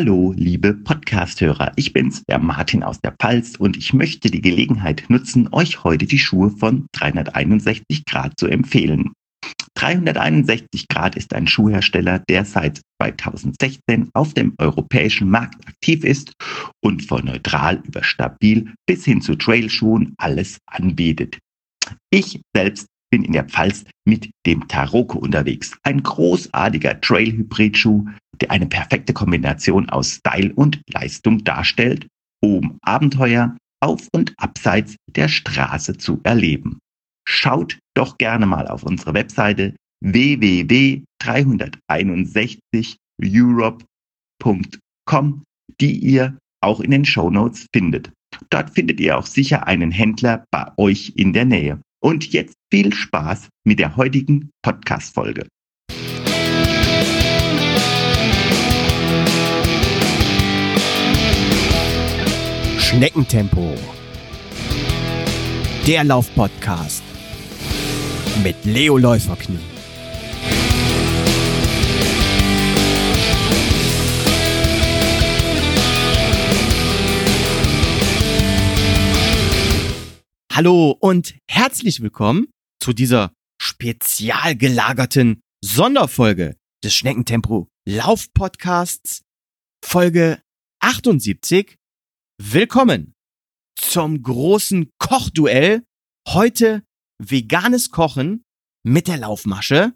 Hallo, liebe Podcast-Hörer. Ich bin's, der Martin aus der Pfalz und ich möchte die Gelegenheit nutzen, euch heute die Schuhe von 361 Grad zu empfehlen. 361 Grad ist ein Schuhhersteller, der seit 2016 auf dem europäischen Markt aktiv ist und von neutral über stabil bis hin zu Trailschuhen alles anbietet. Ich selbst bin in der Pfalz mit dem Taroko unterwegs. Ein großartiger Trail-Hybrid-Schuh, der eine perfekte Kombination aus Style und Leistung darstellt, um Abenteuer auf und abseits der Straße zu erleben. Schaut doch gerne mal auf unsere Webseite www.361europe.com, die ihr auch in den Show Notes findet. Dort findet ihr auch sicher einen Händler bei euch in der Nähe. Und jetzt viel Spaß mit der heutigen Podcast-Folge. Schneckentempo. Der Laufpodcast mit Leo Läuferknie. Hallo und herzlich willkommen zu dieser spezial gelagerten Sonderfolge des Schneckentempo Laufpodcasts Folge 78. Willkommen zum großen Kochduell. Heute veganes Kochen mit der Laufmasche.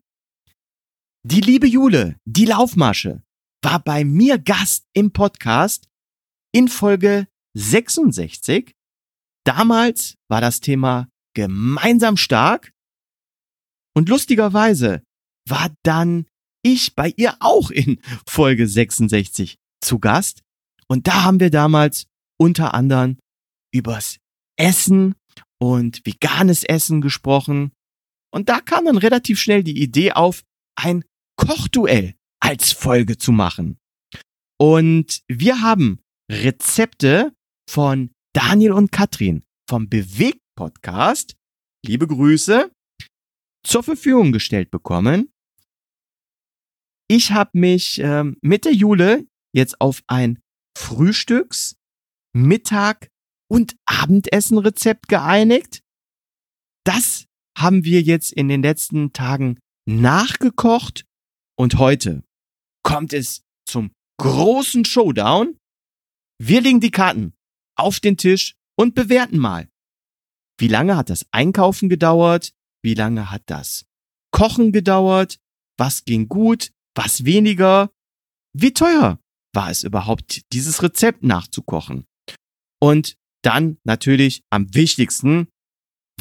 Die liebe Jule, die Laufmasche, war bei mir Gast im Podcast in Folge 66 Damals war das Thema gemeinsam stark und lustigerweise war dann ich bei ihr auch in Folge 66 zu Gast und da haben wir damals unter anderem übers Essen und veganes Essen gesprochen und da kam dann relativ schnell die Idee auf, ein Kochduell als Folge zu machen. Und wir haben Rezepte von Daniel und Katrin vom Bewegt Podcast, liebe Grüße, zur Verfügung gestellt bekommen. Ich habe mich ähm, mit der Jule jetzt auf ein Frühstücks-, Mittag- und Abendessen-Rezept geeinigt. Das haben wir jetzt in den letzten Tagen nachgekocht und heute kommt es zum großen Showdown. Wir legen die Karten auf den Tisch und bewerten mal. Wie lange hat das Einkaufen gedauert? Wie lange hat das Kochen gedauert? Was ging gut? Was weniger? Wie teuer war es überhaupt, dieses Rezept nachzukochen? Und dann natürlich am wichtigsten,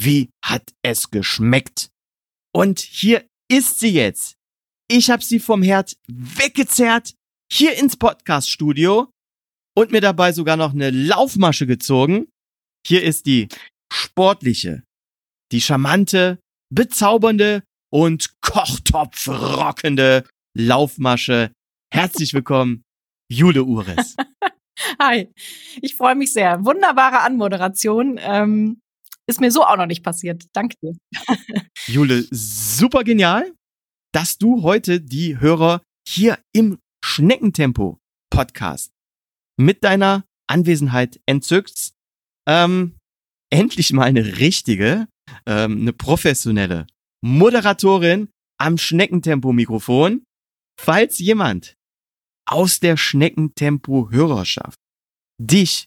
wie hat es geschmeckt? Und hier ist sie jetzt. Ich habe sie vom Herd weggezerrt, hier ins Podcaststudio und mir dabei sogar noch eine Laufmasche gezogen. Hier ist die sportliche, die charmante, bezaubernde und kochtopfrockende Laufmasche. Herzlich willkommen, Jule Ures. Hi, ich freue mich sehr. Wunderbare Anmoderation. Ähm, ist mir so auch noch nicht passiert. Danke dir. Jule, super genial, dass du heute die Hörer hier im Schneckentempo Podcast mit deiner Anwesenheit entzückst. Ähm, endlich mal eine richtige, ähm, eine professionelle Moderatorin am Schneckentempo-Mikrofon. Falls jemand aus der Schneckentempo-Hörerschaft dich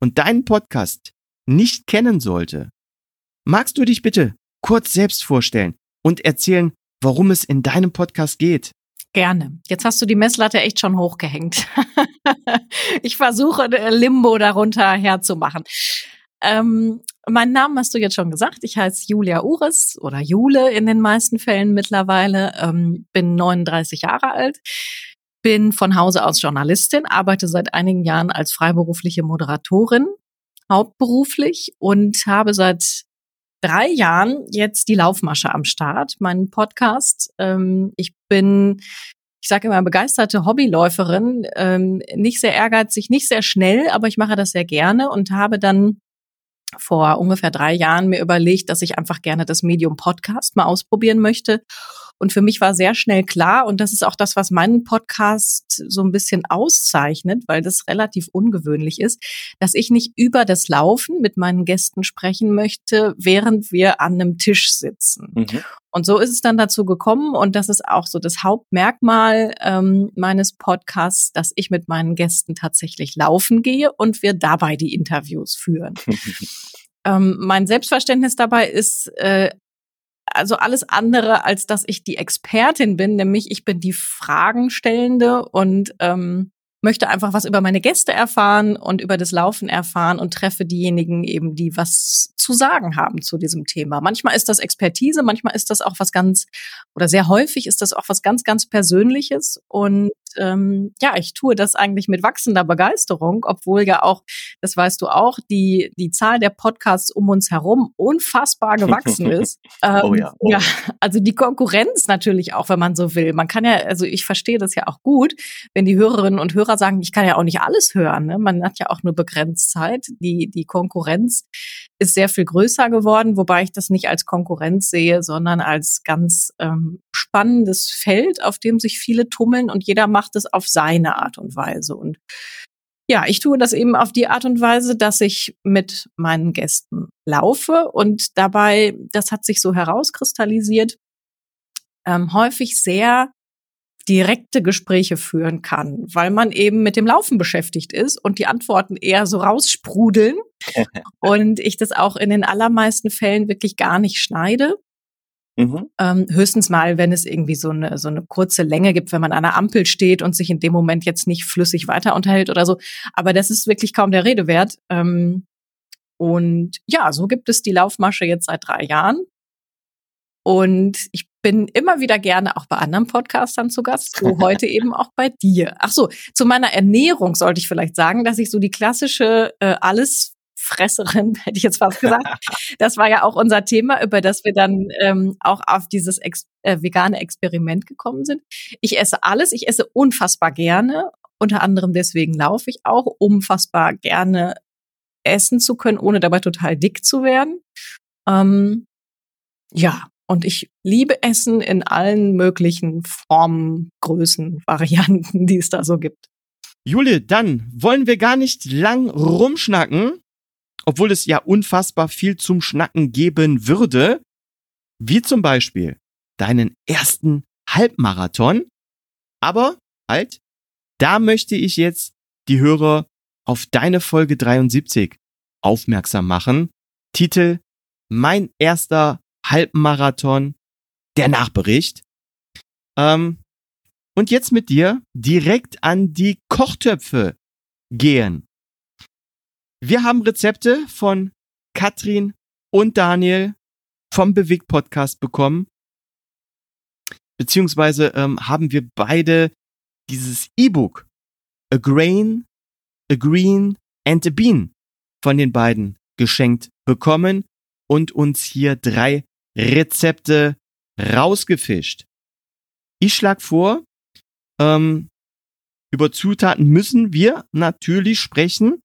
und deinen Podcast nicht kennen sollte, magst du dich bitte kurz selbst vorstellen und erzählen, worum es in deinem Podcast geht? Gerne. Jetzt hast du die Messlatte echt schon hochgehängt. ich versuche äh, Limbo darunter herzumachen. Ähm, meinen Namen hast du jetzt schon gesagt. Ich heiße Julia Ures oder Jule in den meisten Fällen mittlerweile. Ähm, bin 39 Jahre alt. Bin von Hause aus Journalistin, arbeite seit einigen Jahren als freiberufliche Moderatorin, hauptberuflich und habe seit drei Jahren jetzt die Laufmasche am Start, meinen Podcast. Ähm, ich bin, ich sage immer, begeisterte Hobbyläuferin, ähm, nicht sehr ehrgeizig, nicht sehr schnell, aber ich mache das sehr gerne und habe dann vor ungefähr drei Jahren mir überlegt, dass ich einfach gerne das Medium Podcast mal ausprobieren möchte Und für mich war sehr schnell klar, und das ist auch das, was meinen Podcast so ein bisschen auszeichnet, weil das relativ ungewöhnlich ist, dass ich nicht über das Laufen mit meinen Gästen sprechen möchte, während wir an einem Tisch sitzen. Mhm. Und so ist es dann dazu gekommen und das ist auch so das Hauptmerkmal ähm, meines Podcasts, dass ich mit meinen Gästen tatsächlich laufen gehe und wir dabei die Interviews führen. ähm, mein Selbstverständnis dabei ist äh, also alles andere, als dass ich die Expertin bin, nämlich ich bin die Fragenstellende und ähm, möchte einfach was über meine Gäste erfahren und über das Laufen erfahren und treffe diejenigen eben, die was zu sagen haben zu diesem Thema. Manchmal ist das Expertise, manchmal ist das auch was ganz, oder sehr häufig ist das auch was ganz, ganz Persönliches. Und ähm, ja, ich tue das eigentlich mit wachsender Begeisterung, obwohl ja auch, das weißt du auch, die, die Zahl der Podcasts um uns herum unfassbar gewachsen ist. Ähm, oh ja. Oh. ja. Also die Konkurrenz natürlich auch, wenn man so will. Man kann ja, also ich verstehe das ja auch gut, wenn die Hörerinnen und Hörer sagen, ich kann ja auch nicht alles hören. Ne? Man hat ja auch nur begrenzt Zeit. Die, die Konkurrenz ist sehr viel größer geworden, wobei ich das nicht als Konkurrenz sehe, sondern als ganz ähm, spannendes Feld, auf dem sich viele tummeln und jeder macht es auf seine Art und Weise. Und ja, ich tue das eben auf die Art und Weise, dass ich mit meinen Gästen laufe und dabei, das hat sich so herauskristallisiert, ähm, häufig sehr direkte Gespräche führen kann, weil man eben mit dem Laufen beschäftigt ist und die Antworten eher so raussprudeln und ich das auch in den allermeisten Fällen wirklich gar nicht schneide. Mhm. Ähm, höchstens mal, wenn es irgendwie so eine, so eine kurze Länge gibt, wenn man an einer Ampel steht und sich in dem Moment jetzt nicht flüssig weiter unterhält oder so. Aber das ist wirklich kaum der Rede wert. Ähm, und ja, so gibt es die Laufmasche jetzt seit drei Jahren. Und ich bin immer wieder gerne auch bei anderen Podcastern zu Gast, so heute eben auch bei dir. Ach so, zu meiner Ernährung sollte ich vielleicht sagen, dass ich so die klassische äh, alles Fresserin, hätte ich jetzt fast gesagt. Das war ja auch unser Thema, über das wir dann ähm, auch auf dieses Ex äh, vegane Experiment gekommen sind. Ich esse alles, ich esse unfassbar gerne. Unter anderem deswegen laufe ich auch, unfassbar gerne essen zu können, ohne dabei total dick zu werden. Ähm, ja, und ich liebe Essen in allen möglichen Formen, Größen, Varianten, die es da so gibt. Jule, dann wollen wir gar nicht lang rumschnacken, obwohl es ja unfassbar viel zum Schnacken geben würde, wie zum Beispiel deinen ersten Halbmarathon. Aber halt, da möchte ich jetzt die Hörer auf deine Folge 73 aufmerksam machen. Titel Mein erster Halbmarathon, der Nachbericht. Ähm, und jetzt mit dir direkt an die Kochtöpfe gehen. Wir haben Rezepte von Katrin und Daniel vom Bewegt Podcast bekommen. Beziehungsweise ähm, haben wir beide dieses E-Book A Grain, A Green and a Bean von den beiden geschenkt bekommen und uns hier drei Rezepte rausgefischt. Ich schlag vor, ähm, über Zutaten müssen wir natürlich sprechen,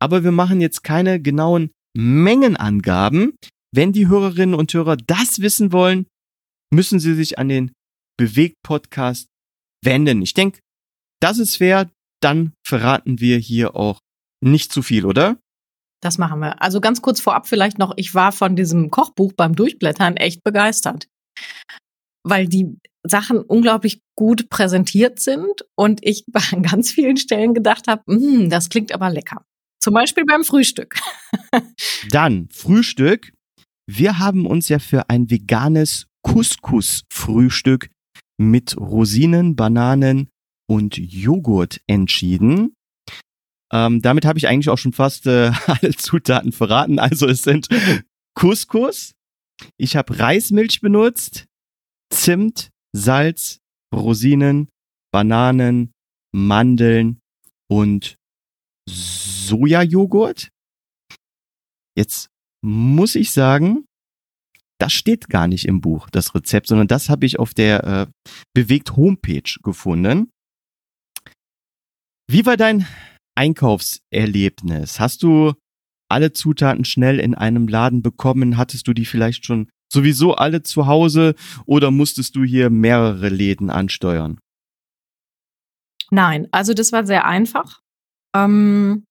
aber wir machen jetzt keine genauen Mengenangaben. Wenn die Hörerinnen und Hörer das wissen wollen, müssen sie sich an den Bewegt-Podcast wenden. Ich denke, das ist fair, dann verraten wir hier auch nicht zu viel, oder? Das machen wir. Also ganz kurz vorab vielleicht noch, ich war von diesem Kochbuch beim Durchblättern echt begeistert. Weil die Sachen unglaublich gut präsentiert sind und ich an ganz vielen Stellen gedacht habe, mm, das klingt aber lecker. Zum Beispiel beim Frühstück. Dann Frühstück. Wir haben uns ja für ein veganes Couscous-Frühstück mit Rosinen, Bananen und Joghurt entschieden. Ähm, damit habe ich eigentlich auch schon fast äh, alle Zutaten verraten. Also es sind Couscous, ich habe Reismilch benutzt, Zimt, Salz, Rosinen, Bananen, Mandeln und Sojajoghurt. Jetzt muss ich sagen, das steht gar nicht im Buch, das Rezept, sondern das habe ich auf der äh, Bewegt Homepage gefunden. Wie war dein Einkaufserlebnis? Hast du alle Zutaten schnell in einem Laden bekommen? Hattest du die vielleicht schon sowieso alle zu Hause oder musstest du hier mehrere Läden ansteuern? Nein, also das war sehr einfach. Ähm,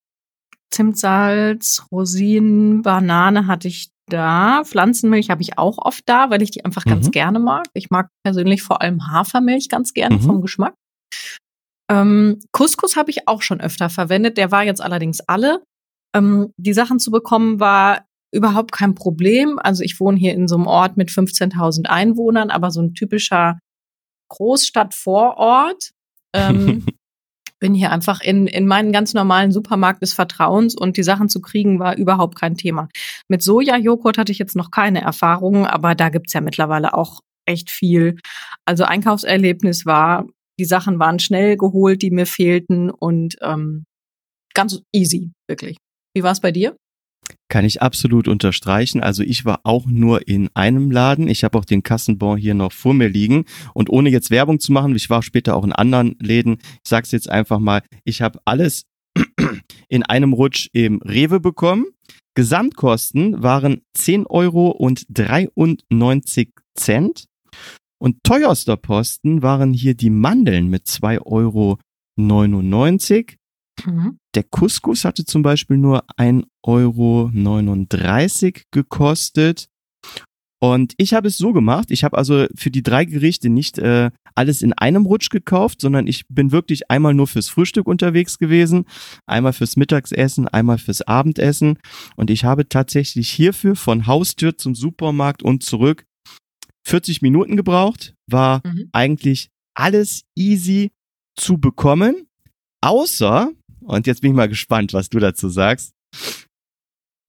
Zimtsalz, Rosinen, Banane hatte ich da. Pflanzenmilch habe ich auch oft da, weil ich die einfach ganz Mhm. gerne mag. Ich mag persönlich vor allem Hafermilch ganz gerne Mhm. vom Geschmack. Ähm, Couscous habe ich auch schon öfter verwendet. Der war jetzt allerdings alle. Ähm, die Sachen zu bekommen war überhaupt kein Problem. Also ich wohne hier in so einem Ort mit 15.000 Einwohnern, aber so ein typischer Großstadtvorort. Ähm, bin hier einfach in, in meinen ganz normalen Supermarkt des Vertrauens und die Sachen zu kriegen war überhaupt kein Thema. Mit Sojajoghurt hatte ich jetzt noch keine Erfahrungen, aber da gibt's ja mittlerweile auch echt viel. Also Einkaufserlebnis war, die Sachen waren schnell geholt, die mir fehlten und ähm, ganz easy, wirklich. Wie war's bei dir? Kann ich absolut unterstreichen. Also ich war auch nur in einem Laden. Ich habe auch den Kassenbon hier noch vor mir liegen. Und ohne jetzt Werbung zu machen, ich war später auch in anderen Läden. Ich sag's jetzt einfach mal, ich habe alles in einem Rutsch im Rewe bekommen. Gesamtkosten waren 10 Euro und 93 Cent. Und teuerster Posten waren hier die Mandeln mit 2,99 Euro. Mhm. Der Couscous hatte zum Beispiel nur 1,39 Euro gekostet. Und ich habe es so gemacht, ich habe also für die drei Gerichte nicht äh, alles in einem Rutsch gekauft, sondern ich bin wirklich einmal nur fürs Frühstück unterwegs gewesen, einmal fürs Mittagsessen, einmal fürs Abendessen. Und ich habe tatsächlich hierfür von Haustür zum Supermarkt und zurück 40 Minuten gebraucht, war Mhm. eigentlich alles easy zu bekommen, außer, und jetzt bin ich mal gespannt, was du dazu sagst,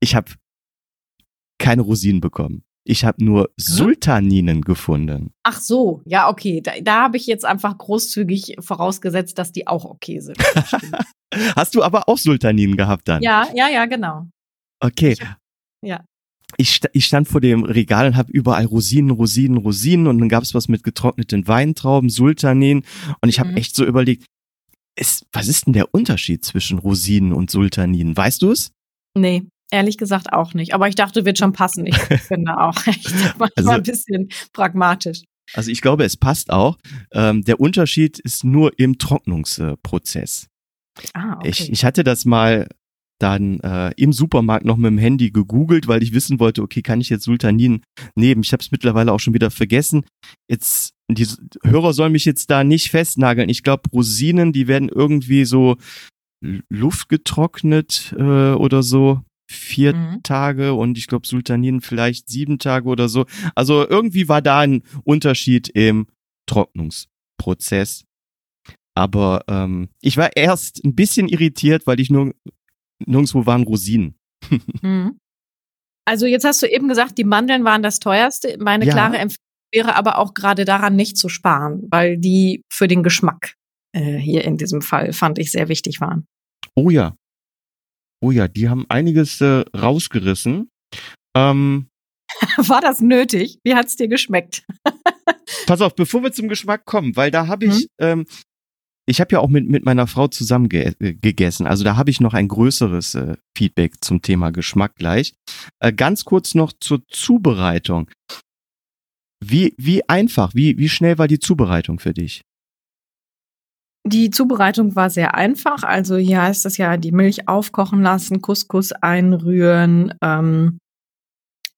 ich habe keine Rosinen bekommen. Ich habe nur Sultaninen gefunden. Ach so, ja, okay. Da, da habe ich jetzt einfach großzügig vorausgesetzt, dass die auch okay sind. Hast du aber auch Sultaninen gehabt dann? ja, ja, ja, genau. Okay. Ich- ja. Ich, sta- ich stand vor dem Regal und habe überall Rosinen, Rosinen, Rosinen und dann gab es was mit getrockneten Weintrauben, Sultaninen und ich habe Mhm. echt so überlegt, ist, was ist denn der Unterschied zwischen Rosinen und Sultaninen? Weißt du es? Nee, ehrlich gesagt auch nicht. Aber ich dachte, wird schon passen. Ich bin da auch echt manchmal Also- ein bisschen pragmatisch. Also ich glaube, es passt auch. Ähm, der Unterschied ist nur im Trocknungsprozess. Ah, okay. Ich, ich hatte das mal dann äh, im Supermarkt noch mit dem Handy gegoogelt, weil ich wissen wollte, okay, kann ich jetzt Sultanin nehmen? Ich habe es mittlerweile auch schon wieder vergessen. Jetzt die Hörer sollen mich jetzt da nicht festnageln. Ich glaube, Rosinen, die werden irgendwie so luftgetrocknet äh, oder so vier Mhm. Tage und ich glaube Sultanin vielleicht sieben Tage oder so. Also irgendwie war da ein Unterschied im Trocknungsprozess. Aber ähm, ich war erst ein bisschen irritiert, weil ich nur nirgendwo waren Rosinen. Mhm. Also jetzt hast du eben gesagt, die Mandeln waren das teuerste. Meine Ja. klare Empfehlung wäre aber auch gerade daran nicht zu sparen, weil die für den Geschmack äh, hier in diesem Fall fand ich sehr wichtig waren. Oh ja. Oh ja, die haben einiges äh, rausgerissen. Ähm, War das nötig? Wie hat's dir geschmeckt? pass auf, bevor wir zum Geschmack kommen, weil da habe ich, Mhm. ähm, ich habe ja auch mit, mit meiner Frau zusammen ge äh, gegessen. Also da habe ich noch ein größeres äh, Feedback zum Thema Geschmack gleich. Äh, ganz kurz noch zur Zubereitung. Wie, wie einfach, wie, wie schnell war die Zubereitung für dich? Die Zubereitung war sehr einfach. Also hier heißt es ja, die Milch aufkochen lassen, Couscous einrühren ähm,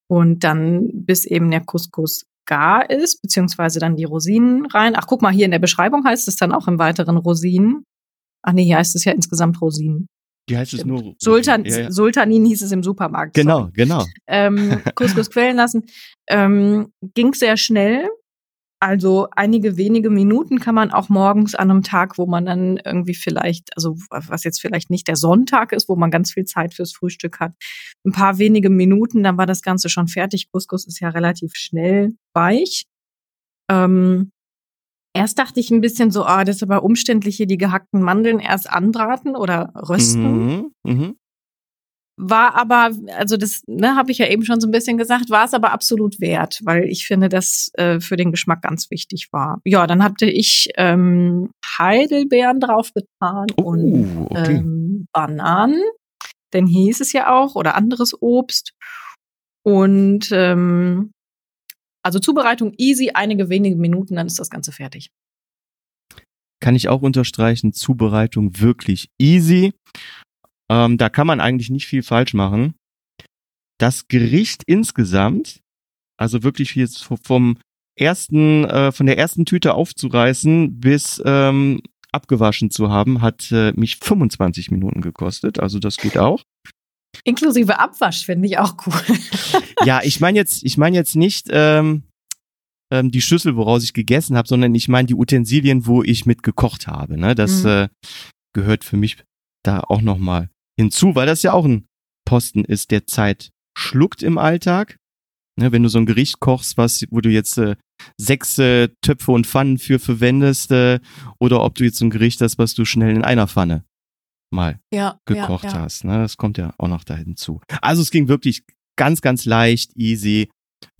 und dann bis eben der Couscous gar ist, beziehungsweise dann die Rosinen rein. Ach, guck mal, hier in der Beschreibung heißt es dann auch im weiteren Rosinen. Ach nee, hier heißt es ja insgesamt Rosinen. Die heißt es Stimmt. nur Sultan, Ja, ja. Sultanin hieß es im Supermarkt. Genau, sorry. genau. ähm, Couscous quellen lassen. Ähm, ging sehr schnell. Also einige wenige Minuten kann man auch morgens an einem Tag, wo man dann irgendwie vielleicht, also was jetzt vielleicht nicht der Sonntag ist, wo man ganz viel Zeit fürs Frühstück hat, ein paar wenige Minuten, dann war das Ganze schon fertig. Couscous ist ja relativ schnell weich. Ähm, erst dachte ich ein bisschen so, ah, das ist aber umständlich hier die gehackten Mandeln erst anbraten oder rösten Mhm, mhm. War aber, also das ne, habe ich ja eben schon so ein bisschen gesagt, war es aber absolut wert, weil ich finde, dass äh, für den Geschmack ganz wichtig war. Ja, dann hatte ich ähm, Heidelbeeren drauf getan Oh, und okay. ähm, Bananen, denn hier hieß es ja auch, oder anderes Obst. Und ähm, Also Zubereitung easy, einige wenige Minuten, dann ist das Ganze fertig. Kann ich auch unterstreichen, Zubereitung wirklich easy. Ähm, da kann man eigentlich nicht viel falsch machen. Das Gericht insgesamt, also wirklich jetzt vom ersten, äh, von der ersten Tüte aufzureißen bis ähm, abgewaschen zu haben, hat äh, mich 25 Minuten gekostet. Also das geht auch. Inklusive Abwasch finde ich auch cool. ja, ich meine jetzt, ich meine jetzt nicht ähm, ähm, die Schüssel, woraus ich gegessen habe, sondern ich meine die Utensilien, wo ich mit gekocht habe. Ne? Das mhm. äh, gehört für mich da auch noch mal hinzu, weil das ja auch ein Posten ist, der Zeit schluckt im Alltag. Ne, wenn du so ein Gericht kochst, was, wo du jetzt äh, sechs äh, Töpfe und Pfannen für verwendest, äh, oder ob du jetzt so ein Gericht hast, was du schnell in einer Pfanne mal ja, gekocht ja, ja. hast. Ne? Das kommt ja auch noch da hinzu. Also es ging wirklich ganz, ganz leicht, easy.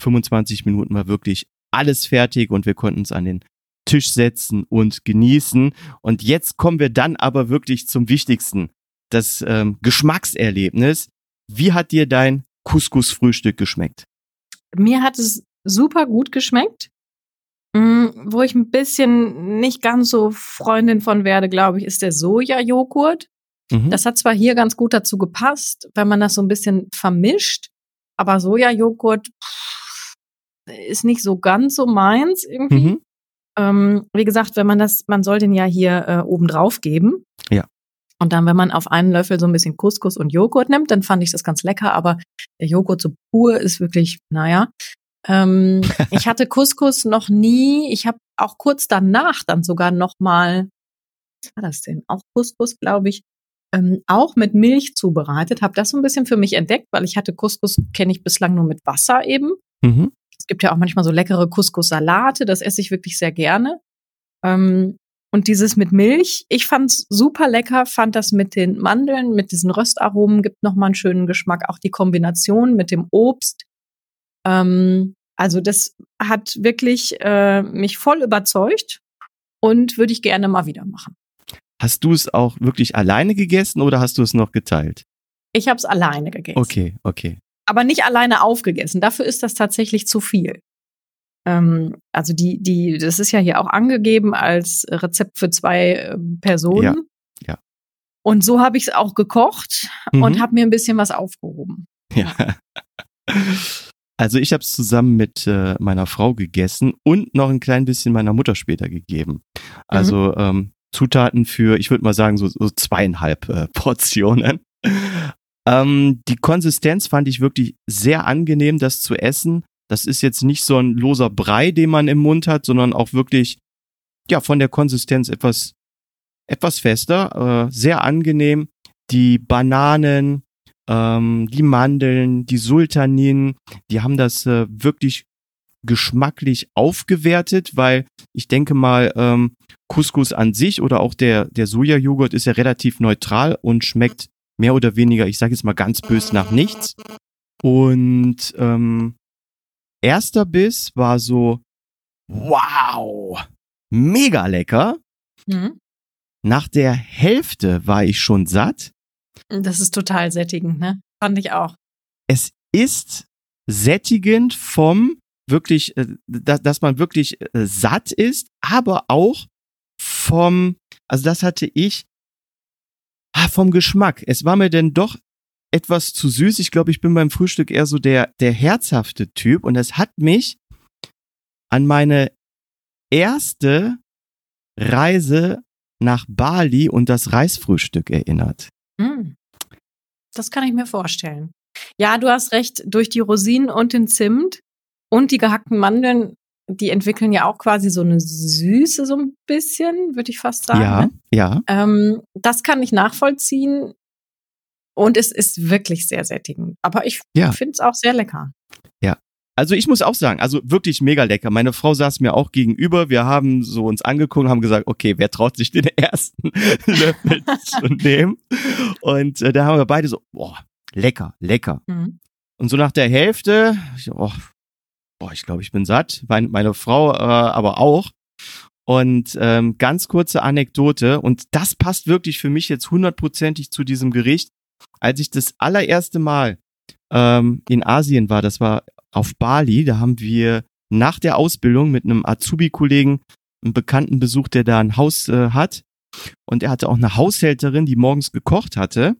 25 Minuten war wirklich alles fertig und wir konnten uns an den Tisch setzen und genießen. Und jetzt kommen wir dann aber wirklich zum Wichtigsten, das ähm, Geschmackserlebnis. Wie hat dir dein Couscous-Frühstück geschmeckt? Mir hat es super gut geschmeckt. Mm, wo ich ein bisschen nicht ganz so Freundin von werde, glaube ich, ist der Sojajoghurt. Mhm. Das hat zwar hier ganz gut dazu gepasst, wenn man das so ein bisschen vermischt, aber Sojajoghurt ist nicht so ganz so meins irgendwie. Mhm. Ähm, wie gesagt, wenn man das, man soll den ja hier äh, oben drauf geben. Ja. Und dann, wenn man auf einen Löffel so ein bisschen Couscous und Joghurt nimmt, dann fand ich das ganz lecker, aber der Joghurt so pur ist wirklich, naja. Ähm, ich hatte Couscous noch nie. Ich habe auch kurz danach dann sogar noch mal, was war das denn? Auch Couscous, glaube ich, ähm, auch mit Milch zubereitet. Habe das so ein bisschen für mich entdeckt, weil ich hatte Couscous kenne ich bislang nur mit Wasser eben. Mhm. Es gibt ja auch manchmal so leckere Couscous-Salate, das esse ich wirklich sehr gerne. Ähm, und dieses mit Milch, ich fand's super lecker, fand das mit den Mandeln, mit diesen Röstaromen gibt nochmal einen schönen Geschmack. Auch die Kombination mit dem Obst. Ähm, also das hat wirklich äh, mich voll überzeugt und würde ich gerne mal wieder machen. Hast du es auch wirklich alleine gegessen oder hast du es noch geteilt? Ich habe es alleine gegessen. Okay, okay. Aber nicht alleine aufgegessen. Dafür ist das tatsächlich zu viel. Ähm, also die, die, das ist ja hier auch angegeben als Rezept für zwei äh, Personen. Ja. ja. Und so habe ich es auch gekocht mhm. und habe mir ein bisschen was aufgehoben. Ja. Also ich habe es zusammen mit äh, meiner Frau gegessen und noch ein klein bisschen meiner Mutter später gegeben. Also mhm. ähm, Zutaten für, ich würde mal sagen, so, so zweieinhalb äh, Portionen. ähm, die Konsistenz fand ich wirklich sehr angenehm, das zu essen. Das ist jetzt nicht so ein loser Brei, den man im Mund hat, sondern auch wirklich, ja, von der Konsistenz etwas, etwas fester, äh, sehr angenehm. Die Bananen, ähm, die Mandeln, die Sultanin, die haben das äh, wirklich geschmacklich aufgewertet, weil ich denke mal, ähm, Couscous an sich oder auch der, der Sojajoghurt ist ja relativ neutral und schmeckt mehr oder weniger, ich sage jetzt mal ganz bös nach nichts. Und ähm, erster Biss war so, wow, mega lecker. Mhm. Nach der Hälfte war ich schon satt. Das ist total sättigend, ne? Fand ich auch. Es ist sättigend vom wirklich, äh, dass, man wirklich äh, satt ist, aber auch vom, also das hatte ich, ah, vom Geschmack. Es war mir denn doch etwas zu süß. Ich glaube, ich bin beim Frühstück eher so der, der herzhafte Typ und es hat mich an meine erste Reise nach Bali und das Reisfrühstück erinnert. Hm. Das kann ich mir vorstellen. Ja, du hast recht, durch die Rosinen und den Zimt und die gehackten Mandeln, die entwickeln ja auch quasi so eine Süße, so ein bisschen, würde ich fast sagen. Ja, ja. Ähm, das kann ich nachvollziehen. Und es ist wirklich sehr sättigend. Aber ich ja. finde es auch sehr lecker. Ja. Also ich muss auch sagen, also wirklich mega lecker. Meine Frau saß mir auch gegenüber. Wir haben so uns angeguckt, haben gesagt, okay, wer traut sich den ersten Löffel zu nehmen? Und äh, da haben wir beide so, boah, lecker, lecker. Mhm. Und so nach der Hälfte, ich, oh, boah, ich glaube, ich bin satt. Meine, meine Frau äh, aber auch. Und ähm, ganz kurze Anekdote, und das passt wirklich für mich jetzt hundertprozentig zu diesem Gericht. Als ich das allererste Mal ähm, in Asien war, das war auf Bali, da haben wir nach der Ausbildung mit einem Azubi-Kollegen, einen bekannten Besuch, der da ein Haus äh, hat. Und er hatte auch eine Haushälterin, die morgens gekocht hatte.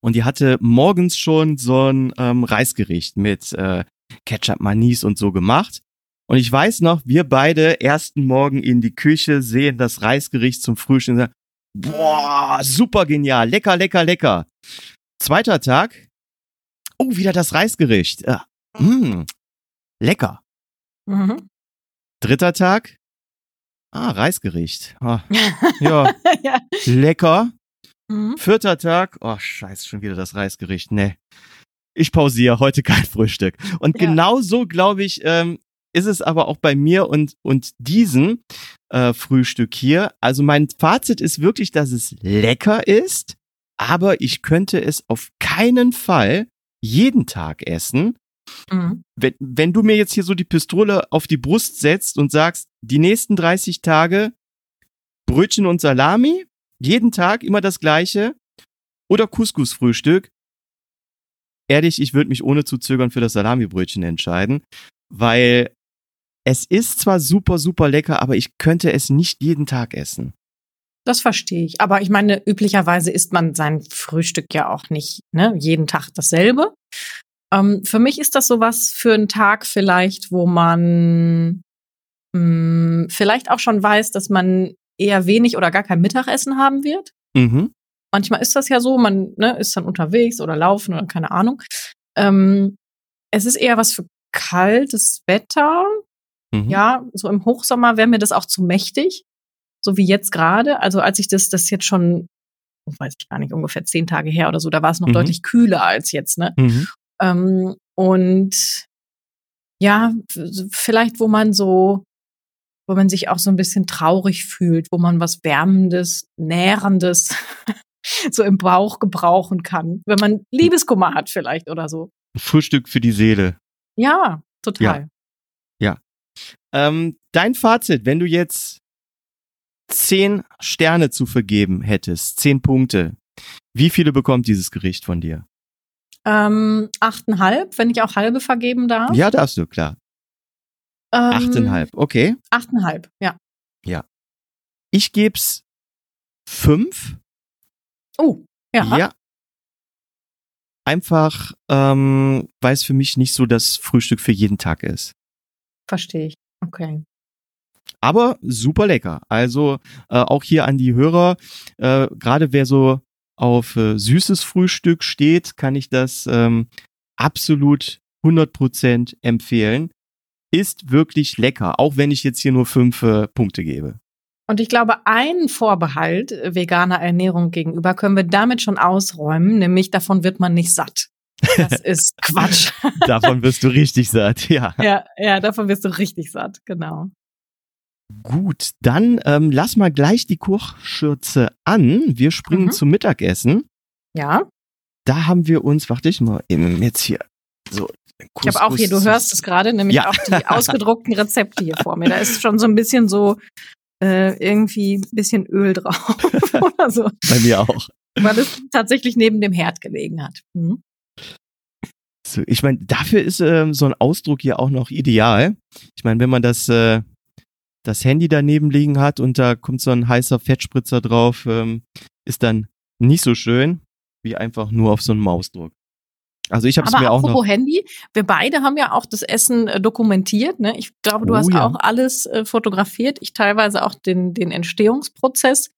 Und die hatte morgens schon so ein ähm, Reisgericht mit äh, Ketchup, Manis und so gemacht. Und ich weiß noch, wir beide ersten Morgen in die Küche sehen das Reisgericht zum Frühstück und sagen, boah, super genial, lecker, lecker, lecker. Zweiter Tag, oh, wieder das Reisgericht. Äh, mh, lecker. Mhm. Dritter Tag, ah, Reisgericht. Ah, ja, ja. lecker. Mhm. Vierter Tag, oh scheiße, schon wieder das Reisgericht. Nee. Ich pausiere heute kein Frühstück. Und Ja. genau so, glaube ich, ähm, ist es aber auch bei mir und, und diesem äh, Frühstück hier. Also mein Fazit ist wirklich, dass es lecker ist, aber ich könnte es auf keinen Fall jeden Tag essen. Mhm. Wenn, wenn du mir jetzt hier so die Pistole auf die Brust setzt und sagst, die nächsten 30 Tage Brötchen und Salami, jeden Tag immer das gleiche oder Couscous-Frühstück, ehrlich, ich würde mich ohne zu zögern für das Salami-Brötchen entscheiden, weil es ist zwar super, super lecker, aber ich könnte es nicht jeden Tag essen. Das verstehe ich. Aber ich meine, üblicherweise isst man sein Frühstück ja auch nicht ne, jeden Tag dasselbe. Ähm, für mich ist das sowas für einen Tag vielleicht, wo man mh, vielleicht auch schon weiß, dass man eher wenig oder gar kein Mittagessen haben wird. Mhm. Manchmal ist das ja so, man ne, ist dann unterwegs oder laufen oder keine Ahnung. Ähm, es ist eher was für kaltes Wetter. Mhm. Ja, so im Hochsommer wäre mir das auch zu mächtig, so wie jetzt gerade. Also als ich das, das jetzt schon, weiß ich gar nicht, ungefähr zehn Tage her oder so, da war es noch Mhm. deutlich kühler als jetzt, ne? Mhm. Ähm, und ja, vielleicht, wo man so, wo man sich auch so ein bisschen traurig fühlt, wo man was Wärmendes, Nährendes so im Bauch gebrauchen kann, wenn man Liebeskummer hat vielleicht oder so. Frühstück für die Seele. Ja, total. Ähm, dein Fazit, wenn du jetzt zehn Sterne zu vergeben hättest, zehn Punkte, wie viele bekommt dieses Gericht von dir? Ähm, achteinhalb, wenn ich auch halbe vergeben darf. Ja, darfst du, klar. Ähm, Achteinhalb, okay. Achteinhalb, ja. Ich geb's fünf. Oh, ja. Einfach, ähm, weil es für mich nicht so das Frühstück für jeden Tag ist. verstehe ich. Okay. Aber super lecker. Also äh, auch hier an die Hörer, äh, gerade wer so auf äh, süßes Frühstück steht, kann ich das ähm, absolut 100% empfehlen. Ist wirklich lecker, auch wenn ich jetzt hier nur fünf äh, Punkte gebe. Und ich glaube, einen Vorbehalt äh, veganer Ernährung gegenüber können wir damit schon ausräumen, nämlich davon wird man nicht satt. Das ist Quatsch. Davon wirst du richtig satt, ja. ja, ja, davon wirst du richtig satt, genau. Gut, dann ähm, lass mal gleich die Kochschürze an. Wir springen Mhm. zum Mittagessen. Ja, Da haben wir uns, warte ich mal, eben jetzt hier so. ich habe auch hier, du hörst es gerade, nämlich Ja. auch die ausgedruckten Rezepte hier vor mir. Da ist schon so ein bisschen so äh, irgendwie ein bisschen Öl drauf oder so, Bei mir auch. weil es tatsächlich neben dem Herd gelegen hat. Mhm. So, ich meine, dafür ist ähm, so ein Ausdruck hier auch noch ideal. Ich meine, wenn man das, äh, das Handy daneben liegen hat und da kommt so ein heißer Fettspritzer drauf, ähm, ist dann nicht so schön wie einfach nur auf so einem Ausdruck. Also ich habe es mir auch apropos noch. Handy, wir beide haben ja auch das Essen äh, dokumentiert. Ne? Ich glaube, du Oh, hast ja. auch alles äh, fotografiert. Ich teilweise auch den, den Entstehungsprozess.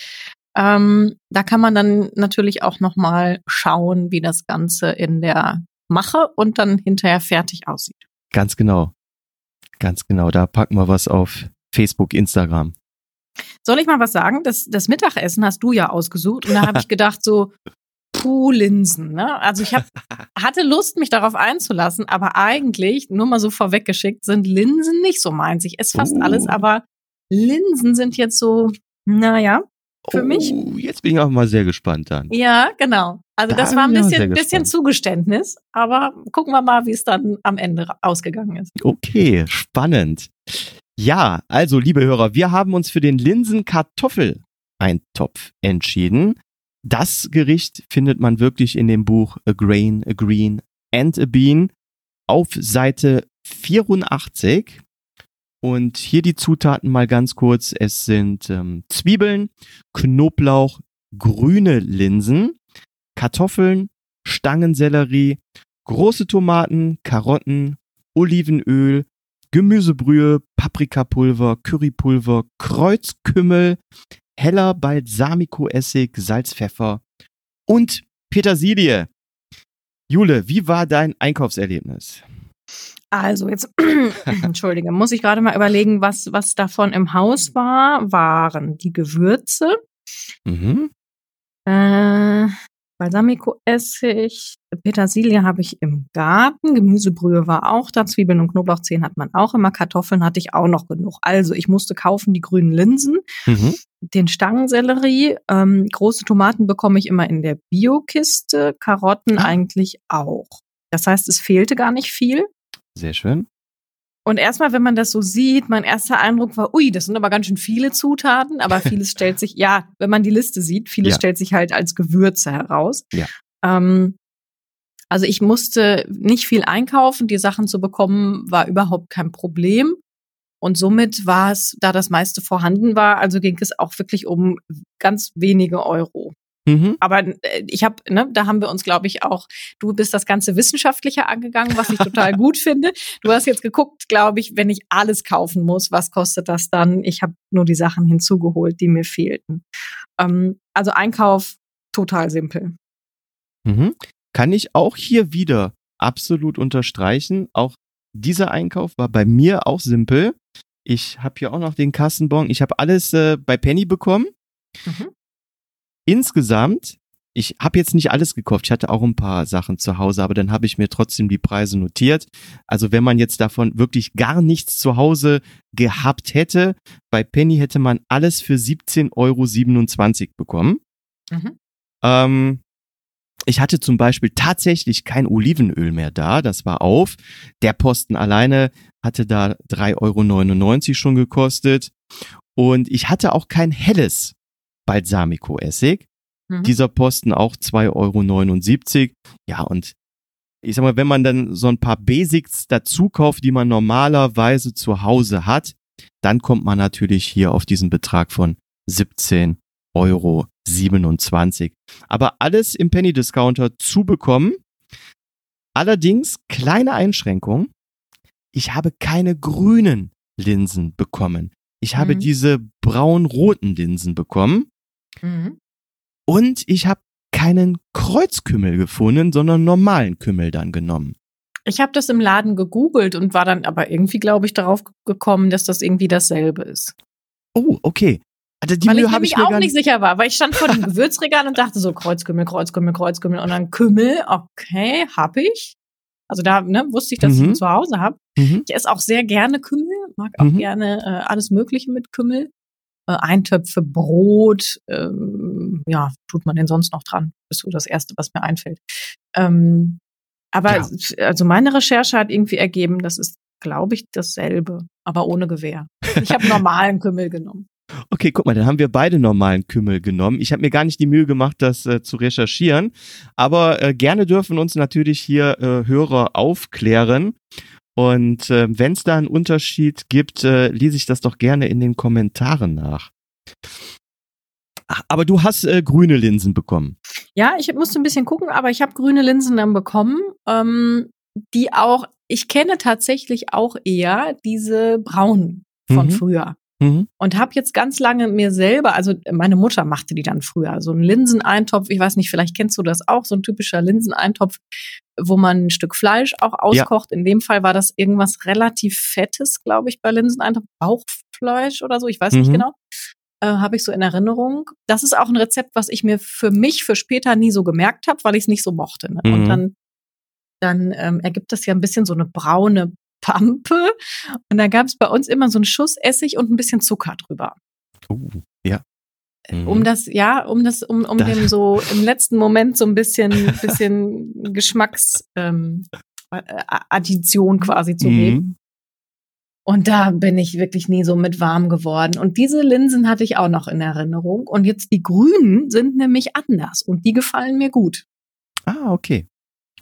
Ähm, da kann man dann natürlich auch noch mal schauen, wie das Ganze in der Mache und dann hinterher fertig aussieht. Ganz genau. Ganz genau. Da packen wir was auf Facebook, Instagram. Soll ich mal was sagen? Das, das Mittagessen hast du ja ausgesucht und da habe ich gedacht so, puh, Linsen. Ne? Also ich hab, hatte Lust, mich darauf einzulassen, aber eigentlich, nur mal so vorweggeschickt, sind Linsen nicht so meins. Ich esse fast Oh. alles, aber Linsen sind jetzt so, naja, für mich. Oh, jetzt bin ich auch mal sehr gespannt dann. Ja, genau. Also Da das war ein bisschen, bisschen. Zugeständnis, aber gucken wir mal, wie es dann am Ende ausgegangen ist. Okay, spannend. Ja, also liebe Hörer, wir haben uns für den Linsen-Kartoffel-Eintopf entschieden. Das Gericht findet man wirklich in dem Buch A Grain, A Green and a Bean auf Seite 84. Und hier die Zutaten mal ganz kurz. Es sind ähm, Zwiebeln, Knoblauch, grüne Linsen, Kartoffeln, Stangensellerie, große Tomaten, Karotten, Olivenöl, Gemüsebrühe, Paprikapulver, Currypulver, Kreuzkümmel, heller Balsamico-Essig, Salz, Pfeffer und Petersilie. Jule, wie war dein Einkaufserlebnis? Also jetzt, entschuldige, muss ich gerade mal überlegen, was, was davon im Haus war, waren die Gewürze, Mhm. äh, Balsamico-Essig, Petersilie habe ich im Garten, Gemüsebrühe war auch da, Zwiebeln und Knoblauchzehen hat man auch immer, Kartoffeln hatte ich auch noch genug. Also ich musste kaufen die grünen Linsen, Mhm. den Stangensellerie, ähm, große Tomaten bekomme ich immer in der Biokiste, Karotten Ah. eigentlich auch. Das heißt, es fehlte gar nicht viel. Sehr schön. Und erstmal, wenn man das so sieht, mein erster Eindruck war, ui, das sind aber ganz schön viele Zutaten, aber vieles stellt sich, ja, wenn man die Liste sieht, vieles Ja. stellt sich halt als Gewürze heraus. Ja. Ähm, also ich musste nicht viel einkaufen, die Sachen zu bekommen, war überhaupt kein Problem. Und somit war es, da das meiste vorhanden war, also ging es auch wirklich um ganz wenige Euro. Mhm. Aber äh, ich habe, ne, da haben wir uns, glaube ich, auch, du bist das Ganze wissenschaftlicher angegangen, was ich total gut finde. Du hast jetzt geguckt, glaube ich, wenn ich alles kaufen muss, was kostet das dann? Ich habe nur die Sachen hinzugeholt, die mir fehlten. Ähm, also Einkauf total simpel. Mhm. Kann ich auch hier wieder absolut unterstreichen. Auch dieser Einkauf war bei mir auch simpel. Ich habe hier auch noch den Kassenbon. Ich habe alles äh, bei Penny bekommen. Mhm. Insgesamt, ich habe jetzt nicht alles gekauft. Ich hatte auch ein paar Sachen zu Hause, aber dann habe ich mir trotzdem die Preise notiert. Also wenn man jetzt davon wirklich gar nichts zu Hause gehabt hätte, bei Penny hätte man alles für 17,27 Euro bekommen. Mhm. Ähm, ich hatte zum Beispiel tatsächlich kein Olivenöl mehr da, das war auf. Der Posten alleine hatte da 3,99 Euro schon gekostet. Und ich hatte auch kein helles Balsamico-Essig. Mhm. Dieser Posten auch 2,79 Euro. Ja, und ich sag mal, wenn man dann so ein paar Basics dazu kauft, die man normalerweise zu Hause hat, dann kommt man natürlich hier auf diesen Betrag von 17 Euro 27. Aber alles im Penny Discounter zu bekommen. Allerdings kleine Einschränkung. Ich habe keine grünen Linsen bekommen. Ich habe Mhm. diese braun-roten Linsen bekommen. Mhm. Und ich habe keinen Kreuzkümmel gefunden, sondern normalen Kümmel dann genommen. Ich habe das im Laden gegoogelt und war dann aber irgendwie, glaube ich, darauf gekommen, dass das irgendwie dasselbe ist. Oh, okay. Also die weil Mühe ich habe nämlich ich mir auch nicht sicher war, weil ich stand vor dem Gewürzregal und dachte so Kreuzkümmel, Kreuzkümmel, Kreuzkümmel und dann Kümmel, okay, hab ich. Also da ne, wusste ich, dass ich Mhm. ihn zu Hause habe. Mhm. Ich esse auch sehr gerne Kümmel, mag auch Mhm. gerne äh, alles Mögliche mit Kümmel. Äh, Eintöpfe, Brot, ähm, ja, tut man denn sonst noch dran? Ist so das Erste, was mir einfällt. Ähm, aber Ja. also meine Recherche hat irgendwie ergeben, das ist, glaube ich, dasselbe, aber ohne Gewehr. Ich habe normalen Kümmel genommen. Okay, guck mal, dann haben wir beide normalen Kümmel genommen. Ich habe mir gar nicht die Mühe gemacht, das äh, zu recherchieren. Aber äh, gerne dürfen uns natürlich hier äh, Hörer aufklären. Und äh, wenn es da einen Unterschied gibt, äh, lese ich das doch gerne in den Kommentaren nach. Ach, Aber du hast äh, grüne Linsen bekommen. Ja, ich musste ein bisschen gucken, aber ich habe grüne Linsen dann bekommen, ähm, die auch, ich kenne tatsächlich auch eher diese braunen von Mhm. früher. Mhm. Und habe jetzt ganz lange mir selber, also meine Mutter machte die dann früher, so einen Linseneintopf, ich weiß nicht, vielleicht kennst du das auch, so ein typischer Linseneintopf, wo man ein Stück Fleisch auch auskocht. In dem Fall war das irgendwas relativ Fettes, glaube ich, bei Linseneintopf, Bauchfleisch oder so, ich weiß nicht Mhm. genau. Äh, habe ich so in Erinnerung. Das ist auch ein Rezept, was ich mir für mich für später nie so gemerkt habe, weil ich es nicht so mochte. Ne? Mhm. Und dann, dann ähm, ergibt das ja ein bisschen so eine braune Pampe. Und dann gab es bei uns immer so einen Schuss Essig und ein bisschen Zucker drüber. Uh, ja. Mhm. Um das, ja, um das, um, um Da- dem so im letzten Moment so ein bisschen, bisschen Geschmacks ähm, Addition quasi zu geben. Mhm. Und da bin ich wirklich nie so mit warm geworden. Und diese Linsen hatte ich auch noch in Erinnerung. Und jetzt die grünen sind nämlich anders und die gefallen mir gut. Ah, okay.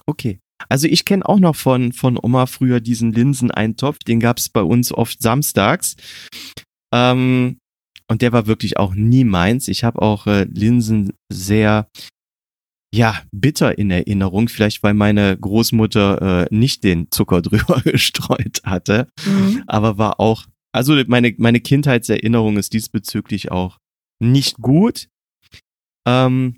Okay. Also ich kenne auch noch von, von Oma früher diesen Linseneintopf, den gab es bei uns oft samstags. Ähm, und der war wirklich auch nie meins. Ich habe auch äh, Linsen sehr ja, bitter in Erinnerung, vielleicht weil meine Großmutter äh, nicht den Zucker drüber gestreut hatte, mhm. aber war auch, also meine, meine Kindheitserinnerung ist diesbezüglich auch nicht gut. Ähm,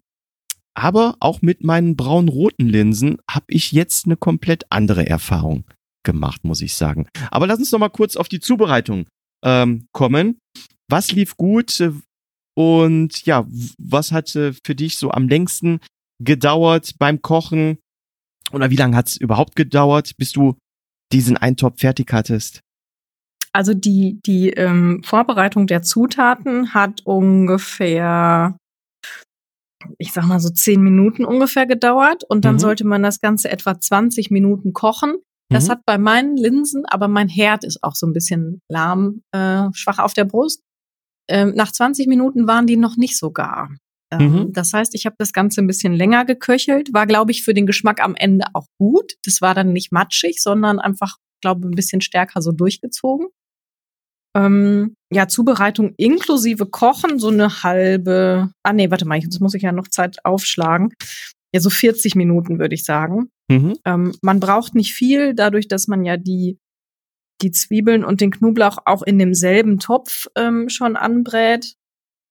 aber auch mit meinen braun-roten Linsen habe ich jetzt eine komplett andere Erfahrung gemacht, muss ich sagen. Aber lass uns noch mal kurz auf die Zubereitung ähm, kommen. Was lief gut und ja, was hat für dich so am längsten gedauert beim Kochen? Oder wie lange hat es überhaupt gedauert, bis du diesen Eintopf fertig hattest? Also die, die ähm, Vorbereitung der Zutaten hat ungefähr, ich sag mal so zehn Minuten ungefähr gedauert und dann mhm. sollte man das Ganze etwa 20 Minuten kochen. Das mhm. hat bei meinen Linsen, aber mein Herd ist auch so ein bisschen lahm, äh, schwach auf der Brust. Ähm, nach 20 Minuten waren die noch nicht so gar. Ähm, mhm. Das heißt, ich habe das Ganze ein bisschen länger geköchelt, war, glaube ich, für den Geschmack am Ende auch gut. Das war dann nicht matschig, sondern einfach, glaube ein bisschen stärker so durchgezogen. Ähm, ja, Zubereitung inklusive Kochen, so eine halbe, ah nee, warte mal, jetzt muss ich ja noch Zeit aufschlagen. Ja, so 40 Minuten würde ich sagen. Mhm. Ähm, man braucht nicht viel, dadurch, dass man ja die, die Zwiebeln und den Knoblauch auch in demselben Topf ähm, schon anbrät.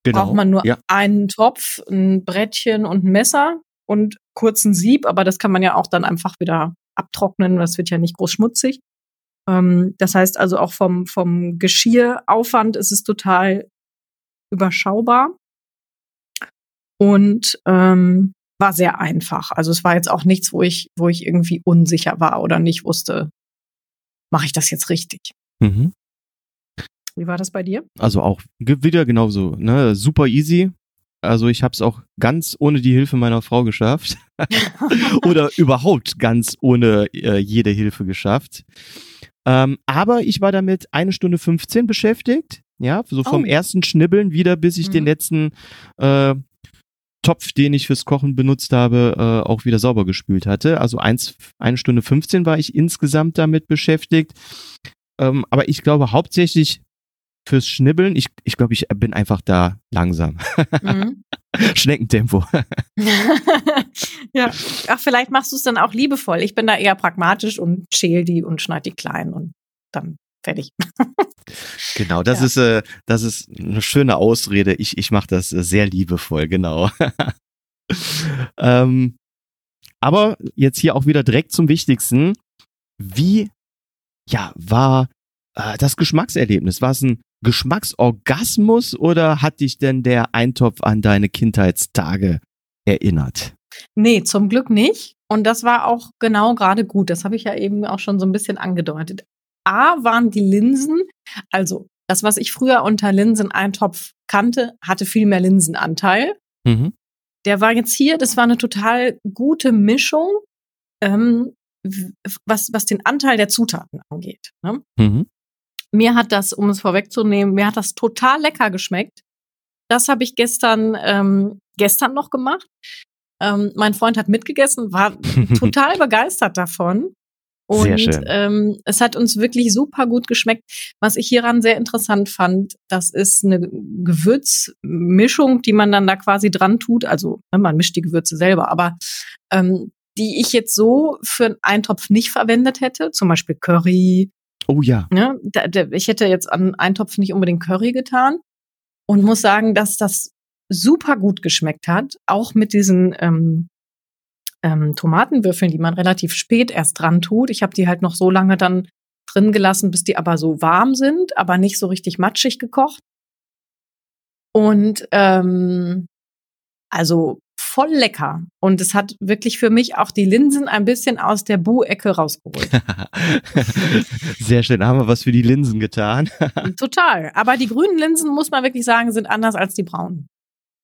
Genau. Braucht man nur ja. einen Topf, ein Brettchen und ein Messer und kurzen Sieb, aber das kann man ja auch dann einfach wieder abtrocknen, das wird ja nicht groß schmutzig. Ähm, das heißt also auch vom, vom Geschirraufwand ist es total überschaubar und ähm, war sehr einfach. Also es war jetzt auch nichts, wo ich, wo ich irgendwie unsicher war oder nicht wusste, mache ich das jetzt richtig. Mhm. Wie war das bei dir? Also auch wieder genauso, ne? Super easy. Also ich habe es auch ganz ohne die Hilfe meiner Frau geschafft. Oder überhaupt ganz ohne äh, jede Hilfe geschafft. Ähm, aber ich war damit eine Stunde 15 beschäftigt. Ja, so vom oh. ersten Schnibbeln wieder, bis ich mhm. den letzten äh, Topf, den ich fürs Kochen benutzt habe, äh, auch wieder sauber gespült hatte. Also eins, eine Stunde 15 war ich insgesamt damit beschäftigt. Ähm, aber ich glaube hauptsächlich fürs Schnibbeln. Ich, ich glaube, ich bin einfach da langsam. Mhm. Schneckentempo. ja, ach, vielleicht machst du es dann auch liebevoll. Ich bin da eher pragmatisch und schäl die und schneid die klein und dann fertig. genau, das ja. ist äh, das ist eine schöne Ausrede. Ich ich mache das sehr liebevoll, genau. ähm, aber jetzt hier auch wieder direkt zum Wichtigsten. Wie ja war äh, das Geschmackserlebnis? War es ein Geschmacksorgasmus oder hat dich denn der Eintopf an deine Kindheitstage erinnert? Nee, zum Glück nicht. Und das war auch genau gerade gut. Das habe ich ja eben auch schon so ein bisschen angedeutet. A waren die Linsen, also das, was ich früher unter Linseneintopf kannte, hatte viel mehr Linsenanteil. Mhm. Der war jetzt hier, das war eine total gute Mischung, ähm, was, was den Anteil der Zutaten angeht. Ne? Mhm. Mir hat das, um es vorwegzunehmen, mir hat das total lecker geschmeckt. Das habe ich gestern, ähm, gestern noch gemacht. Ähm, mein Freund hat mitgegessen, war total begeistert davon. Und sehr schön. Ähm, es hat uns wirklich super gut geschmeckt. Was ich hieran sehr interessant fand, das ist eine Gewürzmischung, die man dann da quasi dran tut. Also ne, man mischt die Gewürze selber, aber ähm, die ich jetzt so für einen Eintopf nicht verwendet hätte. Zum Beispiel Curry, Oh ja. Ne? Da, da, ich hätte jetzt an Eintopf nicht unbedingt Curry getan und muss sagen, dass das super gut geschmeckt hat, auch mit diesen ähm, ähm, Tomatenwürfeln, die man relativ spät erst dran tut. Ich habe die halt noch so lange dann drin gelassen, bis die aber so warm sind, aber nicht so richtig matschig gekocht. Und ähm, also voll lecker. Und es hat wirklich für mich auch die Linsen ein bisschen aus der Bu-Ecke rausgeholt. Sehr schön. Da haben wir was für die Linsen getan. Total. Aber die grünen Linsen, muss man wirklich sagen, sind anders als die braunen.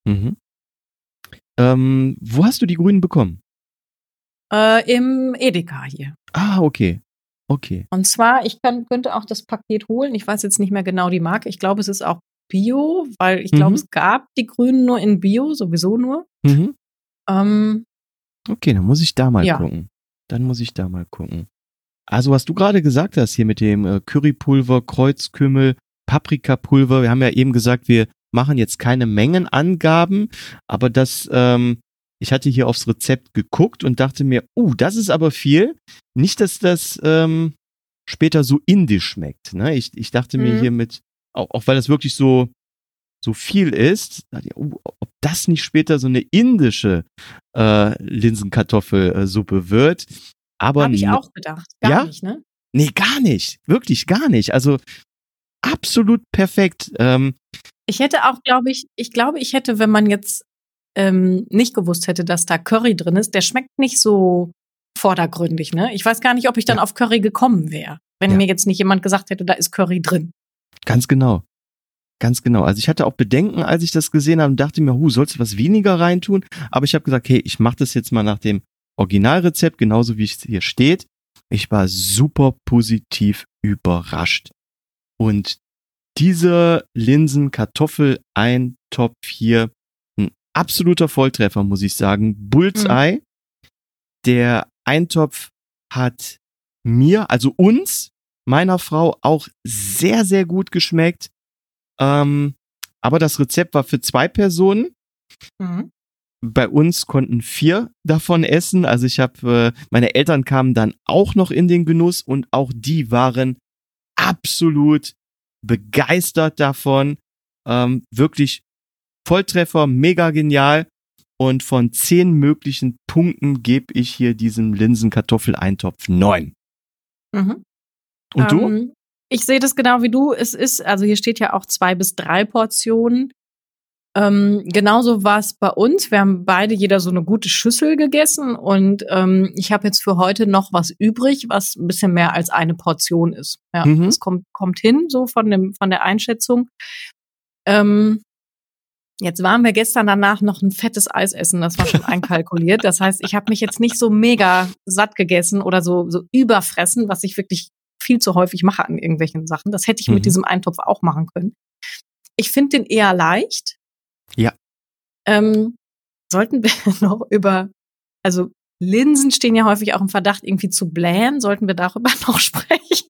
Mhm. Ähm, wo hast du die grünen bekommen? Äh, Im Edeka hier. Ah, okay. Okay. Und zwar, ich kann, könnte auch das Paket holen. Ich weiß jetzt nicht mehr genau die Marke. Ich glaube, es ist auch Bio, weil ich glaube, mhm. es gab die Grünen nur in Bio, sowieso nur. Mhm. Ähm, okay, dann muss ich da mal ja. gucken. dann muss ich da mal gucken. Also was du gerade gesagt hast hier mit dem äh, Currypulver, Kreuzkümmel, Paprikapulver, wir haben ja eben gesagt, wir machen jetzt keine Mengenangaben, aber das, ähm, ich hatte hier aufs Rezept geguckt und dachte mir, uh, das ist aber viel. Nicht, dass das ähm, später so indisch schmeckt. Ne? Ich, ich dachte mir Mhm. hier mit, auch, auch weil das wirklich so so viel ist, dachte ich, uh, ob das nicht später so eine indische äh, Linsenkartoffelsuppe wird. Aber Habe ich auch gedacht. Gar Ja? nicht, ne? Nee, gar nicht. Wirklich gar nicht. Also absolut perfekt. Ähm, Ich hätte auch, glaube ich, ich glaube, ich hätte, wenn man jetzt ähm, nicht gewusst hätte, dass da Curry drin ist, der schmeckt nicht so vordergründig, ne? Ich weiß gar nicht, ob ich dann Ja. auf Curry gekommen wäre, wenn Ja. mir jetzt nicht jemand gesagt hätte, da ist Curry drin. Ganz genau. Ganz genau. Also ich hatte auch Bedenken, als ich das gesehen habe und dachte mir, hu, sollst du was weniger reintun? Aber ich habe gesagt, hey, ich mache das jetzt mal nach dem Originalrezept, genauso wie es hier steht. Ich war super positiv überrascht. Und dieser Linsen-Kartoffel-Eintopf hier, ein absoluter Volltreffer, muss ich sagen. Bullseye. Der Eintopf hat mir, also uns, meiner Frau auch sehr, sehr gut geschmeckt. Ähm, aber das Rezept war für zwei Personen. Mhm. Bei uns konnten vier davon essen. Also ich habe, äh, meine Eltern kamen dann auch noch in den Genuss und auch die waren absolut begeistert davon. Ähm, wirklich Volltreffer, mega genial. Und von zehn möglichen Punkten gebe ich hier diesem Linsenkartoffeleintopf neun. Mhm. Und du? Ich sehe das genau wie du. Es ist, also hier steht ja auch zwei bis drei Portionen. Ähm, genauso war es bei uns. Wir haben beide jeder so eine gute Schüssel gegessen und ähm, ich habe jetzt für heute noch was übrig, was ein bisschen mehr als eine Portion ist. Ja, Mhm. das kommt, kommt hin, so von dem, von der Einschätzung. Ähm, jetzt waren wir gestern danach noch ein fettes Eis essen, das war schon einkalkuliert. Das heißt, ich habe mich jetzt nicht so mega satt gegessen oder so, so überfressen, was ich wirklich viel zu häufig mache an irgendwelchen Sachen. Das hätte ich Mhm. mit diesem Eintopf auch machen können. Ich finde den eher leicht. Ja. Ähm, sollten wir noch über, also Linsen stehen ja häufig auch im Verdacht, irgendwie zu blähen. Sollten wir darüber noch sprechen?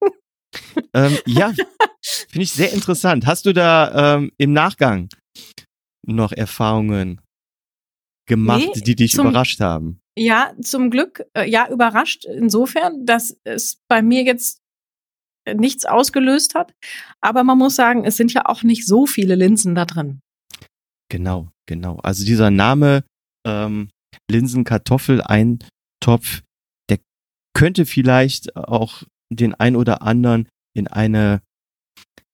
Ähm, ja, finde ich sehr interessant. Hast du da ähm, im Nachgang noch Erfahrungen gemacht, Nee, die dich zum- überrascht haben? Ja, zum Glück, äh, ja, überrascht insofern, dass es bei mir jetzt nichts ausgelöst hat. Aber man muss sagen, es sind ja auch nicht so viele Linsen da drin. Genau, genau. Also dieser Name ähm, Linsenkartoffeleintopf, der könnte vielleicht auch den ein oder anderen in eine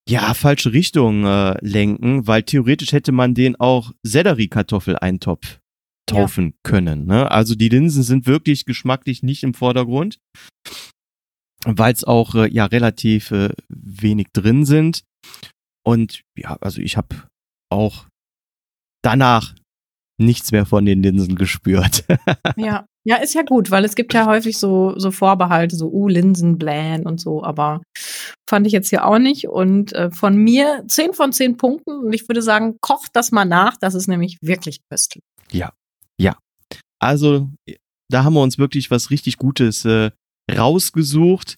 ja falsche Richtung äh, lenken, weil theoretisch hätte man den auch Selleriekartoffeleintopf taufen können. Ne? Also die Linsen sind wirklich geschmacklich nicht im Vordergrund, weil es auch äh, ja relativ äh, wenig drin sind. Und ja, also ich habe auch danach nichts mehr von den Linsen gespürt. Ja. Ja, ist ja gut, weil es gibt ja häufig so, so Vorbehalte, so, uh, Linsen, blähen und so, aber fand ich jetzt hier auch nicht. Und äh, von mir 10 von 10 Punkten und ich würde sagen, kocht das mal nach, das ist nämlich wirklich köstlich. Also da haben wir uns wirklich was richtig Gutes äh, rausgesucht.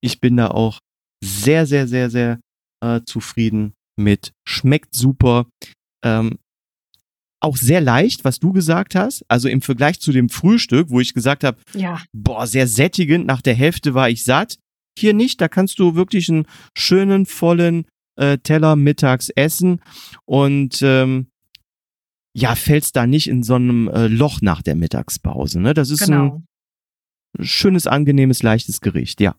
Ich bin da auch sehr, sehr, sehr, sehr äh, zufrieden mit. Schmeckt super. Ähm, auch sehr leicht, was du gesagt hast. Also im Vergleich zu dem Frühstück, wo ich gesagt habe, Ja. boah, sehr sättigend, nach der Hälfte war ich satt. Hier nicht, da kannst du wirklich einen schönen, vollen äh, Teller mittags essen und ähm, ja, fällst da nicht in so einem äh, Loch nach der Mittagspause. Ne? Das ist Genau. ein schönes, angenehmes, leichtes Gericht, ja.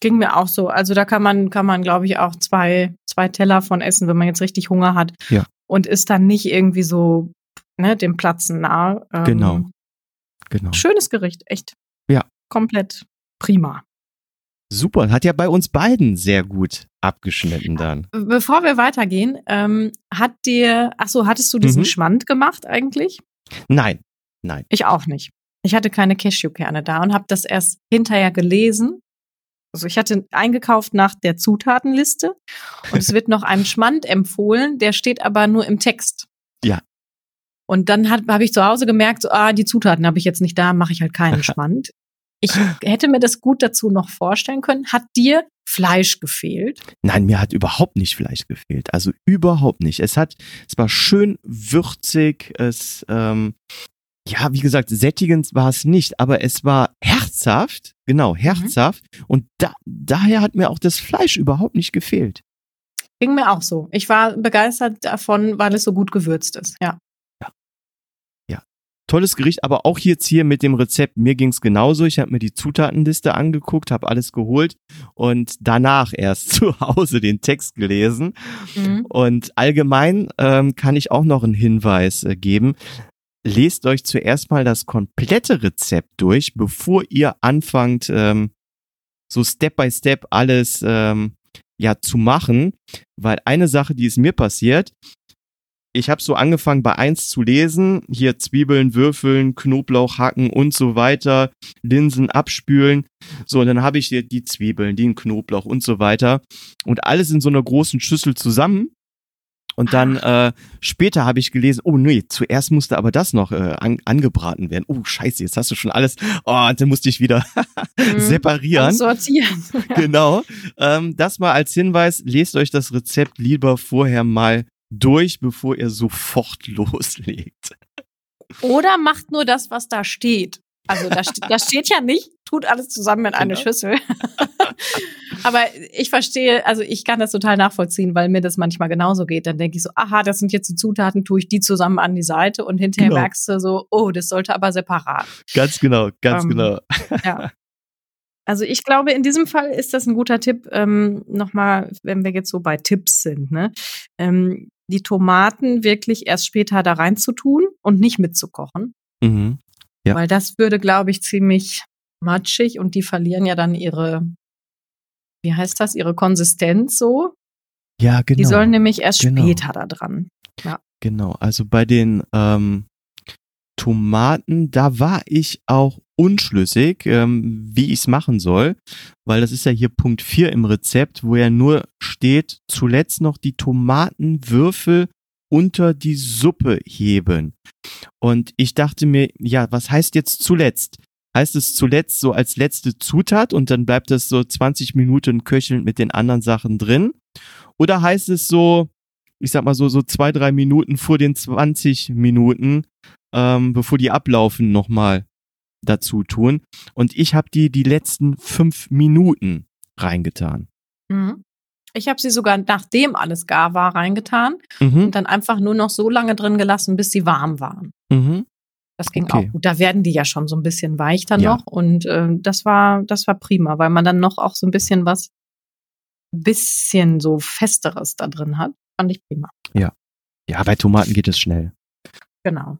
Ging mir auch so. Also da kann man, kann man, glaube ich, auch zwei, zwei Teller von essen, wenn man jetzt richtig Hunger hat. Ja. Und ist dann nicht irgendwie so, ne, dem Platzen nah. Ähm, Genau. Genau. Schönes Gericht, echt. Ja. Komplett prima. Super, hat ja bei uns beiden sehr gut abgeschnitten dann. Bevor wir weitergehen, ähm, hat dir, ach so, hattest du diesen Mhm. Schmand gemacht eigentlich? Nein, nein. Ich auch nicht. Ich hatte keine Cashewkerne da und habe das erst hinterher gelesen. Also ich hatte eingekauft nach der Zutatenliste und es wird noch ein Schmand empfohlen, der steht aber nur im Text. Ja. Und dann habe ich zu Hause gemerkt, so, ah, die Zutaten habe ich jetzt nicht da, mache ich halt keinen Schmand. Ich hätte mir das gut dazu noch vorstellen können. Hat dir Fleisch gefehlt? Nein, mir hat überhaupt nicht Fleisch gefehlt. Also überhaupt nicht. Es hat, es war schön würzig. Es, ähm, ja, wie gesagt, sättigend war es nicht, aber es war herzhaft. Genau, Mhm. herzhaft. Und da, daher hat mir auch das Fleisch überhaupt nicht gefehlt. Ging mir auch so. Ich war begeistert davon, weil es so gut gewürzt ist. Ja. Tolles Gericht, aber auch jetzt hier mit dem Rezept, mir ging's genauso. Ich habe mir die Zutatenliste angeguckt, habe alles geholt und danach erst zu Hause den Text gelesen. Mhm. Und allgemein ähm, kann ich auch noch einen Hinweis äh, geben. Lest euch zuerst mal das komplette Rezept durch, bevor ihr anfangt, ähm, so Step by Step alles ähm, ja zu machen. Weil eine Sache, die ist mir passiert, ich habe so angefangen bei eins zu lesen, hier Zwiebeln würfeln, Knoblauch hacken und so weiter, Linsen abspülen. So, und dann habe ich hier die Zwiebeln, den Knoblauch und so weiter und alles in so einer großen Schüssel zusammen. Und dann äh, später habe ich gelesen, oh nee, zuerst musste aber das noch äh, an, angebraten werden. Oh scheiße, jetzt hast du schon alles. Oh, und dann musste ich wieder Mhm. separieren. Sortieren. Genau. Ähm, das mal als Hinweis, lest euch das Rezept lieber vorher mal durch, bevor ihr sofort loslegt. Oder macht nur das, was da steht. Also da, st da steht ja nicht, tut alles zusammen in eine Genau. Schüssel. Aber ich verstehe, also ich kann das total nachvollziehen, weil mir das manchmal genauso geht. Dann denke ich so, aha, das sind jetzt die Zutaten, tue ich die zusammen an die Seite und hinterher Genau. merkst du so, oh, das sollte aber separat. Ganz genau, ganz Ähm, genau. Ja. Also ich glaube, in diesem Fall ist das ein guter Tipp. Ähm, Nochmal, wenn wir jetzt so bei Tipps sind, ne? Ähm, die Tomaten wirklich erst später da rein zu tun und nicht mitzukochen. Mhm. Ja. Weil das würde, glaube ich, ziemlich matschig und die verlieren ja dann ihre, wie heißt das, ihre Konsistenz so. Ja, genau. Die sollen nämlich erst Genau. später da dran. Genau, also bei den ähm, Tomaten, da war ich auch unschlüssig, ähm, wie ich es machen soll, weil das ist ja hier Punkt 4 im Rezept, wo ja nur steht, zuletzt noch die Tomatenwürfel unter die Suppe heben. Und ich dachte mir, ja, was heißt jetzt zuletzt? Heißt es zuletzt so als letzte Zutat und dann bleibt das so 20 Minuten köchelnd mit den anderen Sachen drin? Oder heißt es so, ich sag mal so, so zwei, drei Minuten vor den 20 Minuten, ähm, bevor die ablaufen, nochmal dazu tun. Und ich habe die die letzten fünf Minuten reingetan. Mhm. Ich habe sie sogar, nachdem alles gar war, reingetan Mhm. und dann einfach nur noch so lange drin gelassen, bis sie warm waren. Mhm. Das ging Okay. auch gut. Da werden die ja schon so ein bisschen weich dann Ja. noch. Und ähm, das war, das war prima, weil man dann noch auch so ein bisschen was, bisschen so Festeres da drin hat. Fand ich prima. Ja, bei Tomaten geht es schnell. Genau.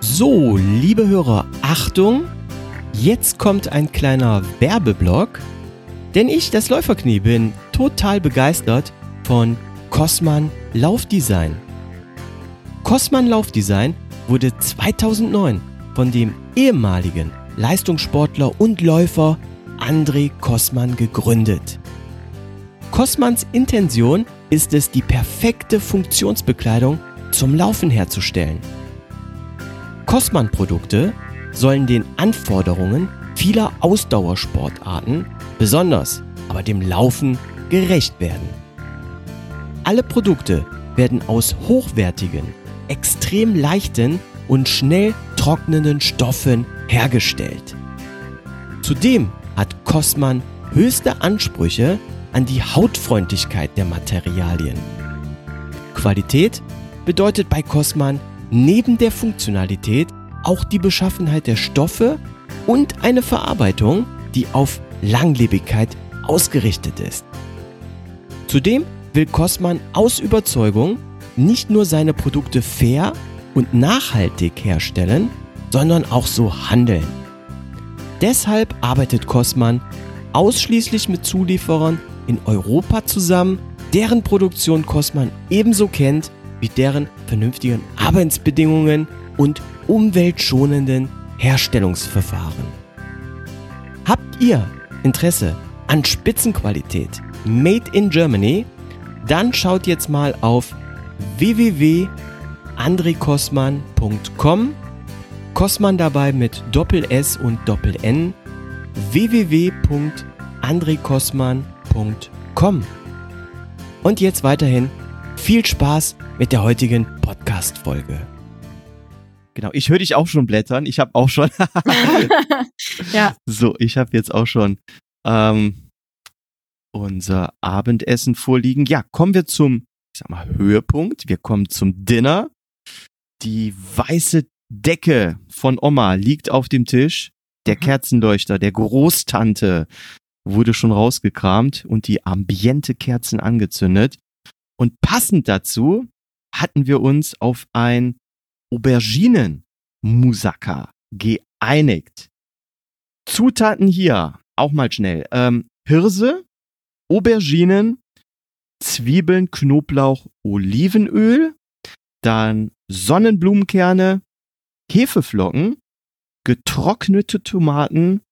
So, liebe Hörer, Achtung! Jetzt kommt ein kleiner Werbeblock, denn ich, das Läuferknie, bin total begeistert von Cosman Laufdesign. Cosman Laufdesign wurde 2009 von dem ehemaligen Leistungssportler und Läufer André Cosman gegründet. Cosmans Intention ist es, die perfekte Funktionsbekleidung zum Laufen herzustellen. Cosman-Produkte sollen den Anforderungen vieler Ausdauersportarten, besonders aber dem Laufen, gerecht werden. Alle Produkte werden aus hochwertigen, extrem leichten und schnell trocknenden Stoffen hergestellt. Zudem hat Cosman höchste Ansprüche an die Hautfreundlichkeit der Materialien. Qualität bedeutet bei Cosman neben der Funktionalität auch die Beschaffenheit der Stoffe und eine Verarbeitung, die auf Langlebigkeit ausgerichtet ist. Zudem will Cosman aus Überzeugung nicht nur seine Produkte fair und nachhaltig herstellen, sondern auch so handeln. Deshalb arbeitet Cosman ausschließlich mit Zulieferern in Europa zusammen, deren Produktion Cosman ebenso kennt wie deren vernünftigen Arbeitsbedingungen und umweltschonenden Herstellungsverfahren. Habt ihr Interesse an Spitzenqualität Made in Germany? Dann schaut jetzt mal auf www.andrekosman.com Kossmann dabei mit Doppel S und Doppel N www.andrekossmann.com. Und jetzt weiterhin viel Spaß mit der heutigen Podcast-Folge. Genau, ich höre dich auch schon blättern. Ich habe auch schon. ja. So, ich habe jetzt auch schon ähm, unser Abendessen vorliegen. Ja, kommen wir zum, ich sag mal, Höhepunkt. Wir kommen zum Dinner. Die weiße Decke von Oma liegt auf dem Tisch. Der Mhm. Kerzenleuchter der Großtante wurde schon rausgekramt und die Ambiente-Kerzen angezündet. Und passend dazu hatten wir uns auf ein Auberginen-Moussaka geeinigt. Zutaten hier, auch mal schnell. Ähm, Hirse, Auberginen, Zwiebeln, Knoblauch, Olivenöl, dann Sonnenblumenkerne, Hefeflocken, getrocknete Tomaten,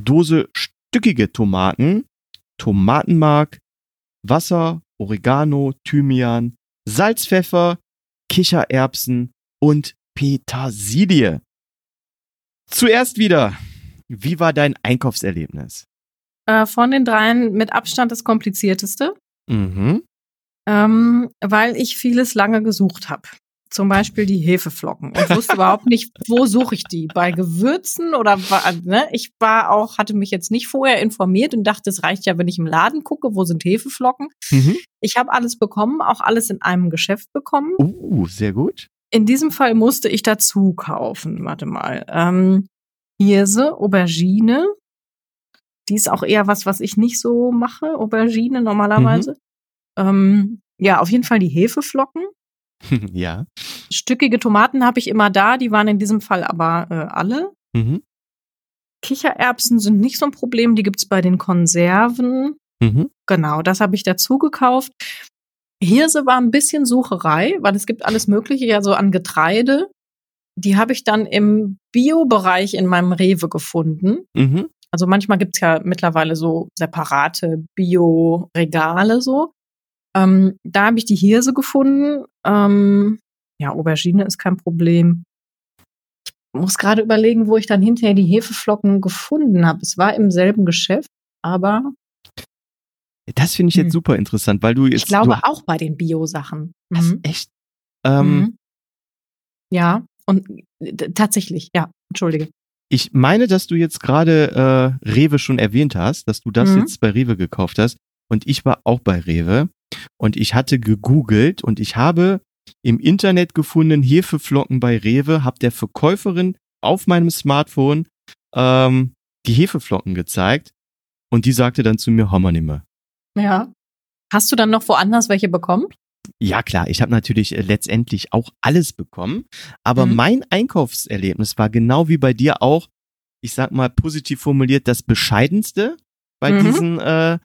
Dose stückige Tomaten, Tomatenmark, Wasser, Oregano, Thymian, Salz, Pfeffer, Kichererbsen und Petersilie. Zuerst wieder, wie war dein Einkaufserlebnis? Äh, von den dreien mit Abstand das komplizierteste, Mhm. ähm, weil ich vieles lange gesucht habe. Zum Beispiel die Hefeflocken und wusste überhaupt nicht, wo suche ich die? Bei Gewürzen oder wa- ne? Ich war auch, hatte mich jetzt nicht vorher informiert und dachte, es reicht ja, wenn ich im Laden gucke, wo sind Hefeflocken. Mhm. Ich habe alles bekommen, auch alles in einem Geschäft bekommen. Uh, sehr gut. In diesem Fall musste ich dazu kaufen. Warte mal. Ähm, Hirse, Aubergine. Die ist auch eher was, was ich nicht so mache. Aubergine normalerweise. Ähm, ja, auf jeden Fall die Hefeflocken. ja. Stückige Tomaten habe ich immer da. Die waren in diesem Fall aber äh, alle. Mhm. Kichererbsen sind nicht so ein Problem. Die gibt's bei den Konserven. Mhm. Genau, das habe ich dazu gekauft. Hirse war ein bisschen Sucherei, weil es gibt alles Mögliche ja so an Getreide. Die habe ich dann im Bio-Bereich in meinem Rewe gefunden. Mhm. Also manchmal gibt's ja mittlerweile so separate Bio-Regale so. Ähm, da habe ich die Hirse gefunden. Ähm, ja, Aubergine ist kein Problem. Ich muss gerade überlegen, wo ich dann hinterher die Hefeflocken gefunden habe. Es war im selben Geschäft, aber Das finde ich jetzt Hm. super interessant, weil du jetzt. ich glaube du, auch bei den Bio-Sachen. Mhm. echt. Ähm, Mhm. Ja, und äh, tatsächlich, ja, entschuldige. Ich meine, dass du jetzt gerade äh, Rewe schon erwähnt hast, dass du das Mhm. jetzt bei Rewe gekauft hast. Und ich war auch bei Rewe. Und ich hatte gegoogelt und ich habe im Internet gefunden, Hefeflocken bei Rewe, hab der Verkäuferin auf meinem Smartphone ähm, die Hefeflocken gezeigt. Und die sagte dann zu mir, Hammer nimmer. Ja. Hast du dann noch woanders welche bekommen? Ja klar, ich habe natürlich äh, letztendlich auch alles bekommen, aber Mhm. mein Einkaufserlebnis war genau wie bei dir auch, ich sag mal positiv formuliert, das bescheidenste bei Mhm. diesen äh,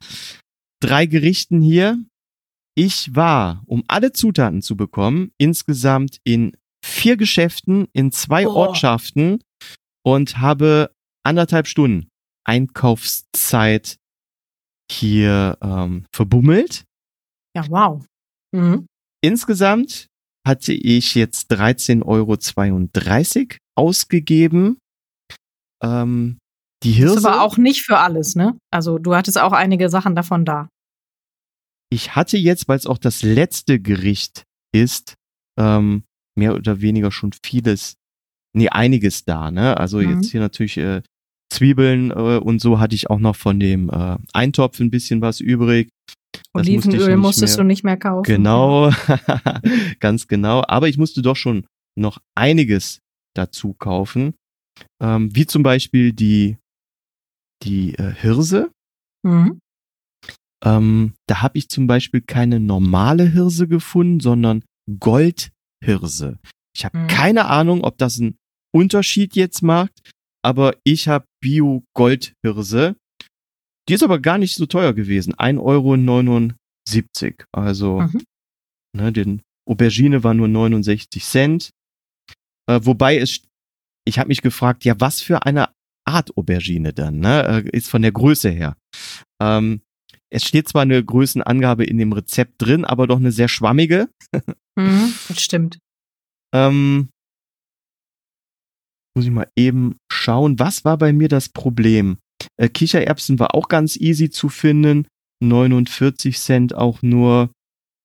drei Gerichten hier. Ich war, um alle Zutaten zu bekommen, insgesamt in vier Geschäften, in zwei Boah. Ortschaften und habe anderthalb Stunden Einkaufszeit hier ähm, verbummelt. Ja, wow. Mhm. Insgesamt hatte ich jetzt 13,32 Euro ausgegeben. Ähm, die Das Hirse, ist aber auch nicht für alles, ne? Also du hattest auch einige Sachen davon da. ich hatte jetzt, weil es auch das letzte Gericht ist, ähm, mehr oder weniger schon vieles, nee, einiges da, ne? Also Mhm. jetzt hier natürlich äh, Zwiebeln äh, und so hatte ich auch noch von dem äh, Eintopf ein bisschen was übrig. Das musste ich Olivenöl nicht musstest mehr- du nicht mehr kaufen. Genau, ganz genau. Aber ich musste doch schon noch einiges dazu kaufen. Ähm, wie zum Beispiel die, die äh, Hirse. Mhm. Ähm, da habe ich zum Beispiel keine normale Hirse gefunden, sondern Goldhirse. Ich habe Mhm. keine Ahnung, ob das einen Unterschied jetzt macht, aber ich habe Bio-Goldhirse. Die ist aber gar nicht so teuer gewesen. 1,79 Euro. Also, Mhm. ne, den Aubergine war nur 69 Cent. Äh, wobei es, ich habe mich gefragt, ja, was für eine Art Aubergine dann, ne? Äh, ist von der Größe her. Ähm, es steht zwar eine Größenangabe in dem Rezept drin, aber doch eine sehr schwammige. Mhm. Das stimmt. Ähm, muss ich mal eben schauen. Was war bei mir das Problem? Äh, Kichererbsen war auch ganz easy zu finden. 49 Cent auch nur.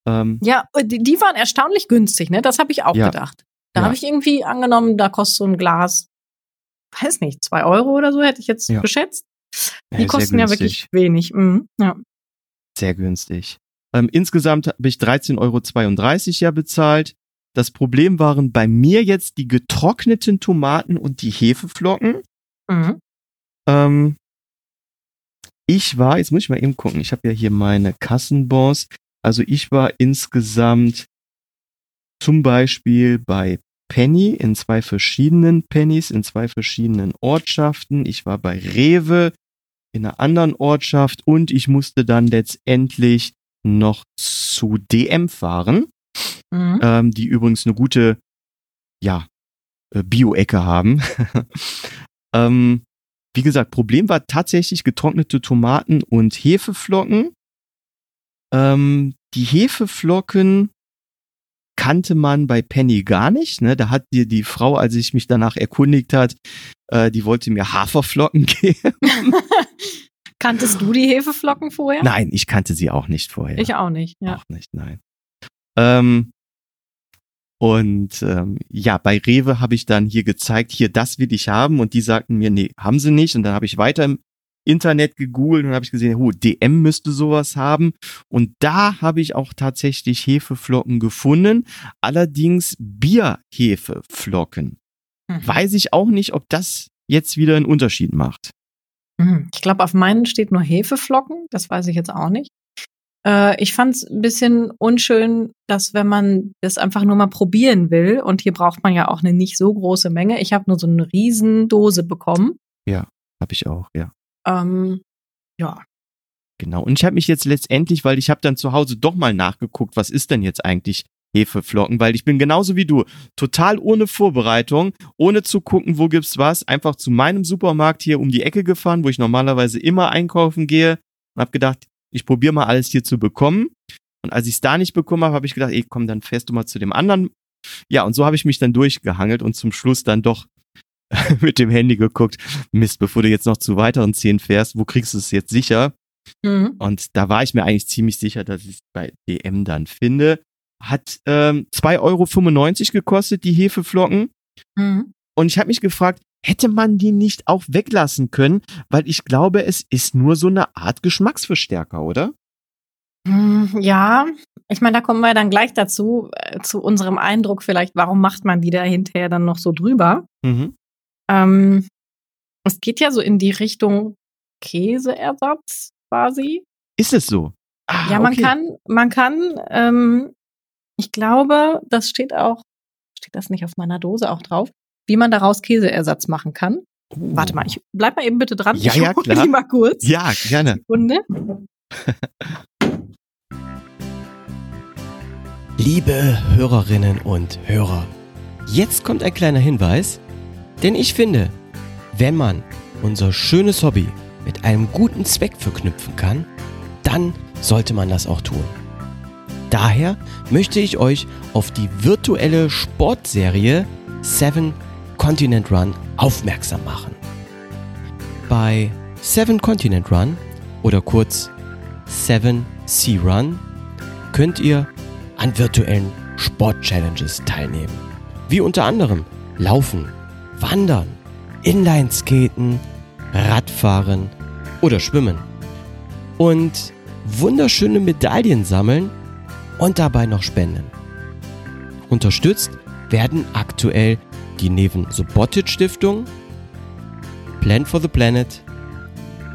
Ähm, Ja, die, die waren erstaunlich günstig, ne? Das habe ich auch Ja. gedacht. Da Ja. habe ich irgendwie angenommen, da kostet so ein Glas, weiß nicht, zwei Euro oder so, hätte ich jetzt Ja. geschätzt. Die kosten ja wirklich wenig. Mhm. Ja. Sehr günstig. Ähm, insgesamt habe ich 13,32 Euro ja bezahlt. Das Problem waren bei mir jetzt die getrockneten Tomaten und die Hefeflocken. Mhm. Ähm, ich war, jetzt muss ich mal eben gucken, ich habe ja hier meine Kassenbons. Also ich war insgesamt zum Beispiel bei Penny in zwei verschiedenen Pennys, in zwei verschiedenen Ortschaften. Ich war bei Rewe in einer anderen Ortschaft und ich musste dann letztendlich noch zu DM fahren Mhm. ähm, die übrigens eine gute, ja, äh, Bio-Ecke haben. ähm, wie gesagt, Problem war tatsächlich getrocknete Tomaten und Hefeflocken. Ähm, die Hefeflocken kannte man bei Penny gar nicht. Ne? Da hat dir die Frau, als ich mich danach erkundigt hat, äh, die wollte mir Haferflocken geben. Kanntest du die Hefeflocken vorher? Nein, ich kannte sie auch nicht vorher. Ich auch nicht. Ja. Auch nicht, nein. Ähm, und ähm, ja, bei Rewe habe ich dann hier gezeigt, hier, das will ich haben. Und die sagten mir, nee, haben sie nicht. Und dann habe ich weiter im Internet gegoogelt und habe ich gesehen, oh, DM müsste sowas haben. Und da habe ich auch tatsächlich Hefeflocken gefunden. Allerdings Bierhefeflocken. Mhm. Weiß ich auch nicht, ob das jetzt wieder einen Unterschied macht. Mhm. Ich glaube, auf meinen steht nur Hefeflocken. Das weiß ich jetzt auch nicht. Äh, ich fand es ein bisschen unschön, dass wenn man das einfach nur mal probieren will, und hier braucht man ja auch eine nicht so große Menge. Ich habe nur so eine Riesendose bekommen. Habe ich auch, ja. Ähm, ja. Genau. Und ich habe mich jetzt letztendlich, weil ich habe dann zu Hause doch mal nachgeguckt, was ist denn jetzt eigentlich Hefeflocken, weil ich bin genauso wie du, total ohne Vorbereitung, ohne zu gucken, wo gibt's was, einfach zu meinem Supermarkt hier um die Ecke gefahren, wo ich normalerweise immer einkaufen gehe und habe gedacht, ich probiere mal alles hier zu bekommen. Und als ich es da nicht bekommen habe, habe ich gedacht, ey, komm, dann fährst du mal zu dem anderen. Ja, und so habe ich mich dann durchgehangelt und zum Schluss dann doch mit dem Handy geguckt, Mist, bevor du jetzt noch zu weiteren zehn fährst, wo kriegst du es jetzt sicher? Mhm. Und da war ich mir eigentlich ziemlich sicher, dass ich es bei DM dann finde. Hat ähm, 2,95 Euro gekostet, die Hefeflocken. Mhm. Und ich habe mich gefragt, hätte man die nicht auch weglassen können? Weil ich glaube, es ist nur so eine Art Geschmacksverstärker, oder? Mm, Ja, ich meine, da kommen wir dann gleich dazu, äh, zu unserem Eindruck vielleicht, warum macht man die da hinterher dann noch so drüber? Mhm. Ähm, es geht ja so in die Richtung Käseersatz quasi. Ist es so? Ah, ja, man okay. kann, man kann, ähm, ich glaube, das steht auch, steht das nicht auf meiner Dose auch drauf, wie man daraus Käseersatz machen kann. Uh. Warte mal, ich bleib mal eben bitte dran. Ja, ich ja, klar. Die mal kurz. Ja, gerne. Sekunde. Liebe Hörerinnen und Hörer, jetzt kommt ein kleiner Hinweis, denn ich finde, wenn man unser schönes Hobby mit einem guten Zweck verknüpfen kann, dann sollte man das auch tun. Daher möchte ich euch auf die virtuelle Sportserie Seven Continent Run aufmerksam machen. Bei Seven Continent Run oder kurz Seven Sea Run könnt ihr an virtuellen Sport-Challenges teilnehmen. Wie unter anderem Laufen, Wandern, Inlineskaten, Radfahren oder Schwimmen. Und wunderschöne Medaillen sammeln und dabei noch spenden. Unterstützt werden aktuell die Neven Subotic Stiftung, Plan for the Planet,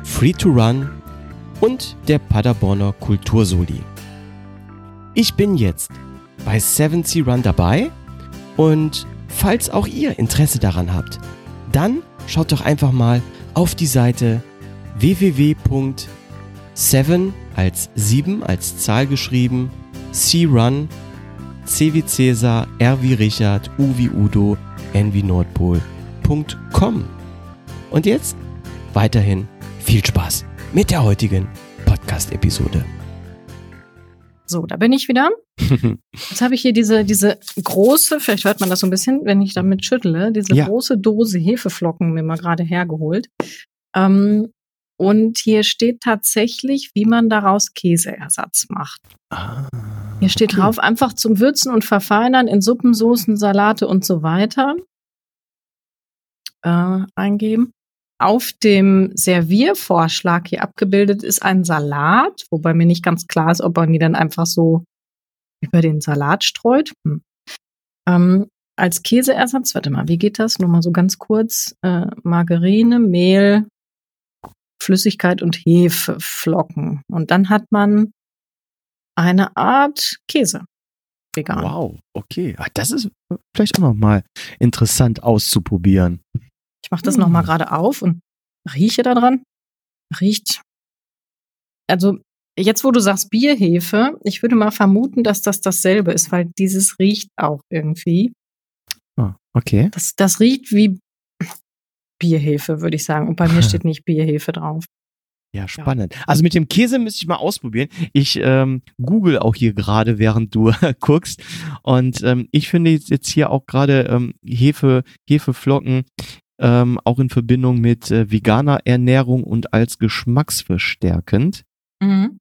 Free to Run und der Paderborner Kultursoli. Ich bin jetzt bei 7 Sea Run dabei und falls auch ihr Interesse daran habt, dann schaut doch einfach mal auf die Seite www.7 als 7 als Zahl geschrieben, Sea Run, C wie Cäsar, R wie Richard, U wie Udo, N wie Nordpol.com. Und jetzt weiterhin viel Spaß mit der heutigen Podcast-Episode. So, da bin ich wieder. Jetzt habe ich hier diese, diese große, vielleicht hört man das so ein bisschen, wenn ich damit schüttle, diese Ja. große Dose Hefeflocken mir mal gerade hergeholt. Ähm, und hier steht tatsächlich, wie man daraus Käseersatz macht. ah, Hier steht okay. drauf, einfach zum Würzen und Verfeinern in Suppen, Soßen, Salate und so weiter äh, eingeben. Auf dem Serviervorschlag hier abgebildet ist ein Salat, wobei mir nicht ganz klar ist, ob man die dann einfach so über den Salat streut. Hm. Ähm, als Käseersatz, warte mal, wie geht das? Nur mal so ganz kurz. Äh, Margarine, Mehl, Flüssigkeit und Hefeflocken. Und dann hat man eine Art Käse. Vegan. Wow, okay. Ah, das ist vielleicht auch nochmal interessant auszuprobieren. Ich mache das Hm. noch mal gerade auf und rieche da dran. Riecht. Also jetzt, wo du sagst Bierhefe, ich würde mal vermuten, dass das dasselbe ist, weil dieses riecht auch irgendwie. Ah, okay. Das, das riecht wie Bierhefe, würde ich sagen. Und bei mir steht nicht Bierhefe drauf. Ja, spannend. Also mit dem Käse müsste ich mal ausprobieren. Ich ähm, google auch hier gerade, während du guckst. Und ähm, ich finde jetzt jetzt hier auch gerade ähm, Hefe, Hefeflocken ähm, auch in Verbindung mit äh, veganer Ernährung und als geschmacksverstärkend. Mhm.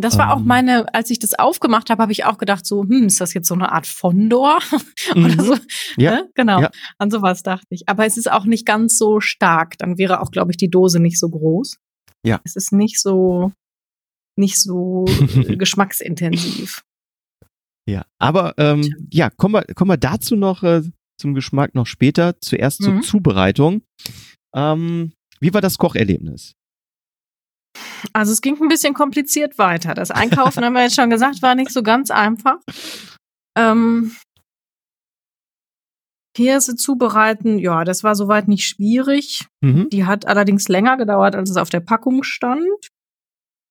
Das war auch Ähm. meine, als ich das aufgemacht habe, habe ich auch gedacht, so, hm, ist das jetzt so eine Art Fondor? Mhm. Oder so. Ja, Ne? Genau. ja. An sowas dachte ich. Aber es ist auch nicht ganz so stark. Dann wäre auch, glaube ich, die Dose nicht so groß. Ja. Es ist nicht so, nicht so äh, geschmacksintensiv. Ja, aber ähm, ja, kommen wir, kommen wir dazu noch äh, zum Geschmack noch später. Zuerst zur Mhm. Zubereitung. Ähm, wie war das Kocherlebnis? Also es ging ein bisschen kompliziert weiter. Das Einkaufen, haben wir jetzt schon gesagt, war nicht so ganz einfach. Ähm, Käse zubereiten, ja, das war soweit nicht schwierig. Mhm. Die hat allerdings länger gedauert, als es auf der Packung stand,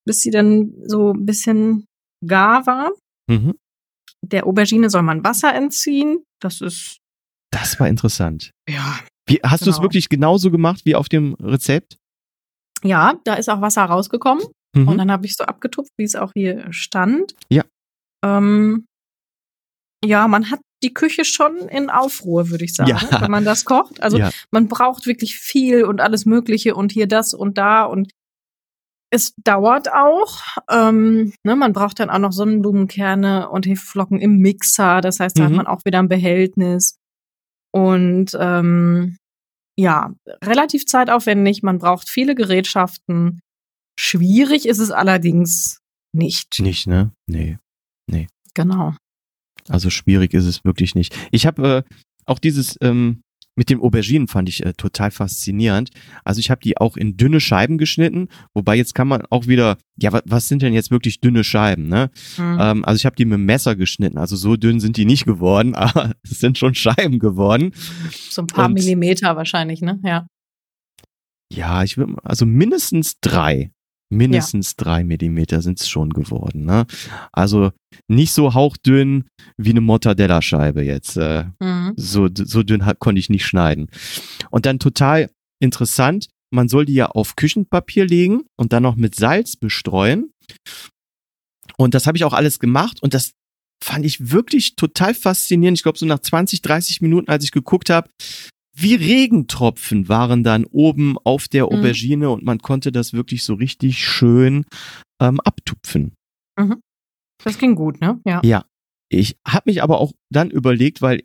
bis sie dann so ein bisschen gar war. Mhm. Der Aubergine soll man Wasser entziehen. Das ist, Das war interessant. ja, Wie, hast du es Genau. wirklich genauso gemacht wie auf dem Rezept? Ja, da ist auch Wasser rausgekommen. Mhm. Und dann habe ich so abgetupft, wie es auch hier stand. Ja. Ähm, ja, man hat die Küche schon in Aufruhr, würde ich sagen, Ja. wenn man das kocht. Also ja. man braucht wirklich viel und alles Mögliche und hier das und da und es dauert auch. Ähm, ne, man braucht dann auch noch Sonnenblumenkerne und Hefeflocken im Mixer. Das heißt, da hat Mhm. man auch wieder ein Behältnis. Und ähm, ja, relativ zeitaufwendig. Man braucht viele Gerätschaften. Schwierig ist es allerdings nicht. Nicht, ne? Nee. Genau. Also schwierig ist es wirklich nicht. Ich habe äh, auch dieses ähm, mit den Auberginen fand ich äh, total faszinierend. Also ich habe die auch in dünne Scheiben geschnitten, wobei jetzt kann man auch wieder, ja, wa was sind denn jetzt wirklich dünne Scheiben, ne? Hm. Ähm, also ich habe die mit dem Messer geschnitten, also so dünn sind die nicht geworden, aber es sind schon Scheiben geworden. so ein paar und- Millimeter wahrscheinlich, ne? Ja. Ja, ich würde, also mindestens drei. Mindestens drei Millimeter sind es schon geworden. Ne? Also nicht so hauchdünn wie eine Mortadella-Scheibe jetzt. Äh, Mhm. so, so dünn konnte ich nicht schneiden. Und dann total interessant, man soll die ja auf Küchenpapier legen und dann noch mit Salz bestreuen. Und das habe ich auch alles gemacht und das fand ich wirklich total faszinierend. Ich glaube, so nach 20, 30 Minuten, als ich geguckt habe, wie Regentropfen waren dann oben auf der Mhm. Aubergine und man konnte das wirklich so richtig schön ähm, abtupfen. Das ging gut, ne? Ja. Ja. Ich habe mich aber auch dann überlegt, weil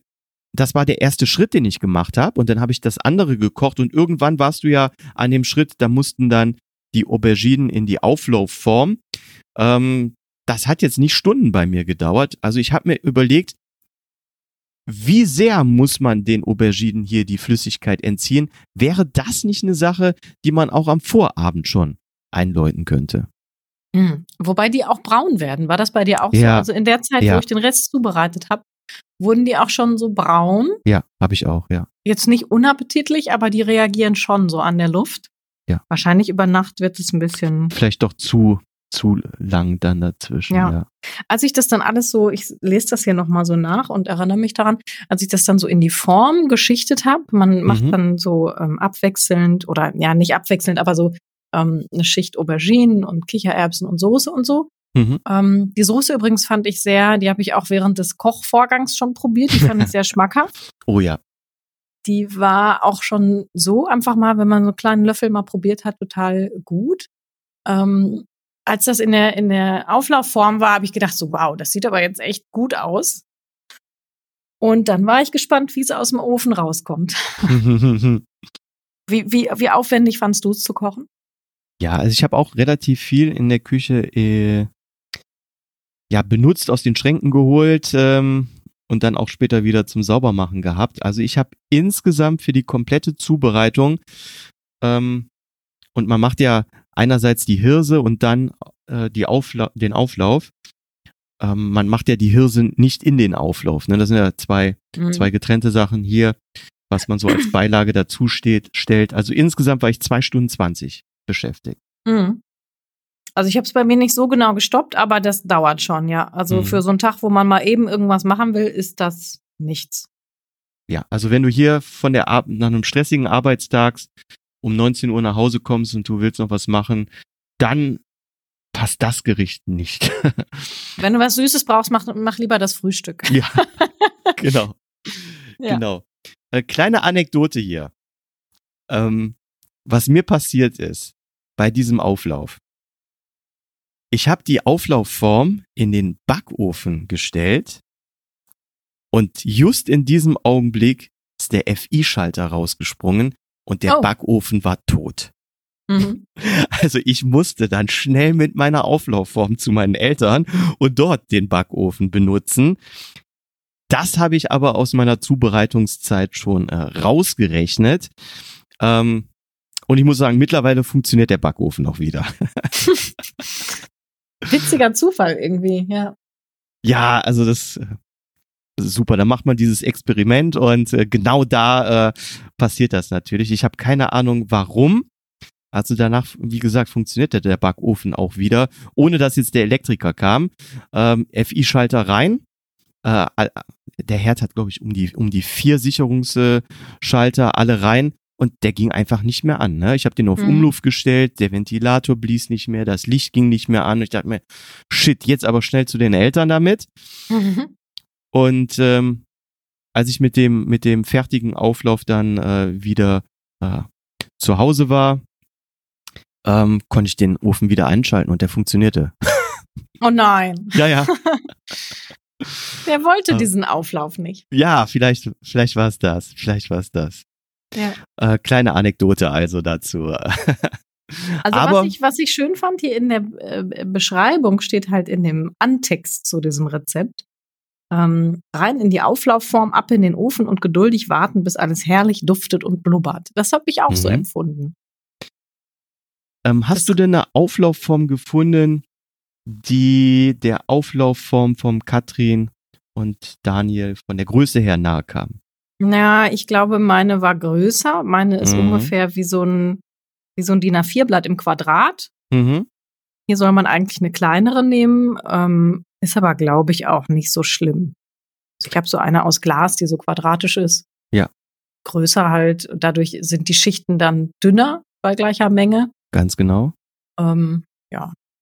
das war der erste Schritt, den ich gemacht habe und dann habe ich das andere gekocht und irgendwann warst du ja an dem Schritt, da mussten dann die Auberginen in die Auflaufform. Ähm, das hat jetzt nicht Stunden bei mir gedauert. Also ich habe mir überlegt, wie sehr muss man den Auberginen hier die Flüssigkeit entziehen? Wäre das nicht eine Sache, die man auch am Vorabend schon einläuten könnte? Mhm. Wobei die auch braun werden. War das bei dir auch so? Ja. Also in der Zeit, Ja. wo ich den Rest zubereitet habe, wurden die auch schon so braun. Ja, habe ich auch, ja. Jetzt nicht unappetitlich, aber die reagieren schon so an der Luft. Ja. Wahrscheinlich über Nacht wird es ein bisschen. Vielleicht doch zu, zu lang dann dazwischen. Ja. ja. Als ich das dann alles so, ich lese das hier nochmal so nach und erinnere mich daran, als ich das dann so in die Form geschichtet habe, man macht Mhm. dann so ähm, abwechselnd oder ja, nicht abwechselnd, aber so ähm, eine Schicht Auberginen und Kichererbsen und Soße und so. Mhm. Ähm, die Soße übrigens fand ich sehr, die habe ich auch während des Kochvorgangs schon probiert. Die fand ich sehr schmackhaft. Oh ja. Die war auch schon so einfach mal, wenn man so einen kleinen Löffel mal probiert hat, total gut. Ähm, als das in der, in der Auflaufform war, habe ich gedacht, so wow, das sieht aber jetzt echt gut aus. Und dann war ich gespannt, wie es aus dem Ofen rauskommt. Wie, wie, wie aufwendig fandst du es zu kochen? Ja, also ich habe auch relativ viel in der Küche äh, ja benutzt, aus den Schränken geholt ähm, und dann auch später wieder zum Saubermachen gehabt. Also ich habe insgesamt für die komplette Zubereitung ähm, und man macht ja einerseits die Hirse und dann äh, die Aufla den Auflauf. Ähm, man macht ja die Hirse nicht in den Auflauf. Ne? Das sind ja zwei, Mhm. zwei getrennte Sachen hier, was man so als Beilage dazu steht, stellt. Also insgesamt war ich zwei Stunden zwanzig beschäftigt. Mhm. Also ich habe es bei mir nicht so genau gestoppt, aber das dauert schon, ja. Also Mhm. für so einen Tag, wo man mal eben irgendwas machen will, ist das nichts. Ja, also wenn du hier von der Ar nach einem stressigen Arbeitstag um 19 Uhr nach Hause kommst und du willst noch was machen, dann passt das Gericht nicht. Wenn du was Süßes brauchst, mach, mach lieber das Frühstück. ja, genau. Ja. Genau. Äh, kleine Anekdote hier. Ähm, was mir passiert ist bei diesem Auflauf. Ich habe die Auflaufform in den Backofen gestellt und just in diesem Augenblick ist der FI-Schalter rausgesprungen und der Oh. Backofen war tot. Mhm. Also ich musste dann schnell mit meiner Auflaufform zu meinen Eltern und dort den Backofen benutzen. Das habe ich aber aus meiner Zubereitungszeit schon äh, rausgerechnet. Ähm, und ich muss sagen, mittlerweile funktioniert der Backofen auch wieder. Witziger Zufall irgendwie, ja. Ja, also das, äh, super. Da macht man dieses Experiment und äh, genau da äh, passiert das natürlich. Ich habe keine Ahnung, warum. Also danach, wie gesagt, funktionierte der Backofen auch wieder, ohne dass jetzt der Elektriker kam. Ähm, FI-Schalter rein. Äh, der Herd hat, glaube ich, um die, um die vier Sicherungsschalter alle rein und der ging einfach nicht mehr an. Ne? Ich habe den auf Mhm. Umluft gestellt, der Ventilator blies nicht mehr, das Licht ging nicht mehr an. Ich dachte mir, shit, jetzt aber schnell zu den Eltern damit. Mhm. Und ähm, als ich mit dem mit dem fertigen Auflauf dann äh, wieder äh, zu Hause war, ähm, konnte ich den Ofen wieder einschalten und der funktionierte. Oh nein, Ja, ja. der wollte Ah. diesen Auflauf nicht. Ja, vielleicht vielleicht war es das. Vielleicht war es das. Ja. Äh, kleine Anekdote also dazu. Also Aber- was ich, was ich schön fand, hier in der äh, Beschreibung steht halt in dem Antext zu diesem Rezept. Ähm, rein in die Auflaufform, ab in den Ofen und geduldig warten, bis alles herrlich duftet und blubbert. Das habe ich auch so Mhm. empfunden. ähm, hast Das- du denn eine Auflaufform gefunden, die der Auflaufform vom Katrin und Daniel von der Größe her nahe kam? Ja, ich glaube, meine war größer. Meine ist Mhm. ungefähr wie so ein, wie so ein DIN A4-Blatt im Quadrat. Mhm. Hier soll man eigentlich eine kleinere nehmen, ähm, ist aber, glaube ich, auch nicht so schlimm. Also ich habe so eine aus Glas, die so quadratisch ist. Ja. Größer halt. Dadurch sind die Schichten dann dünner bei gleicher Menge. Ganz genau. Ähm,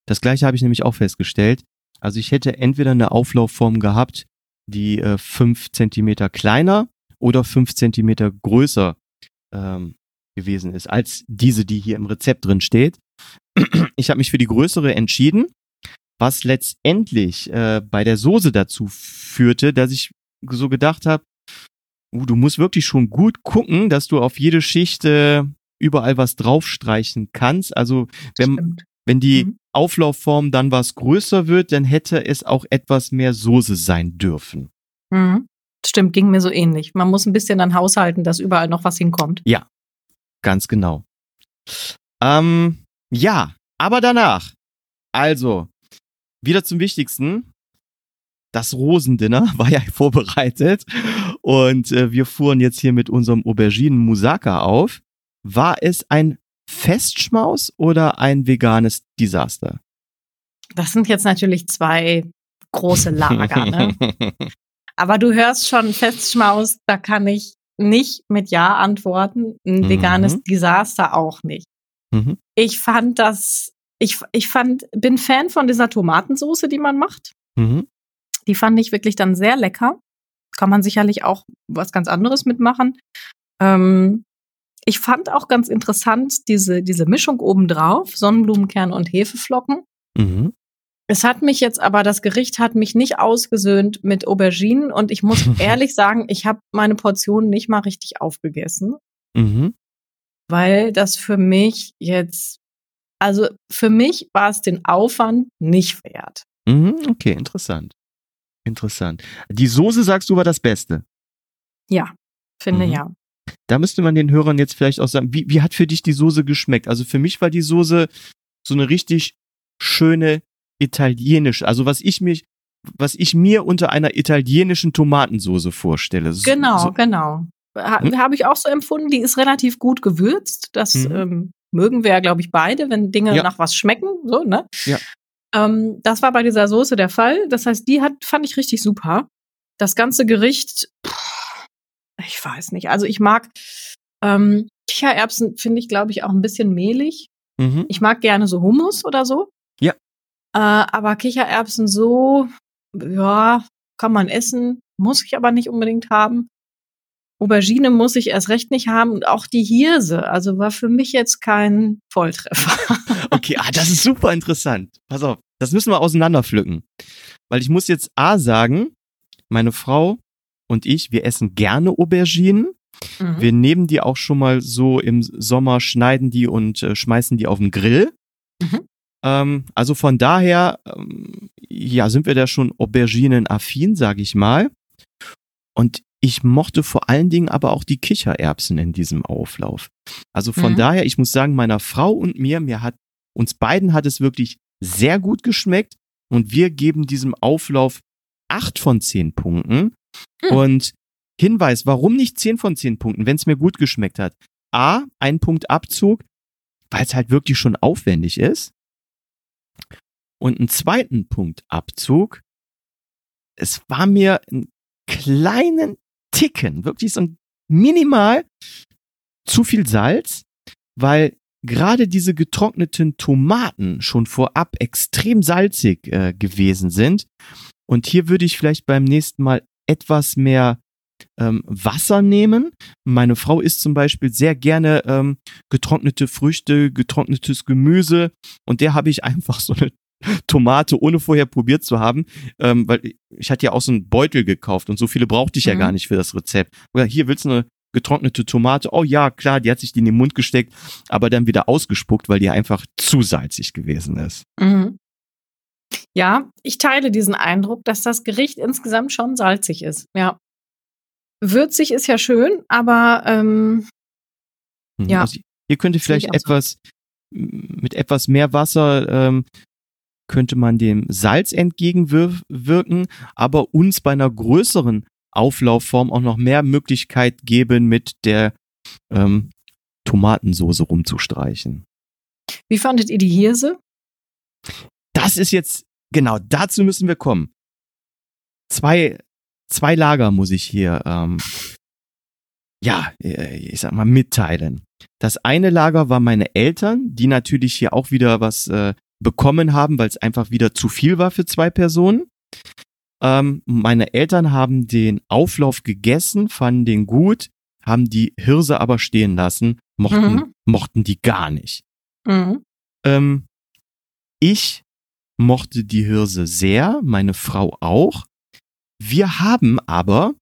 Das gleiche habe ich nämlich auch festgestellt. Also ich hätte entweder eine Auflaufform gehabt, die äh, fünf Zentimeter kleiner oder fünf Zentimeter größer ähm, gewesen ist, als diese, die hier im Rezept drin steht. Ich habe mich für die größere entschieden, was letztendlich äh, bei der Soße dazu führte, dass ich so gedacht habe, uh, du musst wirklich schon gut gucken, dass du auf jede Schicht äh, überall was draufstreichen kannst. Also wenn, stimmt. wenn die Mhm. Auflaufform dann was größer wird, dann hätte es auch etwas mehr Soße sein dürfen. Mhm. Stimmt, ging mir so ähnlich. Man muss ein bisschen dann haushalten, dass überall noch was hinkommt. Ganz genau. Ähm, ja, aber danach. Also, wieder zum Wichtigsten. Das Rosendinner war ja vorbereitet und äh, wir fuhren jetzt hier mit unserem Auberginen Musaka auf. War es ein Festschmaus oder ein veganes Desaster? Das sind jetzt natürlich zwei große Lager. ne? Aber du hörst schon Festschmaus, da kann ich nicht mit Ja antworten. Ein Mhm. veganes Desaster auch nicht. Mhm. Ich fand das ich, ich fand, bin Fan von dieser Tomatensoße, die man macht. Mhm. Die fand ich wirklich dann sehr lecker. Kann man sicherlich auch was ganz anderes mitmachen. Ähm, ich fand auch ganz interessant diese, diese Mischung obendrauf, Sonnenblumenkern und Hefeflocken. Mhm. Es hat mich jetzt aber, das Gericht hat mich nicht ausgesöhnt mit Auberginen und ich muss ehrlich sagen, ich habe meine Portion nicht mal richtig aufgegessen, Mhm. weil das für mich jetzt, also für mich war es den Aufwand nicht wert. Mhm. Okay, interessant. Interessant. Die Soße, sagst du, war das Beste. Ja, finde Mhm. ja. Da müsste man den Hörern jetzt vielleicht auch sagen, wie, wie hat für dich die Soße geschmeckt? Also für mich war die Soße so eine richtig schöne italienische, also was ich mich, was ich mir unter einer italienischen Tomatensoße vorstelle. So- Genau, So, genau. Ha, Hm? Habe ich auch so empfunden. Die ist relativ gut gewürzt. Das Mhm. ähm, mögen wir ja, glaube ich, beide, wenn Dinge Ja. nach was schmecken. So, ne? Ja. Ähm, das war bei dieser Soße der Fall. Das heißt, die hat, fand ich richtig super. Das ganze Gericht, pff, ich weiß nicht. Also ich mag ähm, Kichererbsen, finde ich, glaube ich, auch ein bisschen mehlig. mhm. Ich mag gerne so Hummus oder so. Ja. Äh, aber Kichererbsen so, ja, kann man essen, muss ich aber nicht unbedingt haben. Aubergine muss ich erst recht nicht haben und auch die Hirse, also war für mich jetzt kein Volltreffer. Okay, ah, das ist super interessant. Pass auf, das müssen wir auseinanderpflücken. Weil ich muss jetzt A sagen, meine Frau und ich, wir essen gerne Auberginen. Mhm. Wir nehmen die auch schon mal so im Sommer, schneiden die und äh, schmeißen die auf den Grill. Mhm. Ähm, also von daher, ähm, ja, sind wir da schon Auberginen-affin, sage ich mal. Und ich mochte vor allen Dingen aber auch die Kichererbsen in diesem Auflauf. Also von Mhm. daher, ich muss sagen, meiner Frau und mir, mir hat, uns beiden hat es wirklich sehr gut geschmeckt und wir geben diesem Auflauf acht von zehn Punkten. Mhm. Und Hinweis, warum nicht 10 von 10 Punkten, wenn es mir gut geschmeckt hat? A, ein Punkt Abzug, weil es halt wirklich schon aufwendig ist. Und einen zweiten Punkt Abzug, es war mir einen kleinen Ticken, wirklich so ein minimal zu viel Salz, weil gerade diese getrockneten Tomaten schon vorab extrem salzig äh, gewesen sind. Und hier würde ich vielleicht beim nächsten Mal etwas mehr ähm, Wasser nehmen. Meine Frau isst zum Beispiel sehr gerne ähm, getrocknete Früchte, getrocknetes Gemüse und der habe ich einfach so eine Tomate, ohne vorher probiert zu haben, ähm, weil ich hatte ja auch so einen Beutel gekauft und so viele brauchte ich ja Mhm. gar nicht für das Rezept. Oder hier willst du eine getrocknete Tomate? Oh ja, klar, die hat sich die in den Mund gesteckt, aber dann wieder ausgespuckt, weil die einfach zu salzig gewesen ist. Mhm. Ja, ich teile diesen Eindruck, dass das Gericht insgesamt schon salzig ist. Ja. Würzig ist ja schön, aber ähm, Mhm. Ja. Also hier könnte Sehe ich vielleicht etwas mit etwas mehr Wasser ähm, könnte man dem Salz entgegenwirken, aber uns bei einer größeren Auflaufform auch noch mehr Möglichkeit geben, mit der ähm, Tomatensoße rumzustreichen. wie fandet ihr die Hirse? Das ist jetzt, genau, dazu müssen wir kommen. Zwei, zwei Lager muss ich hier, ähm, ja, äh, ich sag mal, mitteilen. Das eine Lager war meine Eltern, die natürlich hier auch wieder was äh, bekommen haben, weil es einfach wieder zu viel war für zwei Personen. Ähm, meine Eltern haben den Auflauf gegessen, fanden den gut, haben die Hirse aber stehen lassen, mochten, Mhm. mochten die gar nicht. Mhm. Ähm, ich mochte die Hirse sehr, meine Frau auch. Wir haben aber,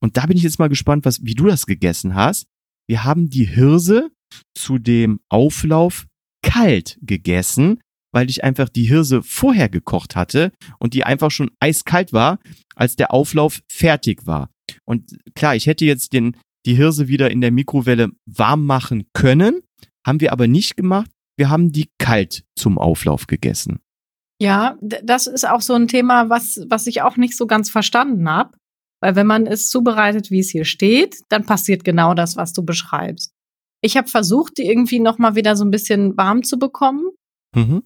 und da bin ich jetzt mal gespannt, was, wie du das gegessen hast, wir haben die Hirse zu dem Auflauf kalt gegessen, weil ich einfach die Hirse vorher gekocht hatte und die einfach schon eiskalt war, als der Auflauf fertig war. Und klar, ich hätte jetzt den, die Hirse wieder in der Mikrowelle warm machen können, haben wir aber nicht gemacht. Wir haben die kalt zum Auflauf gegessen. Ja, das ist auch so ein Thema, was, was ich auch nicht so ganz verstanden habe. Weil wenn man es zubereitet, wie es hier steht, dann passiert genau das, was du beschreibst. Ich habe versucht, die irgendwie noch mal wieder so ein bisschen warm zu bekommen. Mhm.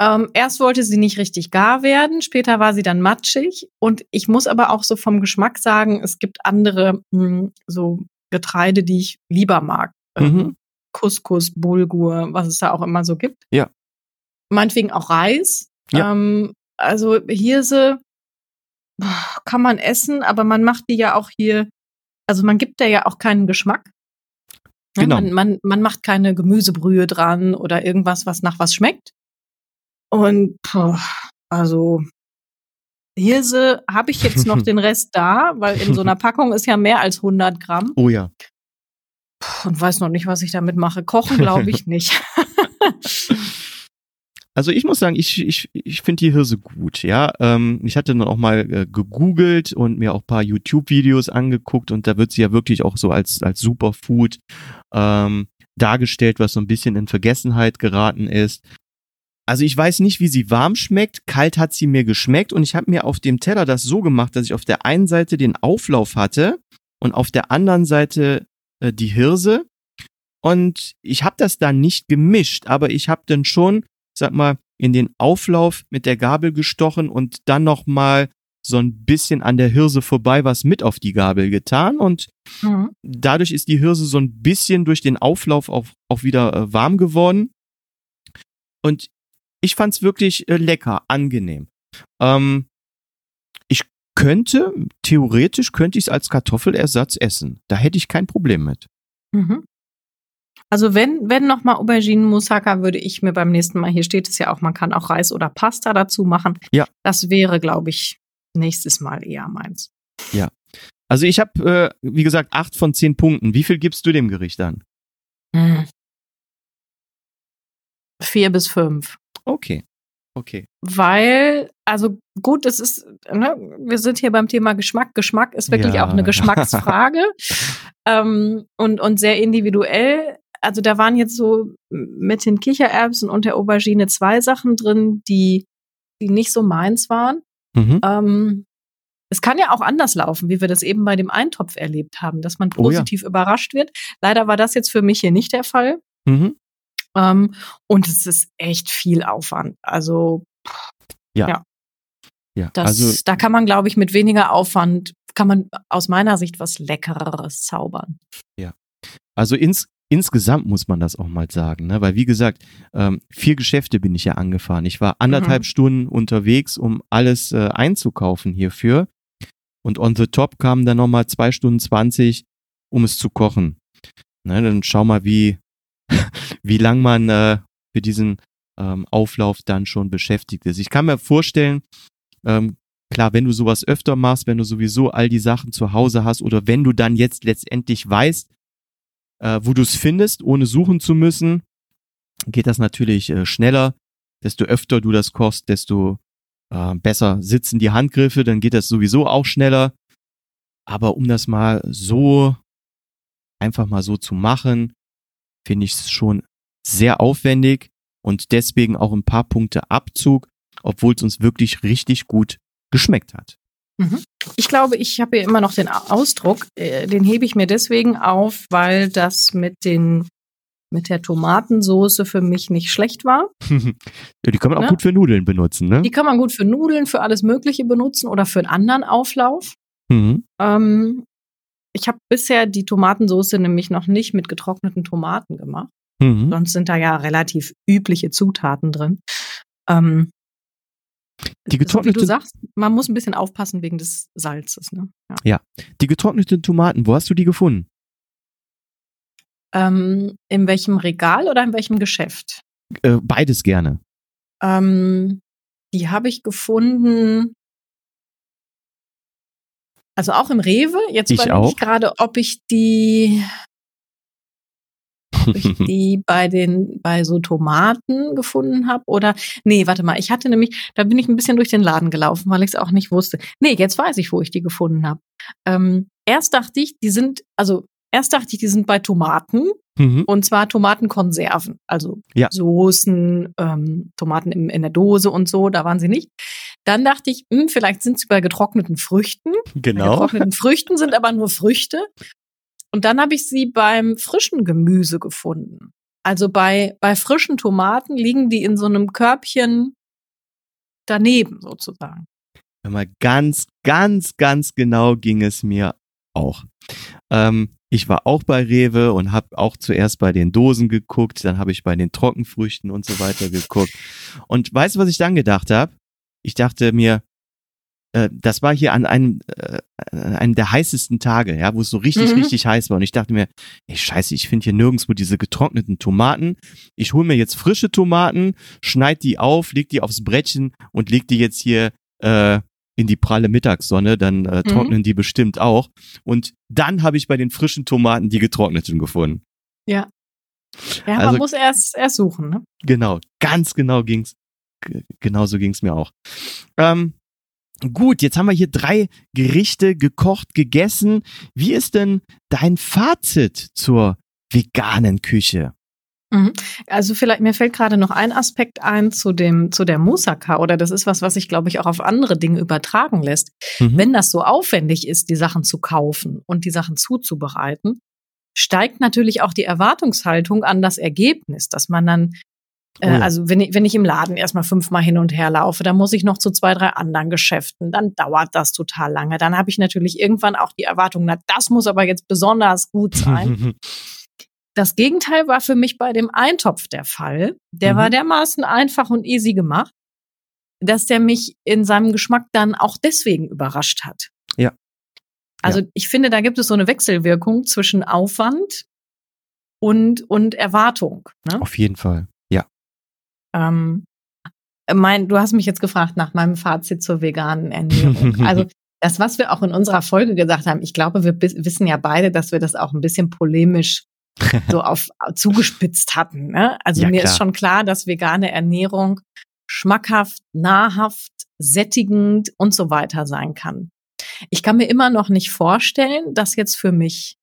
Ähm, erst wollte sie nicht richtig gar werden, später war sie dann matschig. Und ich muss aber auch so vom Geschmack sagen, es gibt andere mh, so Getreide, die ich lieber mag. Ähm, Mhm. Couscous, Bulgur, was es da auch immer so gibt. Ja. meinetwegen auch Reis. Ja. Ähm, also Hirse kann man essen, aber man macht die ja auch hier, also man gibt da ja auch keinen Geschmack. Ja, Genau. Man, man, man macht keine Gemüsebrühe dran oder irgendwas, was nach was schmeckt. Und boah, also Hirse habe ich jetzt noch den Rest da, weil in so einer Packung ist ja mehr als 100 Gramm Oh ja. und weiß noch nicht, was ich damit mache. Kochen glaube ich nicht. Also ich muss sagen, ich, ich, ich finde die Hirse gut, ja. Ähm, ich hatte dann auch mal äh, gegoogelt und mir auch ein paar YouTube-Videos angeguckt und da wird sie ja wirklich auch so als, als Superfood ähm, dargestellt, was so ein bisschen in Vergessenheit geraten ist. Also ich weiß nicht, wie sie warm schmeckt. Kalt hat sie mir geschmeckt und ich habe mir auf dem Teller das so gemacht, dass ich auf der einen Seite den Auflauf hatte und auf der anderen Seite äh, die Hirse. Und ich habe das dann nicht gemischt, aber ich habe dann schon sag mal, in den Auflauf mit der Gabel gestochen und dann noch mal so ein bisschen an der Hirse vorbei was mit auf die Gabel getan und Mhm. dadurch ist die Hirse so ein bisschen durch den Auflauf auch, auch wieder äh, warm geworden. Und ich fand's wirklich äh, lecker, angenehm. Ähm, ich könnte, theoretisch könnte ich es als Kartoffelersatz essen. Da hätte ich kein Problem mit. Mhm. Also wenn, wenn nochmal Auberginen Moussaka, würde ich mir beim nächsten Mal, hier steht es ja auch, man kann auch Reis oder Pasta dazu machen. Ja. Das wäre, glaube ich, nächstes Mal eher meins. Also ich habe, äh, wie gesagt, acht von zehn Punkten. Wie viel gibst du dem Gericht an? Hm. Vier bis fünf. Okay. Okay. Weil, also gut, das ist, ne, wir sind hier beim Thema Geschmack. Geschmack ist wirklich Ja. auch eine Geschmacksfrage ähm, und, und sehr individuell. Also da waren jetzt so mit den Kichererbsen und der Aubergine zwei Sachen drin, die, die nicht so meins waren. Mhm. Ähm, es kann ja auch anders laufen, wie wir das eben bei dem Eintopf erlebt haben, dass man Oh ja. positiv überrascht wird. Leider war das jetzt für mich hier nicht der Fall. Mhm. Ähm, und es ist echt viel Aufwand. Also Ja, das, also da kann man, glaube ich, mit weniger Aufwand, kann man aus meiner Sicht was Leckereres zaubern. Also ins, insgesamt muss man das auch mal sagen, ne? weil wie gesagt, ähm, vier Geschäfte bin ich ja angefahren. Ich war anderthalb Mhm. Stunden unterwegs, um alles äh, einzukaufen hierfür. Und on the top kamen dann nochmal zwei Stunden zwanzig, um es zu kochen. Ne, dann schau mal, wie, wie lang man äh, für diesen ähm, Auflauf dann schon beschäftigt ist. Ich kann mir vorstellen, ähm, klar, wenn du sowas öfter machst, wenn du sowieso all die Sachen zu Hause hast oder wenn du dann jetzt letztendlich weißt, äh, wo du es findest, ohne suchen zu müssen, geht das natürlich äh, schneller. Desto öfter du das kochst, desto äh, besser sitzen die Handgriffe, dann geht das sowieso auch schneller. Aber um das mal so einfach mal so zu machen, finde ich es schon sehr aufwendig und deswegen auch ein paar Punkte Abzug, obwohl es uns wirklich richtig gut geschmeckt hat. Ich glaube, ich habe hier immer noch den Ausdruck, äh, den hebe ich mir deswegen auf, weil das mit den mit der Tomatensoße für mich nicht schlecht war. ja, die kann man auch Ne? gut für Nudeln benutzen, ne? Die kann man gut für Nudeln, für alles Mögliche benutzen oder für einen anderen Auflauf. Mhm. Ähm, ich habe bisher die Tomatensoße nämlich noch nicht mit getrockneten Tomaten gemacht. Mhm. Sonst sind da ja relativ übliche Zutaten drin. Ähm, Die so wie getrocknete- du sagst, man muss ein bisschen aufpassen wegen des Salzes. Ne? Ja. Die getrockneten Tomaten, wo hast du die gefunden? Ähm, in welchem Regal oder in welchem Geschäft? Äh, beides gerne. Ähm, die habe ich gefunden. Also auch im Rewe. Jetzt Ich überlege ich gerade, ob ich die, ob ich die bei den bei so Tomaten gefunden habe oder nee, warte mal, ich hatte nämlich, da bin ich ein bisschen durch den Laden gelaufen, weil ich es auch nicht wusste. Nee, jetzt weiß ich, wo ich die gefunden habe. Ähm, erst dachte ich, die sind, also erst dachte ich, die sind bei Tomaten Mhm. und zwar Tomatenkonserven, also Ja. Soßen, ähm, Tomaten im, in der Dose und so, da waren sie nicht. Dann dachte ich, hm, vielleicht sind sie bei getrockneten Früchten. Bei Genau. getrockneten Früchten sind aber nur Früchte. Und dann habe ich sie beim frischen Gemüse gefunden. Also bei, bei frischen Tomaten liegen die in so einem Körbchen daneben sozusagen. Mal, ganz, ganz, ganz genau ging es mir auch. Ähm, ich war auch bei Rewe und habe auch zuerst bei den Dosen geguckt, dann habe ich bei den Trockenfrüchten und so weiter geguckt. Und weißt du, was ich dann gedacht habe? Ich dachte mir, äh, das war hier an einem, äh, an einem der heißesten Tage, ja, wo es so richtig, Mhm. richtig heiß war. Und ich dachte mir, ey, scheiße, ich finde hier nirgendwo diese getrockneten Tomaten. Ich hole mir jetzt frische Tomaten, schneid die auf, leg die aufs Brettchen und leg die jetzt hier äh, in die pralle Mittagssonne, dann äh, Mhm. trocknen die bestimmt auch. Und dann habe ich bei den frischen Tomaten die getrockneten gefunden. Ja. Ja, Also- man muss erst, erst suchen, ne? Genau, ganz genau ging's. Genauso ging's mir auch. Ähm, gut, jetzt haben wir hier drei Gerichte gekocht, gegessen. Wie ist denn dein Fazit zur veganen Küche? Also vielleicht, mir fällt gerade noch ein Aspekt ein zu dem, zu der Moussaka, oder das ist was, was sich, glaube ich, auch auf andere Dinge übertragen lässt. Mhm. Wenn das so aufwendig ist, die Sachen zu kaufen und die Sachen zuzubereiten, steigt natürlich auch die Erwartungshaltung an das Ergebnis, dass man dann, äh, Oh ja. also wenn ich, wenn ich im Laden erstmal fünfmal hin und her laufe, dann muss ich noch zu zwei, drei anderen Geschäften, dann dauert das total lange. Dann habe ich natürlich irgendwann auch die Erwartung, na, das muss aber jetzt besonders gut sein. Das Gegenteil war für mich bei dem Eintopf der Fall. Der Mhm. war dermaßen einfach und easy gemacht, dass der mich in seinem Geschmack dann auch deswegen überrascht hat. Ja. Also ich finde, da gibt es so eine Wechselwirkung zwischen Aufwand und, und Erwartung. Ne? Auf jeden Fall. Ja. Ähm, mein, du hast mich jetzt gefragt nach meinem Fazit zur veganen Ernährung. Also das, was wir auch in unserer Folge gesagt haben, ich glaube, wir wissen ja beide, dass wir das auch ein bisschen polemisch so auf zugespitzt hatten. Ne? Also Ja, mir klar. ist schon klar, dass vegane Ernährung schmackhaft, nahrhaft, sättigend und so weiter sein kann. Ich kann mir immer noch nicht vorstellen, das jetzt für mich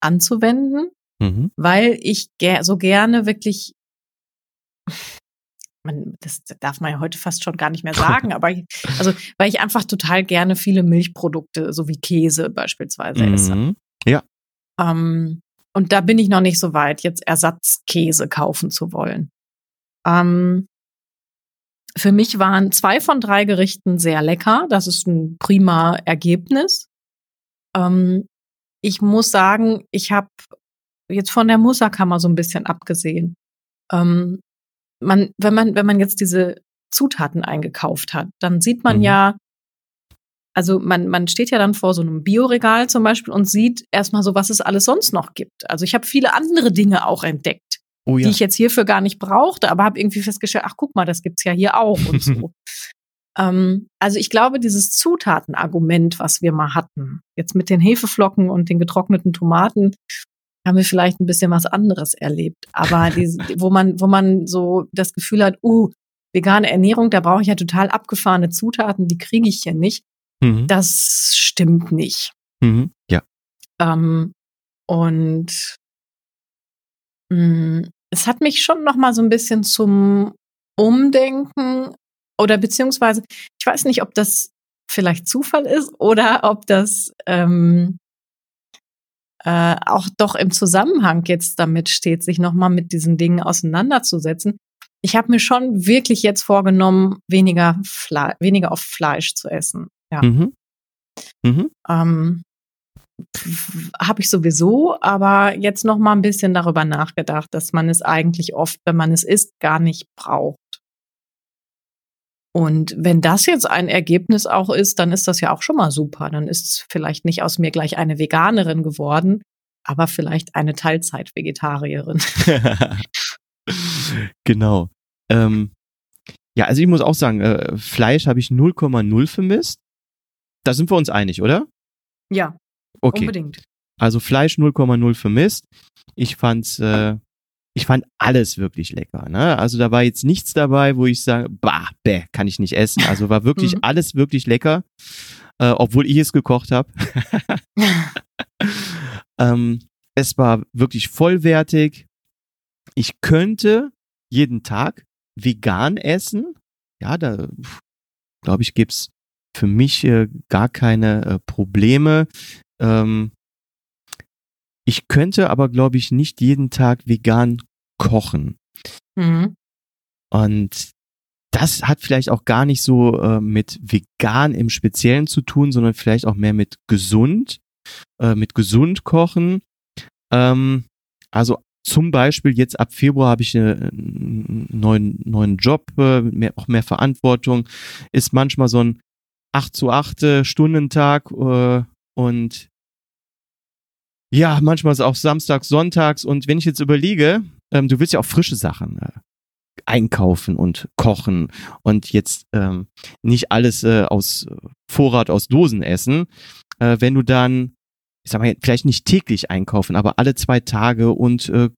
anzuwenden, Mhm. weil ich ger so gerne wirklich, man, das darf man ja heute fast schon gar nicht mehr sagen, aber ich, also weil ich einfach total gerne viele Milchprodukte, so wie Käse beispielsweise esse. Mhm. Ähm, und da bin ich noch nicht so weit, jetzt Ersatzkäse kaufen zu wollen. Ähm, für mich waren zwei von drei Gerichten sehr lecker. Das ist ein prima Ergebnis. Ähm, ich muss sagen, ich habe jetzt von der Musakammer so ein bisschen abgesehen. Ähm, man, wenn man, wenn man jetzt diese Zutaten eingekauft hat, dann sieht man Mhm. ja, also man, man steht ja dann vor so einem Bioregal zum Beispiel und sieht erstmal so, was es alles sonst noch gibt. Also ich habe viele andere Dinge auch entdeckt, Oh ja. die ich jetzt hierfür gar nicht brauchte, aber habe irgendwie festgestellt, ach guck mal, das gibt's ja hier auch und so. ähm, also ich glaube, dieses Zutatenargument, was wir mal hatten, jetzt mit den Hefeflocken und den getrockneten Tomaten, haben wir vielleicht ein bisschen was anderes erlebt. Aber diese, wo man, wo man so das Gefühl hat, uh, vegane Ernährung, da brauche ich ja total abgefahrene Zutaten, die kriege ich hier nicht. Mhm. Das stimmt nicht. Mhm. Ja. Ähm, und mh, es hat mich schon noch mal so ein bisschen zum Umdenken oder beziehungsweise, ich weiß nicht, ob das vielleicht Zufall ist oder ob das ähm, äh, auch doch im Zusammenhang jetzt damit steht, sich noch mal mit diesen Dingen auseinanderzusetzen. Ich habe mir schon wirklich jetzt vorgenommen, weniger, Fle weniger auf Fleisch zu essen. Ja. Mhm. Mhm. Ähm, habe ich sowieso, aber jetzt noch mal ein bisschen darüber nachgedacht, dass man es eigentlich oft, wenn man es isst, gar nicht braucht. Und wenn das jetzt ein Ergebnis auch ist, dann ist das ja auch schon mal super. Dann ist vielleicht nicht aus mir gleich eine Veganerin geworden, aber vielleicht eine Teilzeit-Vegetarierin. genau. Ähm, ja, also ich muss auch sagen, äh, Fleisch habe ich 0,0 vermisst. Da sind wir uns einig, oder? Ja, Okay. unbedingt. Also Fleisch 0,0 vermisst. Ich fand's, äh, ich fand alles wirklich lecker. Ne? Also da war jetzt nichts dabei, wo ich sage, bah, bäh, kann ich nicht essen. Also war wirklich Mhm. alles wirklich lecker, äh, obwohl ich es gekocht habe. ähm, es war wirklich vollwertig. Ich könnte jeden Tag vegan essen. Ja, da glaube ich, gibt's für mich äh, gar keine äh, Probleme. Ähm, ich könnte aber, glaube ich, nicht jeden Tag vegan kochen. Mhm. Und das hat vielleicht auch gar nicht so äh, mit vegan im Speziellen zu tun, sondern vielleicht auch mehr mit gesund, äh, mit gesund kochen. Ähm, also zum Beispiel jetzt ab Februar habe ich einen neuen, neuen Job, äh, mehr, auch mehr Verantwortung. Ist manchmal so ein 8 zu 8 Stundentag äh, und ja, manchmal ist es auch samstags, sonntags. Und wenn ich jetzt überlege, ähm, du willst ja auch frische Sachen äh, einkaufen und kochen und jetzt ähm, nicht alles äh, aus Vorrat aus Dosen essen. Äh, wenn du dann, ich sag mal, vielleicht nicht täglich einkaufen, aber alle zwei Tage und äh,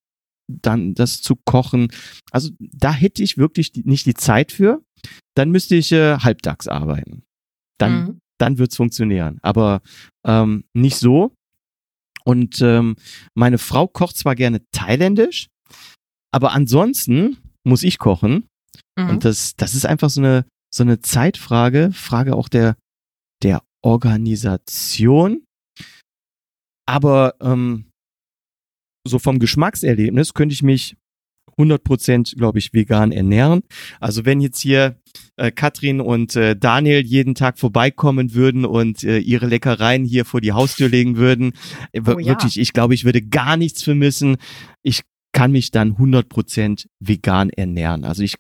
dann das zu kochen. Also da hätte ich wirklich die, nicht die Zeit für. Dann müsste ich äh, halbtags arbeiten. Dann, mhm. dann wird's funktionieren. Aber ähm, nicht so. Und ähm, meine Frau kocht zwar gerne thailändisch, aber ansonsten muss ich kochen. Mhm. Und das, das ist einfach so eine, so eine Zeitfrage, Frage auch der, der Organisation. Aber ähm, so vom Geschmackserlebnis könnte ich mich 100% glaube ich vegan ernähren. Also wenn jetzt hier äh, Katrin und äh, Daniel jeden Tag vorbeikommen würden und äh, ihre Leckereien hier vor die Haustür legen würden, äh, oh, wirklich, ja. ich glaube, ich würde gar nichts vermissen. Ich kann mich dann 100% vegan ernähren. Also ich,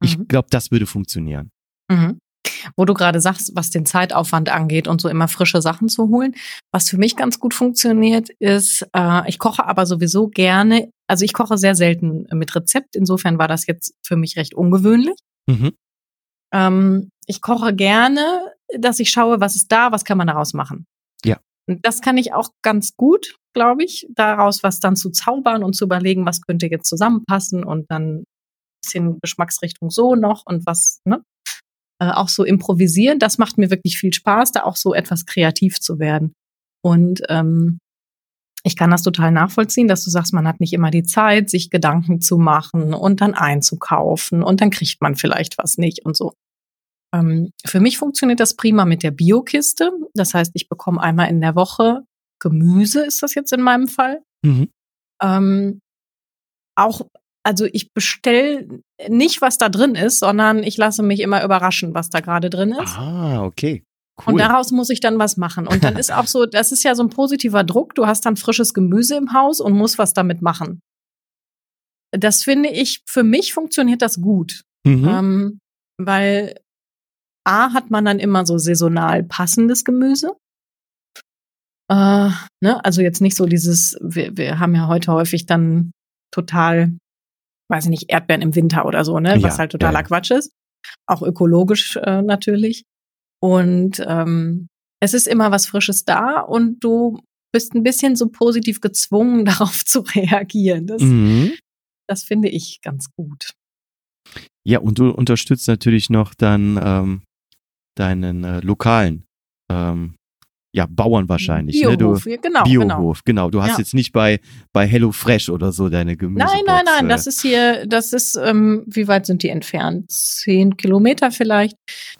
mhm. ich glaube, das würde funktionieren. Mhm. Wo du gerade sagst, was den Zeitaufwand angeht und so immer frische Sachen zu holen. Was für mich ganz gut funktioniert, ist, äh, ich koche aber sowieso gerne, also ich koche sehr selten mit Rezept. Insofern war das jetzt für mich recht ungewöhnlich. Mhm. Ähm, ich koche gerne, dass ich schaue, was ist da, was kann man daraus machen. Ja. Und das kann ich auch ganz gut, glaube ich, daraus was dann zu zaubern und zu überlegen, was könnte jetzt zusammenpassen und dann ein bisschen Geschmacksrichtung so noch und was, ne? Äh, auch so improvisieren, das macht mir wirklich viel Spaß, da auch so etwas kreativ zu werden. Und ähm, ich kann das total nachvollziehen, dass du sagst, man hat nicht immer die Zeit, sich Gedanken zu machen und dann einzukaufen und dann kriegt man vielleicht was nicht und so. Ähm, für mich funktioniert das prima mit der Biokiste. Das heißt, ich bekomme einmal in der Woche Gemüse, ist das jetzt in meinem Fall. Mhm. Ähm, auch, also ich bestelle nicht, was da drin ist, sondern ich lasse mich immer überraschen, was da gerade drin ist. Ah, okay. Cool. Und daraus muss ich dann was machen. Und dann ist auch so, das ist ja so ein positiver Druck. Du hast dann frisches Gemüse im Haus und musst was damit machen. Das finde ich, für mich funktioniert das gut. Mhm. Ähm, weil A hat man dann immer so saisonal passendes Gemüse. Äh, ne? Also jetzt nicht so dieses, wir, wir haben ja heute häufig dann total, weiß ich nicht, Erdbeeren im Winter oder so, ne? Was ja, halt totaler ja. Quatsch ist. Auch ökologisch äh, natürlich. Und ähm, es ist immer was Frisches da und du bist ein bisschen so positiv gezwungen, darauf zu reagieren. Das, mhm. das finde ich ganz gut. Ja, und du unterstützt natürlich noch dann ähm, deinen äh, lokalen ähm, ja, Bauern wahrscheinlich. Biohof, ne? du, genau. Biohof, genau. genau. Du hast ja. jetzt nicht bei, bei Hello Fresh oder so deine Gemüse. Nein, nein, nein, das ist hier, das ist, ähm, wie weit sind die entfernt? Zehn Kilometer vielleicht.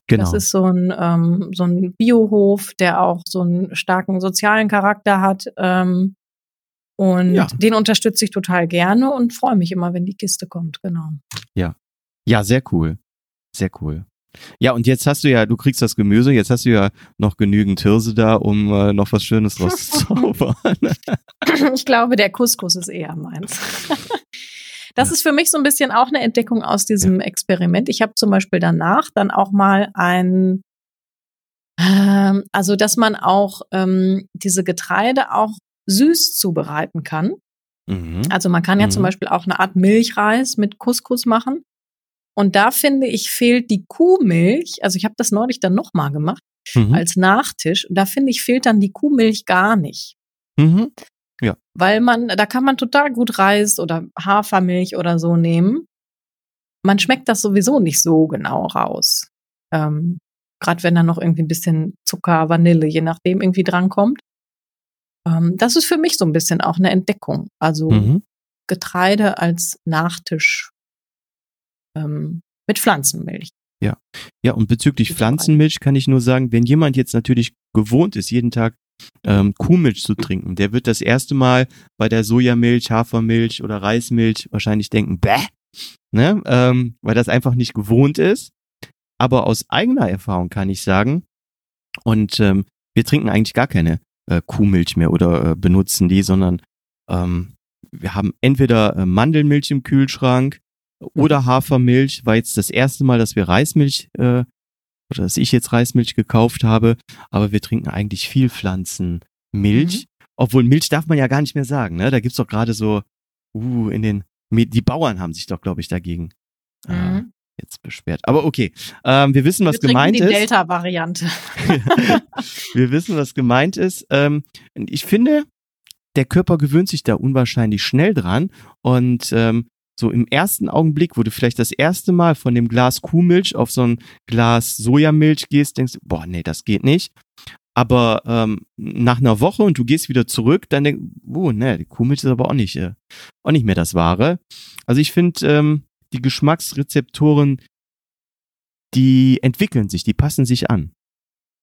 Genau. Das ist so ein, ähm, so ein Biohof, der auch so einen starken sozialen Charakter hat. Ähm, und ja. den unterstütze ich total gerne und freue mich immer, wenn die Kiste kommt, genau. Ja. Ja, sehr cool. Sehr cool. Ja, und jetzt hast du ja, du kriegst das Gemüse, jetzt hast du ja noch genügend Hirse da, um äh, noch was Schönes draus zu zaubern. ich glaube, der Couscous ist eher meins. Das ja. ist für mich so ein bisschen auch eine Entdeckung aus diesem ja. Experiment. Ich habe zum Beispiel danach dann auch mal ein, ähm, also dass man auch ähm, diese Getreide auch süß zubereiten kann. Mhm. Also man kann ja mhm. zum Beispiel auch eine Art Milchreis mit Couscous machen. Und da finde ich, fehlt die Kuhmilch. Also ich habe das neulich dann nochmal gemacht mhm. als Nachtisch. Und da finde ich, fehlt dann die Kuhmilch gar nicht. Mhm. Ja. Weil man, da kann man total gut Reis oder Hafermilch oder so nehmen. Man schmeckt das sowieso nicht so genau raus. Ähm, Gerade wenn da noch irgendwie ein bisschen Zucker, Vanille, je nachdem irgendwie drankommt. Ähm, das ist für mich so ein bisschen auch eine Entdeckung. Also mhm. Getreide als Nachtisch ähm, mit Pflanzenmilch. Ja, ja, und bezüglich Pflanzenmilch kann ich nur sagen, wenn jemand jetzt natürlich gewohnt ist, jeden Tag ähm, Kuhmilch zu trinken, der wird das erste Mal bei der Sojamilch, Hafermilch oder Reismilch wahrscheinlich denken, bäh, ne? ähm, weil das einfach nicht gewohnt ist. Aber aus eigener Erfahrung kann ich sagen, und ähm, wir trinken eigentlich gar keine äh, Kuhmilch mehr oder äh, benutzen die, sondern ähm, wir haben entweder äh, Mandelmilch im Kühlschrank oder Hafermilch. War jetzt das erste Mal, dass wir Reismilch äh, oder dass ich jetzt Reismilch gekauft habe, aber wir trinken eigentlich viel Pflanzenmilch. Mhm. Obwohl Milch darf man ja gar nicht mehr sagen, ne? Da gibt's doch gerade so, uh, in den, die Bauern haben sich doch, glaube ich, dagegen äh, mhm. äh, jetzt beschwert. Aber okay, ähm, wir wissen, was wir gemeint die ist. Delta-Variante. wir wissen, was gemeint ist. Ähm, ich finde, der Körper gewöhnt sich da unwahrscheinlich schnell dran und ähm, so im ersten Augenblick, wo du vielleicht das erste Mal von dem Glas Kuhmilch auf so ein Glas Sojamilch gehst, denkst du, boah, nee, das geht nicht. Aber ähm, nach einer Woche und du gehst wieder zurück, dann denkst du, oh, nee, die Kuhmilch ist aber auch nicht, äh, auch nicht mehr das Wahre. Also ich finde, ähm, die Geschmacksrezeptoren, die entwickeln sich, die passen sich an.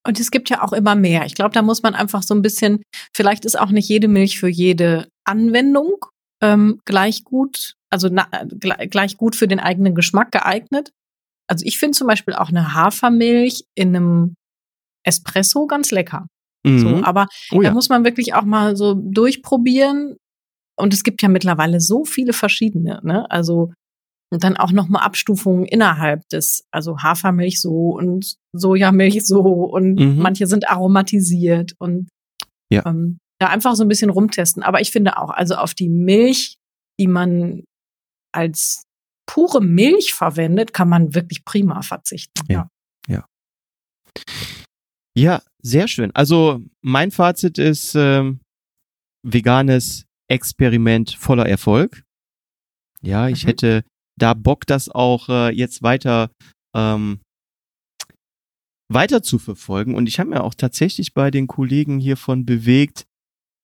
Und es gibt ja auch immer mehr. Ich glaube, da muss man einfach so ein bisschen, vielleicht ist auch nicht jede Milch für jede Anwendung ähm, gleich gut, also na, gleich gut für den eigenen Geschmack geeignet. Also ich finde zum Beispiel auch eine Hafermilch in einem Espresso ganz lecker. Mhm. So, aber oh ja. da muss man wirklich auch mal so durchprobieren. Und es gibt ja mittlerweile so viele verschiedene, ne? Also und dann auch nochmal Abstufungen innerhalb des, also Hafermilch so und Sojamilch so und mhm. manche sind aromatisiert und ja. ähm, da einfach so ein bisschen rumtesten. Aber ich finde auch, also auf die Milch, die man als pure Milch verwendet, kann man wirklich prima verzichten. Ja. Ja. Ja, sehr schön. Also mein Fazit ist ähm, veganes Experiment voller Erfolg. Ja, ich mhm. hätte da Bock, das auch äh, jetzt weiter ähm, weiter zu verfolgen. Und ich habe mir auch tatsächlich bei den Kollegen hiervon bewegt,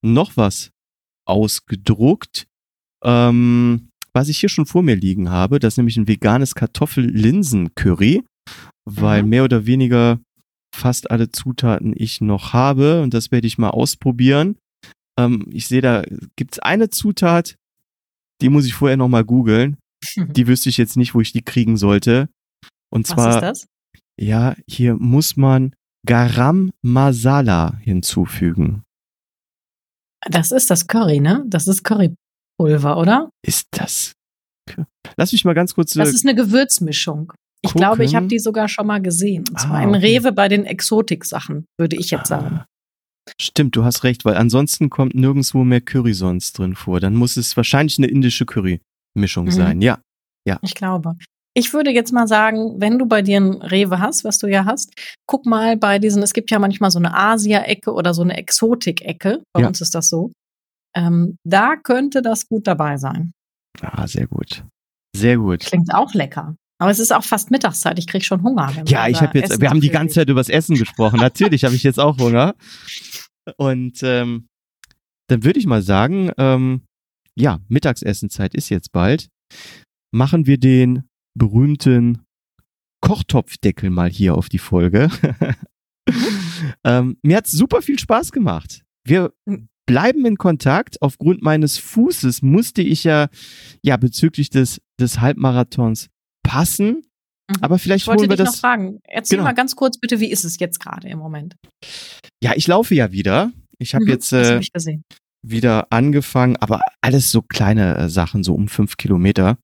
noch was ausgedruckt, ähm, was ich hier schon vor mir liegen habe. Das ist nämlich ein veganes Kartoffel-Linsen-Curry, weil mhm. mehr oder weniger fast alle Zutaten ich noch habe und das werde ich mal ausprobieren. Ähm, ich sehe, da gibt's eine Zutat, die muss ich vorher noch mal googeln. Die wüsste ich jetzt nicht, wo ich die kriegen sollte. Und zwar, Was ist das? ja, hier muss man Garam Masala hinzufügen. Das ist das Curry, ne? Das ist Currypulver, oder? Ist das? Lass mich mal ganz kurz. Das ist eine Gewürzmischung. Ich gucken. glaube, ich habe die sogar schon mal gesehen. Und zwar ah, im okay. Rewe bei den Exotik-Sachen, würde ich jetzt ah. sagen. Stimmt, du hast recht, weil ansonsten kommt nirgendwo mehr Curry sonst drin vor. Dann muss es wahrscheinlich eine indische Curry-Mischung mhm. sein. Ja, ja. Ich glaube. Ich würde jetzt mal sagen, wenn du bei dir ein Rewe hast, was du ja hast, guck mal bei diesen, es gibt ja manchmal so eine Asia-Ecke oder so eine Exotik-Ecke. Bei ja. uns ist das so. Ähm, da könnte das gut dabei sein. Ah, sehr gut. Sehr gut. Klingt auch lecker. Aber es ist auch fast Mittagszeit. Ich krieg schon Hunger. Ja, ich habe jetzt, Essen wir haben die ganze Zeit über das Essen gesprochen. Natürlich habe ich jetzt auch Hunger. Und ähm, dann würde ich mal sagen, ähm, ja, Mittagsessenzeit ist jetzt bald. Machen wir den berühmten Kochtopfdeckel mal hier auf die Folge. ähm, mir hat super viel Spaß gemacht. Wir bleiben in Kontakt. Aufgrund meines Fußes musste ich ja, ja, bezüglich des, des Halbmarathons passen. Mhm. Aber vielleicht ich wollte holen wir dich das. noch fragen. Erzähl genau. mal ganz kurz bitte, wie ist es jetzt gerade im Moment? Ja, ich laufe ja wieder. Ich habe mhm, jetzt äh, wieder angefangen, aber alles so kleine äh, Sachen, so um fünf Kilometer.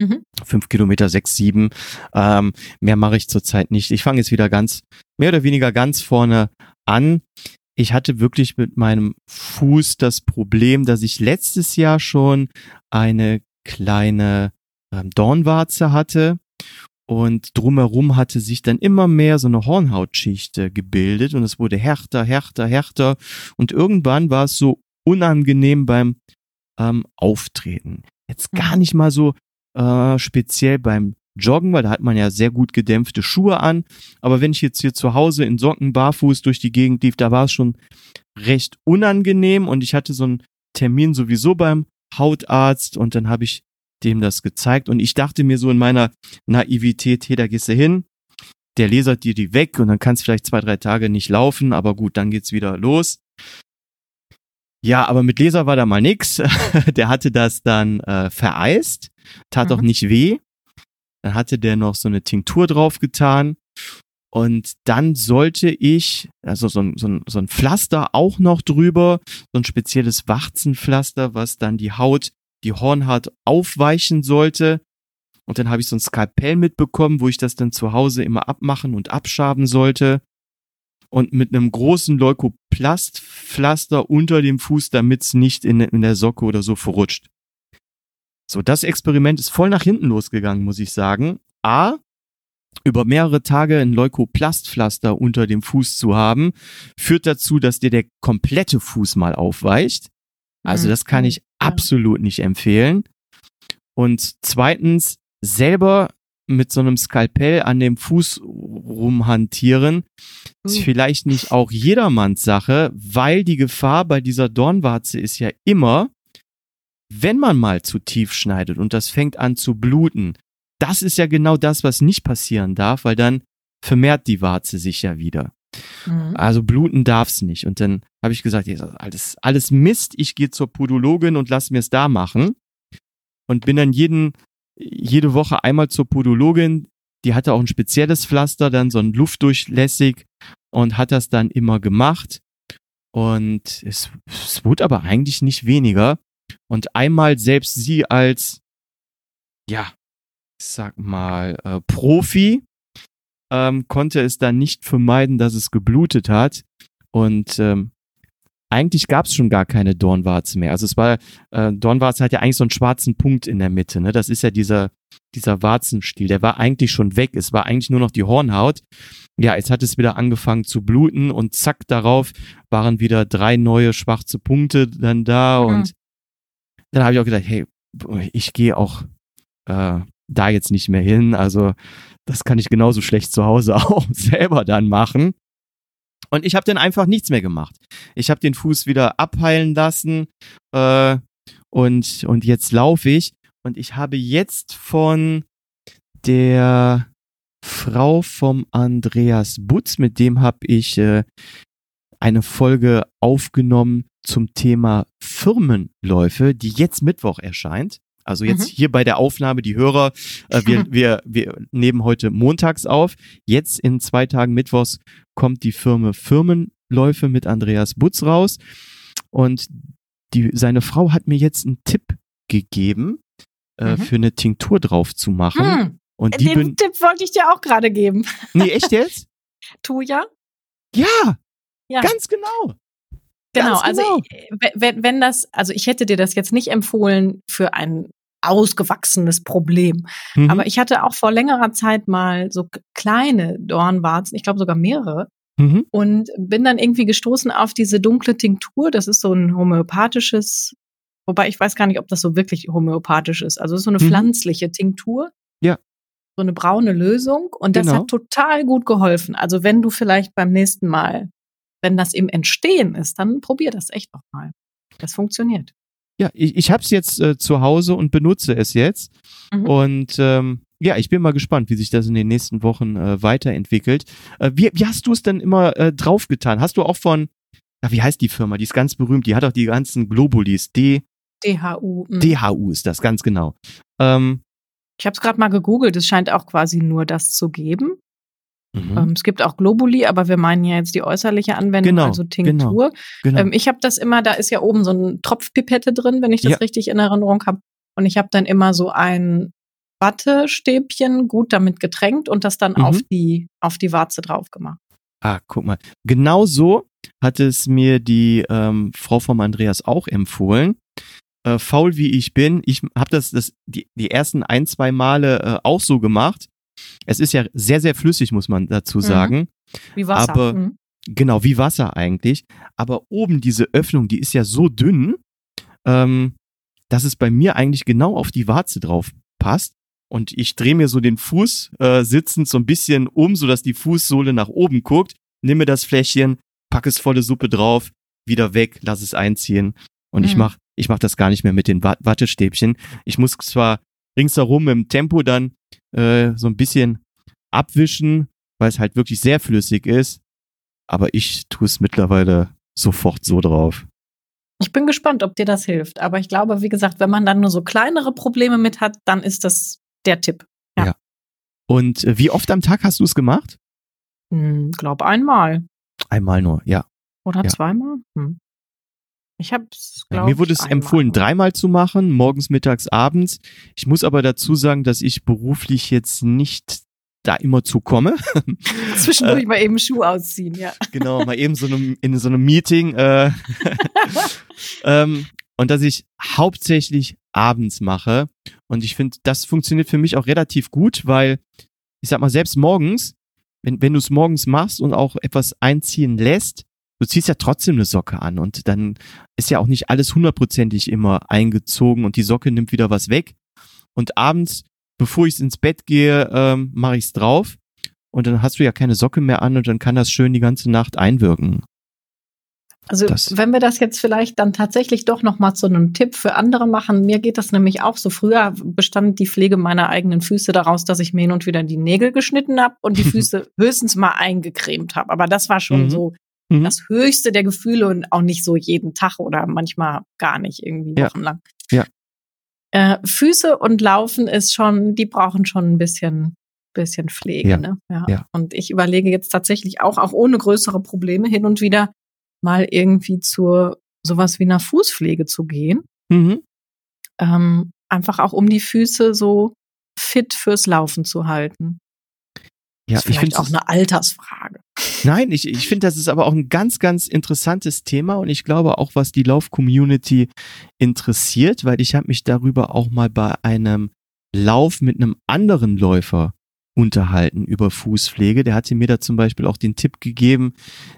Mhm. Fünf Kilometer, sechs, sieben. Ähm, mehr mache ich zurzeit nicht. Ich fange jetzt wieder ganz, mehr oder weniger ganz vorne an. Ich hatte wirklich mit meinem Fuß das Problem, dass ich letztes Jahr schon eine kleine ähm, Dornwarze hatte und drumherum hatte sich dann immer mehr so eine Hornhautschicht äh, gebildet und es wurde härter, härter, härter und irgendwann war es so unangenehm beim ähm, Auftreten. Jetzt gar mhm. nicht mal so äh, speziell beim Joggen, weil da hat man ja sehr gut gedämpfte Schuhe an. Aber wenn ich jetzt hier zu Hause in Socken barfuß durch die Gegend lief, da war es schon recht unangenehm und ich hatte so einen Termin sowieso beim Hautarzt und dann habe ich dem das gezeigt und ich dachte mir so in meiner Naivität, hey, da gehst du hin, der lasert dir die weg und dann kannst vielleicht zwei, drei Tage nicht laufen, aber gut, dann geht's wieder los. Ja, aber mit Laser war da mal nix. der hatte das dann äh, vereist tat mhm. auch nicht weh. Dann hatte der noch so eine Tinktur drauf getan Und dann sollte ich, also so ein, so, ein, so ein Pflaster auch noch drüber, so ein spezielles Warzenpflaster, was dann die Haut, die Hornhaut aufweichen sollte. Und dann habe ich so ein Skalpell mitbekommen, wo ich das dann zu Hause immer abmachen und abschaben sollte. Und mit einem großen Leukoplastpflaster unter dem Fuß, damit es nicht in, in der Socke oder so verrutscht. So, das Experiment ist voll nach hinten losgegangen, muss ich sagen. A, über mehrere Tage ein Leukoplastpflaster unter dem Fuß zu haben, führt dazu, dass dir der komplette Fuß mal aufweicht. Also Mhm. das kann ich Ja. absolut nicht empfehlen. Und zweitens, selber mit so einem Skalpell an dem Fuß rumhantieren, ist Uh. vielleicht nicht auch jedermanns Sache, weil die Gefahr bei dieser Dornwarze ist ja immer, wenn man mal zu tief schneidet und das fängt an zu bluten, das ist ja genau das, was nicht passieren darf, weil dann vermehrt die Warze sich ja wieder. Mhm. Also bluten darf's nicht. Und dann habe ich gesagt, alles, alles Mist, ich gehe zur Podologin und lass mir es da machen. Und bin dann jeden, jede Woche einmal zur Podologin. Die hatte auch ein spezielles Pflaster, dann so ein luftdurchlässig und hat das dann immer gemacht. Und es, es wurde aber eigentlich nicht weniger. Und einmal selbst sie als, ja, ich sag mal, äh, Profi, ähm, konnte es dann nicht vermeiden, dass es geblutet hat. Und ähm, eigentlich gab es schon gar keine Dornwarze mehr. Also es war, äh, Dornwarze hat ja eigentlich so einen schwarzen Punkt in der Mitte. Ne? Das ist ja dieser, dieser Warzenstiel. Der war eigentlich schon weg. Es war eigentlich nur noch die Hornhaut. Ja, jetzt hat es wieder angefangen zu bluten und zack, darauf waren wieder drei neue schwarze Punkte dann da. Mhm. Und dann habe ich auch gedacht, hey, ich gehe auch äh, da jetzt nicht mehr hin. Also das kann ich genauso schlecht zu Hause auch selber dann machen. Und ich habe dann einfach nichts mehr gemacht. Ich habe den Fuß wieder abheilen lassen äh, und, und jetzt laufe ich. Und ich habe jetzt von der Frau vom Andreas Butz, mit dem habe ich äh, eine Folge aufgenommen zum Thema Firmenläufe, die jetzt Mittwoch erscheint. Also jetzt Mhm. hier bei der Aufnahme, die Hörer, äh, wir, wir, wir nehmen heute montags auf. Jetzt in zwei Tagen Mittwochs kommt die Firma Firmenläufe mit Andreas Butz raus. Und die, seine Frau hat mir jetzt einen Tipp gegeben, äh, Mhm. für eine Tinktur drauf zu machen. Hm. Und die Den Tipp wollte ich dir auch gerade geben. nee, echt jetzt? Tu ja? Ja, Ja. ganz genau. Genau, Ganz also genau. ich- wenn, wenn das, also ich hätte dir das jetzt nicht empfohlen für ein ausgewachsenes Problem. Mhm. Aber ich hatte auch vor längerer Zeit mal so kleine Dornwarzen, ich glaube sogar mehrere, mhm. und bin dann irgendwie gestoßen auf diese dunkle Tinktur. Das ist so ein homöopathisches, wobei ich weiß gar nicht, ob das so wirklich homöopathisch ist. Also es ist so eine Mhm. pflanzliche Tinktur. Ja. So eine braune Lösung. Und das Genau. hat total gut geholfen. Also wenn du vielleicht beim nächsten Mal, wenn das im Entstehen ist, dann probier das echt noch mal. Das funktioniert. Ja, ich, ich habe es jetzt äh, zu Hause und benutze es jetzt. Mhm. Und ähm, ja, ich bin mal gespannt, wie sich das in den nächsten Wochen äh, weiterentwickelt. Äh, wie, wie hast du es denn immer äh, draufgetan? Hast du auch von, ja, wie heißt die Firma? Die ist ganz berühmt. Die hat auch die ganzen Globulis. D, DHU. mhm. DHU ist das, ganz genau. Ähm, Ich habe es gerade mal gegoogelt. Es scheint auch quasi nur das zu geben. Mhm, Ähm, es gibt auch Globuli, aber wir meinen ja jetzt die äußerliche Anwendung, Genau, also Tinktur. genau. Ähm, ich habe das immer, da ist ja oben so ein Tropfpipette drin, wenn ich das Ja. richtig in Erinnerung habe. Und ich habe dann immer so ein Wattestäbchen gut damit getränkt und das dann Mhm. auf die auf die Warze drauf gemacht. Ah, guck mal. Genau so hat es mir die ähm, Frau vom Andreas auch empfohlen. Äh, faul wie ich bin, ich habe das, das die, die ersten ein, zwei Male äh, auch so gemacht. Es ist ja sehr, sehr flüssig, muss man dazu Mhm. sagen. Wie Wasser. Aber- Mhm. Genau, wie Wasser eigentlich. Aber oben diese Öffnung, die ist ja so dünn, ähm, dass es bei mir eigentlich genau auf die Warze drauf passt. Und ich drehe mir so den Fuß äh, sitzend so ein bisschen um, sodass die Fußsohle nach oben guckt, nehme das Fläschchen, packe es volle Suppe drauf, wieder weg, lass es einziehen. Und ich Mhm. mach, ich mach das gar nicht mehr mit den Wat- Wattestäbchen. Ich muss zwar ringsherum im Tempo dann äh, so ein bisschen abwischen, weil es halt wirklich sehr flüssig ist. Aber ich tue es mittlerweile sofort so drauf. Ich bin gespannt, ob dir das hilft. Aber ich glaube, wie gesagt, wenn man dann nur so kleinere Probleme mit hat, dann ist das der Tipp. Und äh, wie oft am Tag hast du es gemacht? Hm, glaub einmal. Einmal nur, ja. Oder Ja. zweimal? Hm. Ich hab's, Ja, glaub Mir wurde es empfohlen, dreimal zu machen, morgens, mittags, abends. Ich muss aber dazu sagen, dass ich beruflich jetzt nicht da immer zu komme. Zwischendurch Äh, mal eben Schuh ausziehen, ja. genau, mal eben so in so einem Meeting. Äh, ähm, und dass ich hauptsächlich abends mache. Und ich finde, das funktioniert für mich auch relativ gut, weil ich sag mal, selbst morgens, wenn, wenn du es morgens machst und auch etwas einziehen lässt, du ziehst ja trotzdem eine Socke an und dann ist ja auch nicht alles hundertprozentig immer eingezogen und die Socke nimmt wieder was weg. Und abends, bevor ich ins Bett gehe, ähm, mache ich es drauf und dann hast du ja keine Socke mehr an und dann kann das schön die ganze Nacht einwirken. Also Das- wenn wir das jetzt vielleicht dann tatsächlich doch noch mal zu einem Tipp für andere machen, mir geht das nämlich auch so. Früher bestand die Pflege meiner eigenen Füße daraus, dass ich mir hin und wieder die Nägel geschnitten habe und die Füße höchstens mal eingecremt habe. Aber das war schon Mhm. so Mhm. das höchste der Gefühle und auch nicht so jeden Tag oder manchmal gar nicht irgendwie Ja. wochenlang. Ja. Äh, Füße und Laufen ist schon, die brauchen schon ein bisschen, bisschen Pflege. Ja. Ne? Ja. Ja. Und ich überlege jetzt tatsächlich auch, auch ohne größere Probleme hin und wieder mal irgendwie zur sowas wie einer Fußpflege zu gehen. Mhm. Ähm, einfach auch um die Füße so fit fürs Laufen zu halten. Ja, ist ich finde auch eine Altersfrage. Nein, ich, ich finde, das ist aber auch ein ganz, ganz interessantes Thema und ich glaube auch, was die Lauf-Community interessiert, weil ich habe mich darüber auch mal bei einem Lauf mit einem anderen Läufer unterhalten über Fußpflege. Der hatte mir da zum Beispiel auch den Tipp gegeben,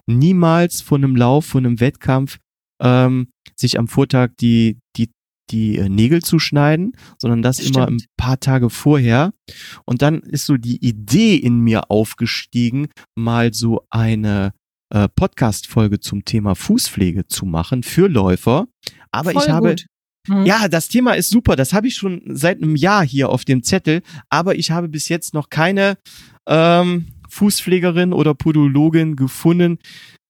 niemals von einem Lauf, von einem Wettkampf ähm, sich am Vortag die, die, die äh, Nägel zu schneiden, sondern das immer ein Stimmt. paar Tage vorher. Und dann ist so die Idee in mir aufgestiegen, mal so eine äh, Podcast-Folge zum Thema Fußpflege zu machen für Läufer. Aber ich Voll habe, gut. Mhm. ja, das Thema ist super. Das habe ich schon seit einem Jahr hier auf dem Zettel. Aber ich habe bis jetzt noch keine ähm, Fußpflegerin oder Podologin gefunden,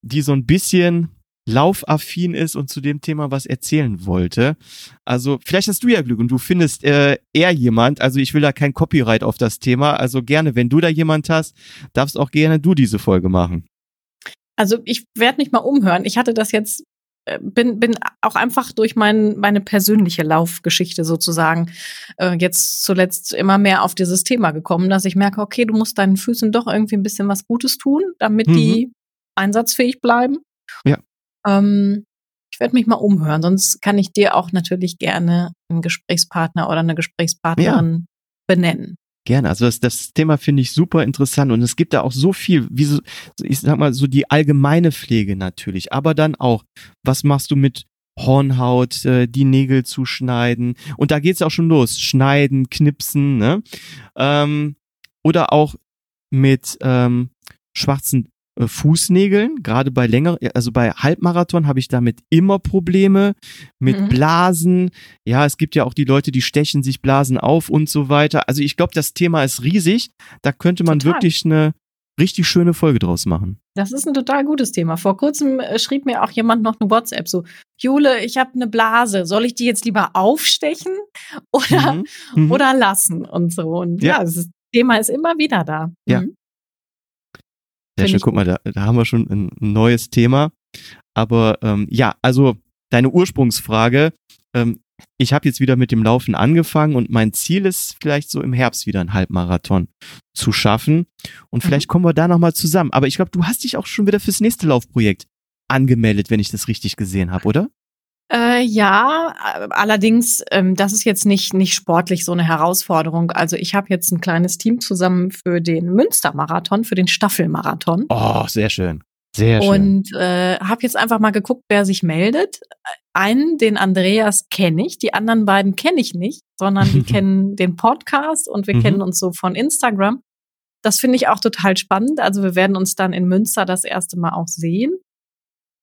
die so ein bisschen laufaffin ist und zu dem Thema was erzählen wollte. Also vielleicht hast du ja Glück und du findest äh, eher jemand. Also ich will da kein Copyright auf das Thema. Also gerne, wenn du da jemand hast, darfst auch gerne du diese Folge machen. Also ich werde mich mal umhören. Ich hatte das jetzt, äh, bin, bin auch einfach durch mein, meine persönliche Laufgeschichte sozusagen äh, jetzt zuletzt immer mehr auf dieses Thema gekommen, dass ich merke, okay, du musst deinen Füßen doch irgendwie ein bisschen was Gutes tun, damit Mhm. die einsatzfähig bleiben. Ja. Ähm, ich werde mich mal umhören, sonst kann ich dir auch natürlich gerne einen Gesprächspartner oder eine Gesprächspartnerin benennen. Gerne. Also das, das Thema finde ich super interessant und es gibt da auch so viel, wie so, ich sag mal, so die allgemeine Pflege natürlich, aber dann auch, was machst du mit Hornhaut, äh, die Nägel zu schneiden und da geht's auch schon los, schneiden, knipsen, ne? Ähm, oder auch mit ähm, schwarzen Fußnägeln, gerade bei länger, also bei Halbmarathon habe ich damit immer Probleme mit Mhm. Blasen. Ja, es gibt ja auch die Leute, die stechen sich Blasen auf und so weiter. Also ich glaube, das Thema ist riesig. Da könnte man Total. wirklich eine richtig schöne Folge draus machen. Das ist ein total gutes Thema. Vor kurzem äh, schrieb mir auch jemand noch eine WhatsApp so, Jule, ich habe eine Blase. Soll ich die jetzt lieber aufstechen oder, Mhm. Mhm. oder lassen und so? Und ja, Ja. das Thema ist immer wieder da. Ja. Mhm. Sehr schön, guck mal, da, da haben wir schon ein neues Thema. Aber ähm, ja, also deine Ursprungsfrage. Ähm, ich habe jetzt wieder mit dem Laufen angefangen und mein Ziel ist vielleicht so im Herbst wieder einen Halbmarathon zu schaffen. Und Mhm. vielleicht kommen wir da nochmal zusammen. Aber ich glaube, du hast dich auch schon wieder fürs nächste Laufprojekt angemeldet, wenn ich das richtig gesehen habe, oder? Äh, ja, allerdings, ähm, das ist jetzt nicht, nicht sportlich so eine Herausforderung. Also ich habe jetzt ein kleines Team zusammen für den Münstermarathon, für den Staffelmarathon. Oh, sehr schön. Sehr schön. Und äh, habe jetzt einfach mal geguckt, wer sich meldet. Einen, den Andreas kenne ich, die anderen beiden kenne ich nicht, sondern die kennen den Podcast und wir Mhm. kennen uns so von Instagram. Das finde ich auch total spannend. Also wir werden uns dann in Münster das erste Mal auch sehen.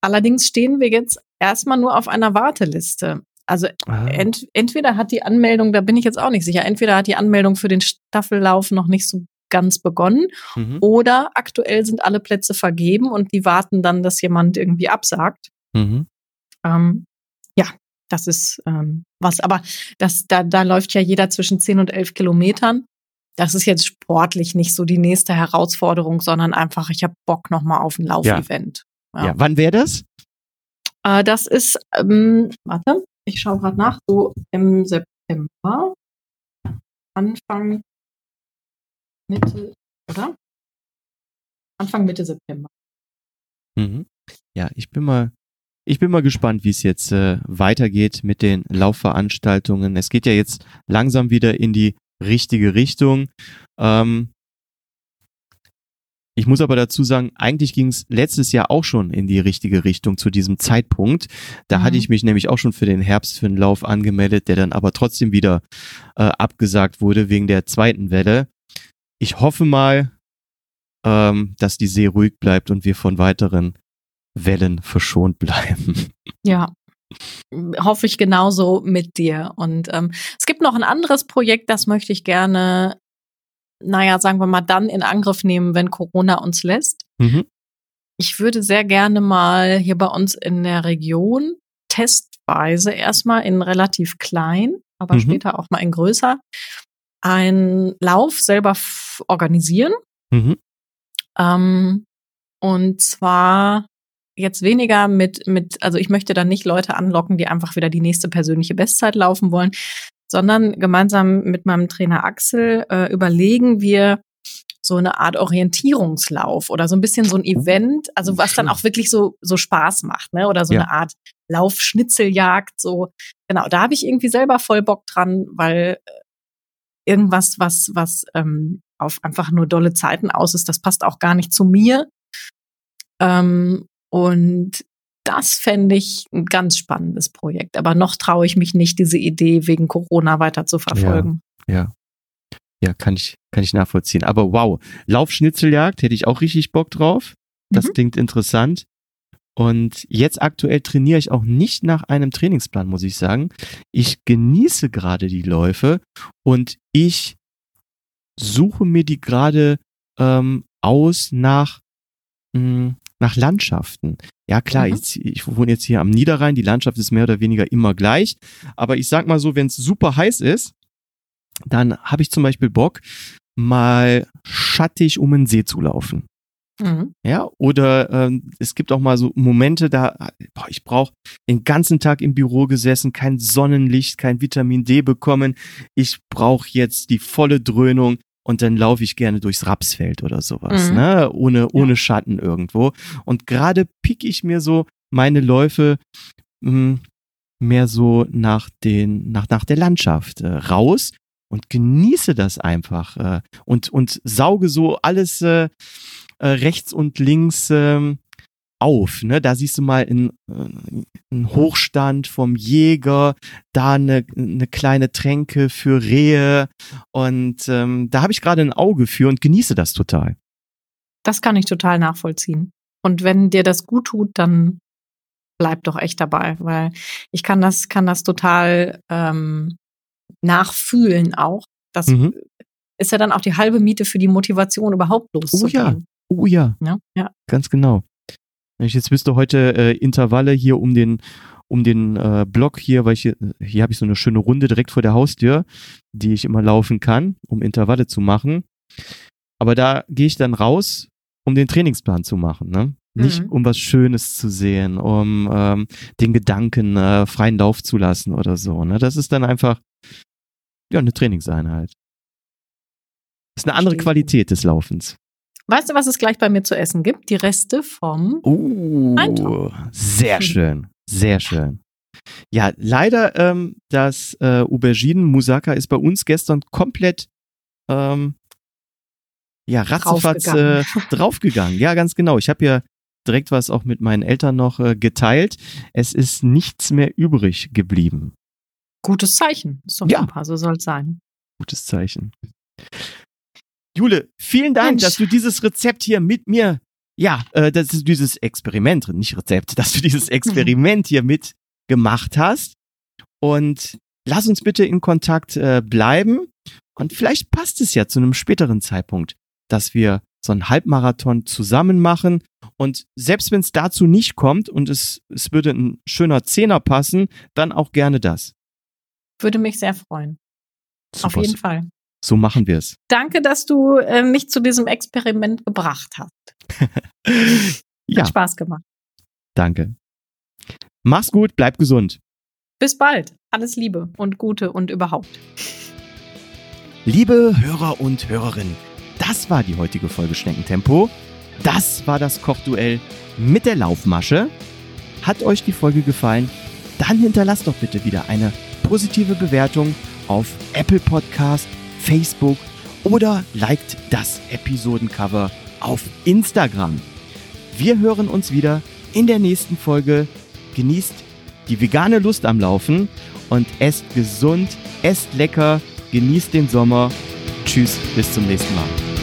Allerdings stehen wir jetzt erstmal nur auf einer Warteliste. Also Ah. ent, entweder hat die Anmeldung, da bin ich jetzt auch nicht sicher, entweder hat die Anmeldung für den Staffellauf noch nicht so ganz begonnen Mhm. oder aktuell sind alle Plätze vergeben und die warten dann, dass jemand irgendwie absagt. Mhm. Ähm, ja, das ist ähm, was. Aber das, da, da läuft ja jeder zwischen 10 und 11 Kilometern. das ist jetzt sportlich nicht so die nächste Herausforderung, sondern einfach, ich habe Bock nochmal auf ein Laufevent. Ja. wann wäre das? Äh, das ist, ähm, warte, ich schaue gerade nach, so im September. Anfang Mitte, oder? Anfang Mitte September. Mhm. Ja, ich bin mal, ich bin mal gespannt, wie es jetzt äh, weitergeht mit den Laufveranstaltungen. Es geht ja jetzt langsam wieder in die richtige Richtung. Ähm, ich muss aber dazu sagen, eigentlich ging es letztes Jahr auch schon in die richtige Richtung zu diesem Zeitpunkt. Da mhm. hatte ich mich nämlich auch schon für den Herbst für einen Lauf angemeldet, der dann aber trotzdem wieder äh, abgesagt wurde wegen der zweiten Welle. Ich hoffe mal, ähm, dass die See ruhig bleibt und wir von weiteren Wellen verschont bleiben. Ja, hoffe ich genauso mit dir. Und ähm, es gibt noch ein anderes Projekt, das möchte ich gerne naja, sagen wir mal, dann in Angriff nehmen, wenn Corona uns lässt. Mhm. Ich würde sehr gerne mal hier bei uns in der Region testweise erstmal in relativ klein, aber mhm. später auch mal in größer, einen Lauf selber organisieren. Mhm. Ähm, und zwar jetzt weniger mit, mit, also ich möchte dann nicht Leute anlocken, die einfach wieder die nächste persönliche Bestzeit laufen wollen, sondern gemeinsam mit meinem Trainer Axel äh, überlegen wir so eine Art Orientierungslauf oder so ein bisschen so ein oh, Event, also was dann auch wirklich so so Spaß macht, ne? Oder so ja. eine Art Laufschnitzeljagd, so genau. Da habe ich irgendwie selber voll Bock dran, weil äh, irgendwas, was was ähm, auf einfach nur dolle Zeiten aus ist, das passt auch gar nicht zu mir. Ähm, und das fände ich ein ganz spannendes Projekt. Aber noch traue ich mich nicht, diese Idee wegen Corona weiter zu verfolgen. Ja, ja. Ja, kann ich, kann ich nachvollziehen. Aber wow, Laufschnitzeljagd hätte ich auch richtig Bock drauf. Das mhm. klingt interessant. Und jetzt aktuell trainiere ich auch nicht nach einem Trainingsplan, muss ich sagen. Ich genieße gerade die Läufe und ich suche mir die gerade ähm, aus nach, mh, hm, nach Landschaften. Ja klar, mhm. ich, ich wohne jetzt hier am Niederrhein, die Landschaft ist mehr oder weniger immer gleich. Aber ich sag mal so, wenn es super heiß ist, dann habe ich zum Beispiel Bock, mal schattig um einen See zu laufen. Mhm. Ja, oder ähm, es gibt auch mal so Momente, da boah, ich brauche den ganzen Tag im Büro gesessen, kein Sonnenlicht, kein Vitamin D bekommen. Ich brauche jetzt die volle Dröhnung und dann laufe ich gerne durchs Rapsfeld oder sowas, mhm. ne? Ohne, ohne ja. Schatten irgendwo. Und gerade pick ich mir so meine Läufe mh, hm, mehr so nach den, nach, nach der Landschaft äh, raus und genieße das einfach äh, und, und sauge so alles äh, äh rechts und links äh, auf. Ne? Da siehst du mal einen, äh, einen Hochstand vom Jäger, da eine, eine kleine Tränke für Rehe. Und ähm, da habe ich gerade ein Auge für und genieße das total. Das kann ich total nachvollziehen. Und wenn dir das gut tut, dann bleib doch echt dabei, weil ich kann das, kann das total ähm, nachfühlen auch. Das mhm. ist ja dann auch die halbe Miete für die Motivation, überhaupt loszugehen. Oh ja. Oh ja. ja. ja. Ganz genau. Wenn ich jetzt wüsste, heute äh, Intervalle hier um den um den äh, Block hier, weil ich hier, hier habe ich so eine schöne Runde direkt vor der Haustür, die ich immer laufen kann, um Intervalle zu machen. Aber da gehe ich dann raus, um den Trainingsplan zu machen, ne? Nicht mhm. um was Schönes zu sehen, um ähm, den Gedanken äh, freien Lauf zu lassen oder so. Ne? Das ist dann einfach ja eine Trainingseinheit. Das ist eine andere Qualität des Laufens. Weißt du, was es gleich bei mir zu essen gibt? Die Reste vom uh, Eintopf. Sehr schön, sehr schön. Ja, leider ähm, das äh, Auberginen Musaka ist bei uns gestern komplett ähm, ja ratzefatz draufgegangen. Äh, draufgegangen. Ja, ganz genau. Ich habe ja direkt was auch mit meinen Eltern noch äh, geteilt. Es ist nichts mehr übrig geblieben. Gutes Zeichen. Ist doch ja. super, so soll es sein. Gutes Zeichen. Jule, vielen Dank, Mensch. dass du dieses Rezept hier mit mir, ja, äh, das ist dieses Experiment, nicht Rezept, dass du dieses Experiment hier mitgemacht hast. Und lass uns bitte in Kontakt äh, bleiben. Und vielleicht passt es ja zu einem späteren Zeitpunkt, dass wir so einen Halbmarathon zusammen machen. Und selbst wenn es dazu nicht kommt und es, es würde ein schöner Zehner passen, dann auch gerne das. Würde mich sehr freuen. Super, Auf jeden Fall. So machen wir es. Danke, dass du äh, mich zu diesem Experiment gebracht hast. Ja, Hat Spaß gemacht. danke. Mach's gut, bleib gesund. Bis bald. Alles Liebe und Gute und überhaupt. Liebe Hörer und Hörerinnen, das war die heutige Folge Schneckentempo. Das war das Kochduell mit der Laufmasche. Hat euch die Folge gefallen? Dann hinterlasst doch bitte wieder eine positive Bewertung auf Apple Podcast, Facebook oder liked das Episodencover auf Instagram. Wir hören uns wieder in der nächsten Folge. Genießt die vegane Lust am Laufen und esst gesund, esst lecker, genießt den Sommer. Tschüss, bis zum nächsten Mal.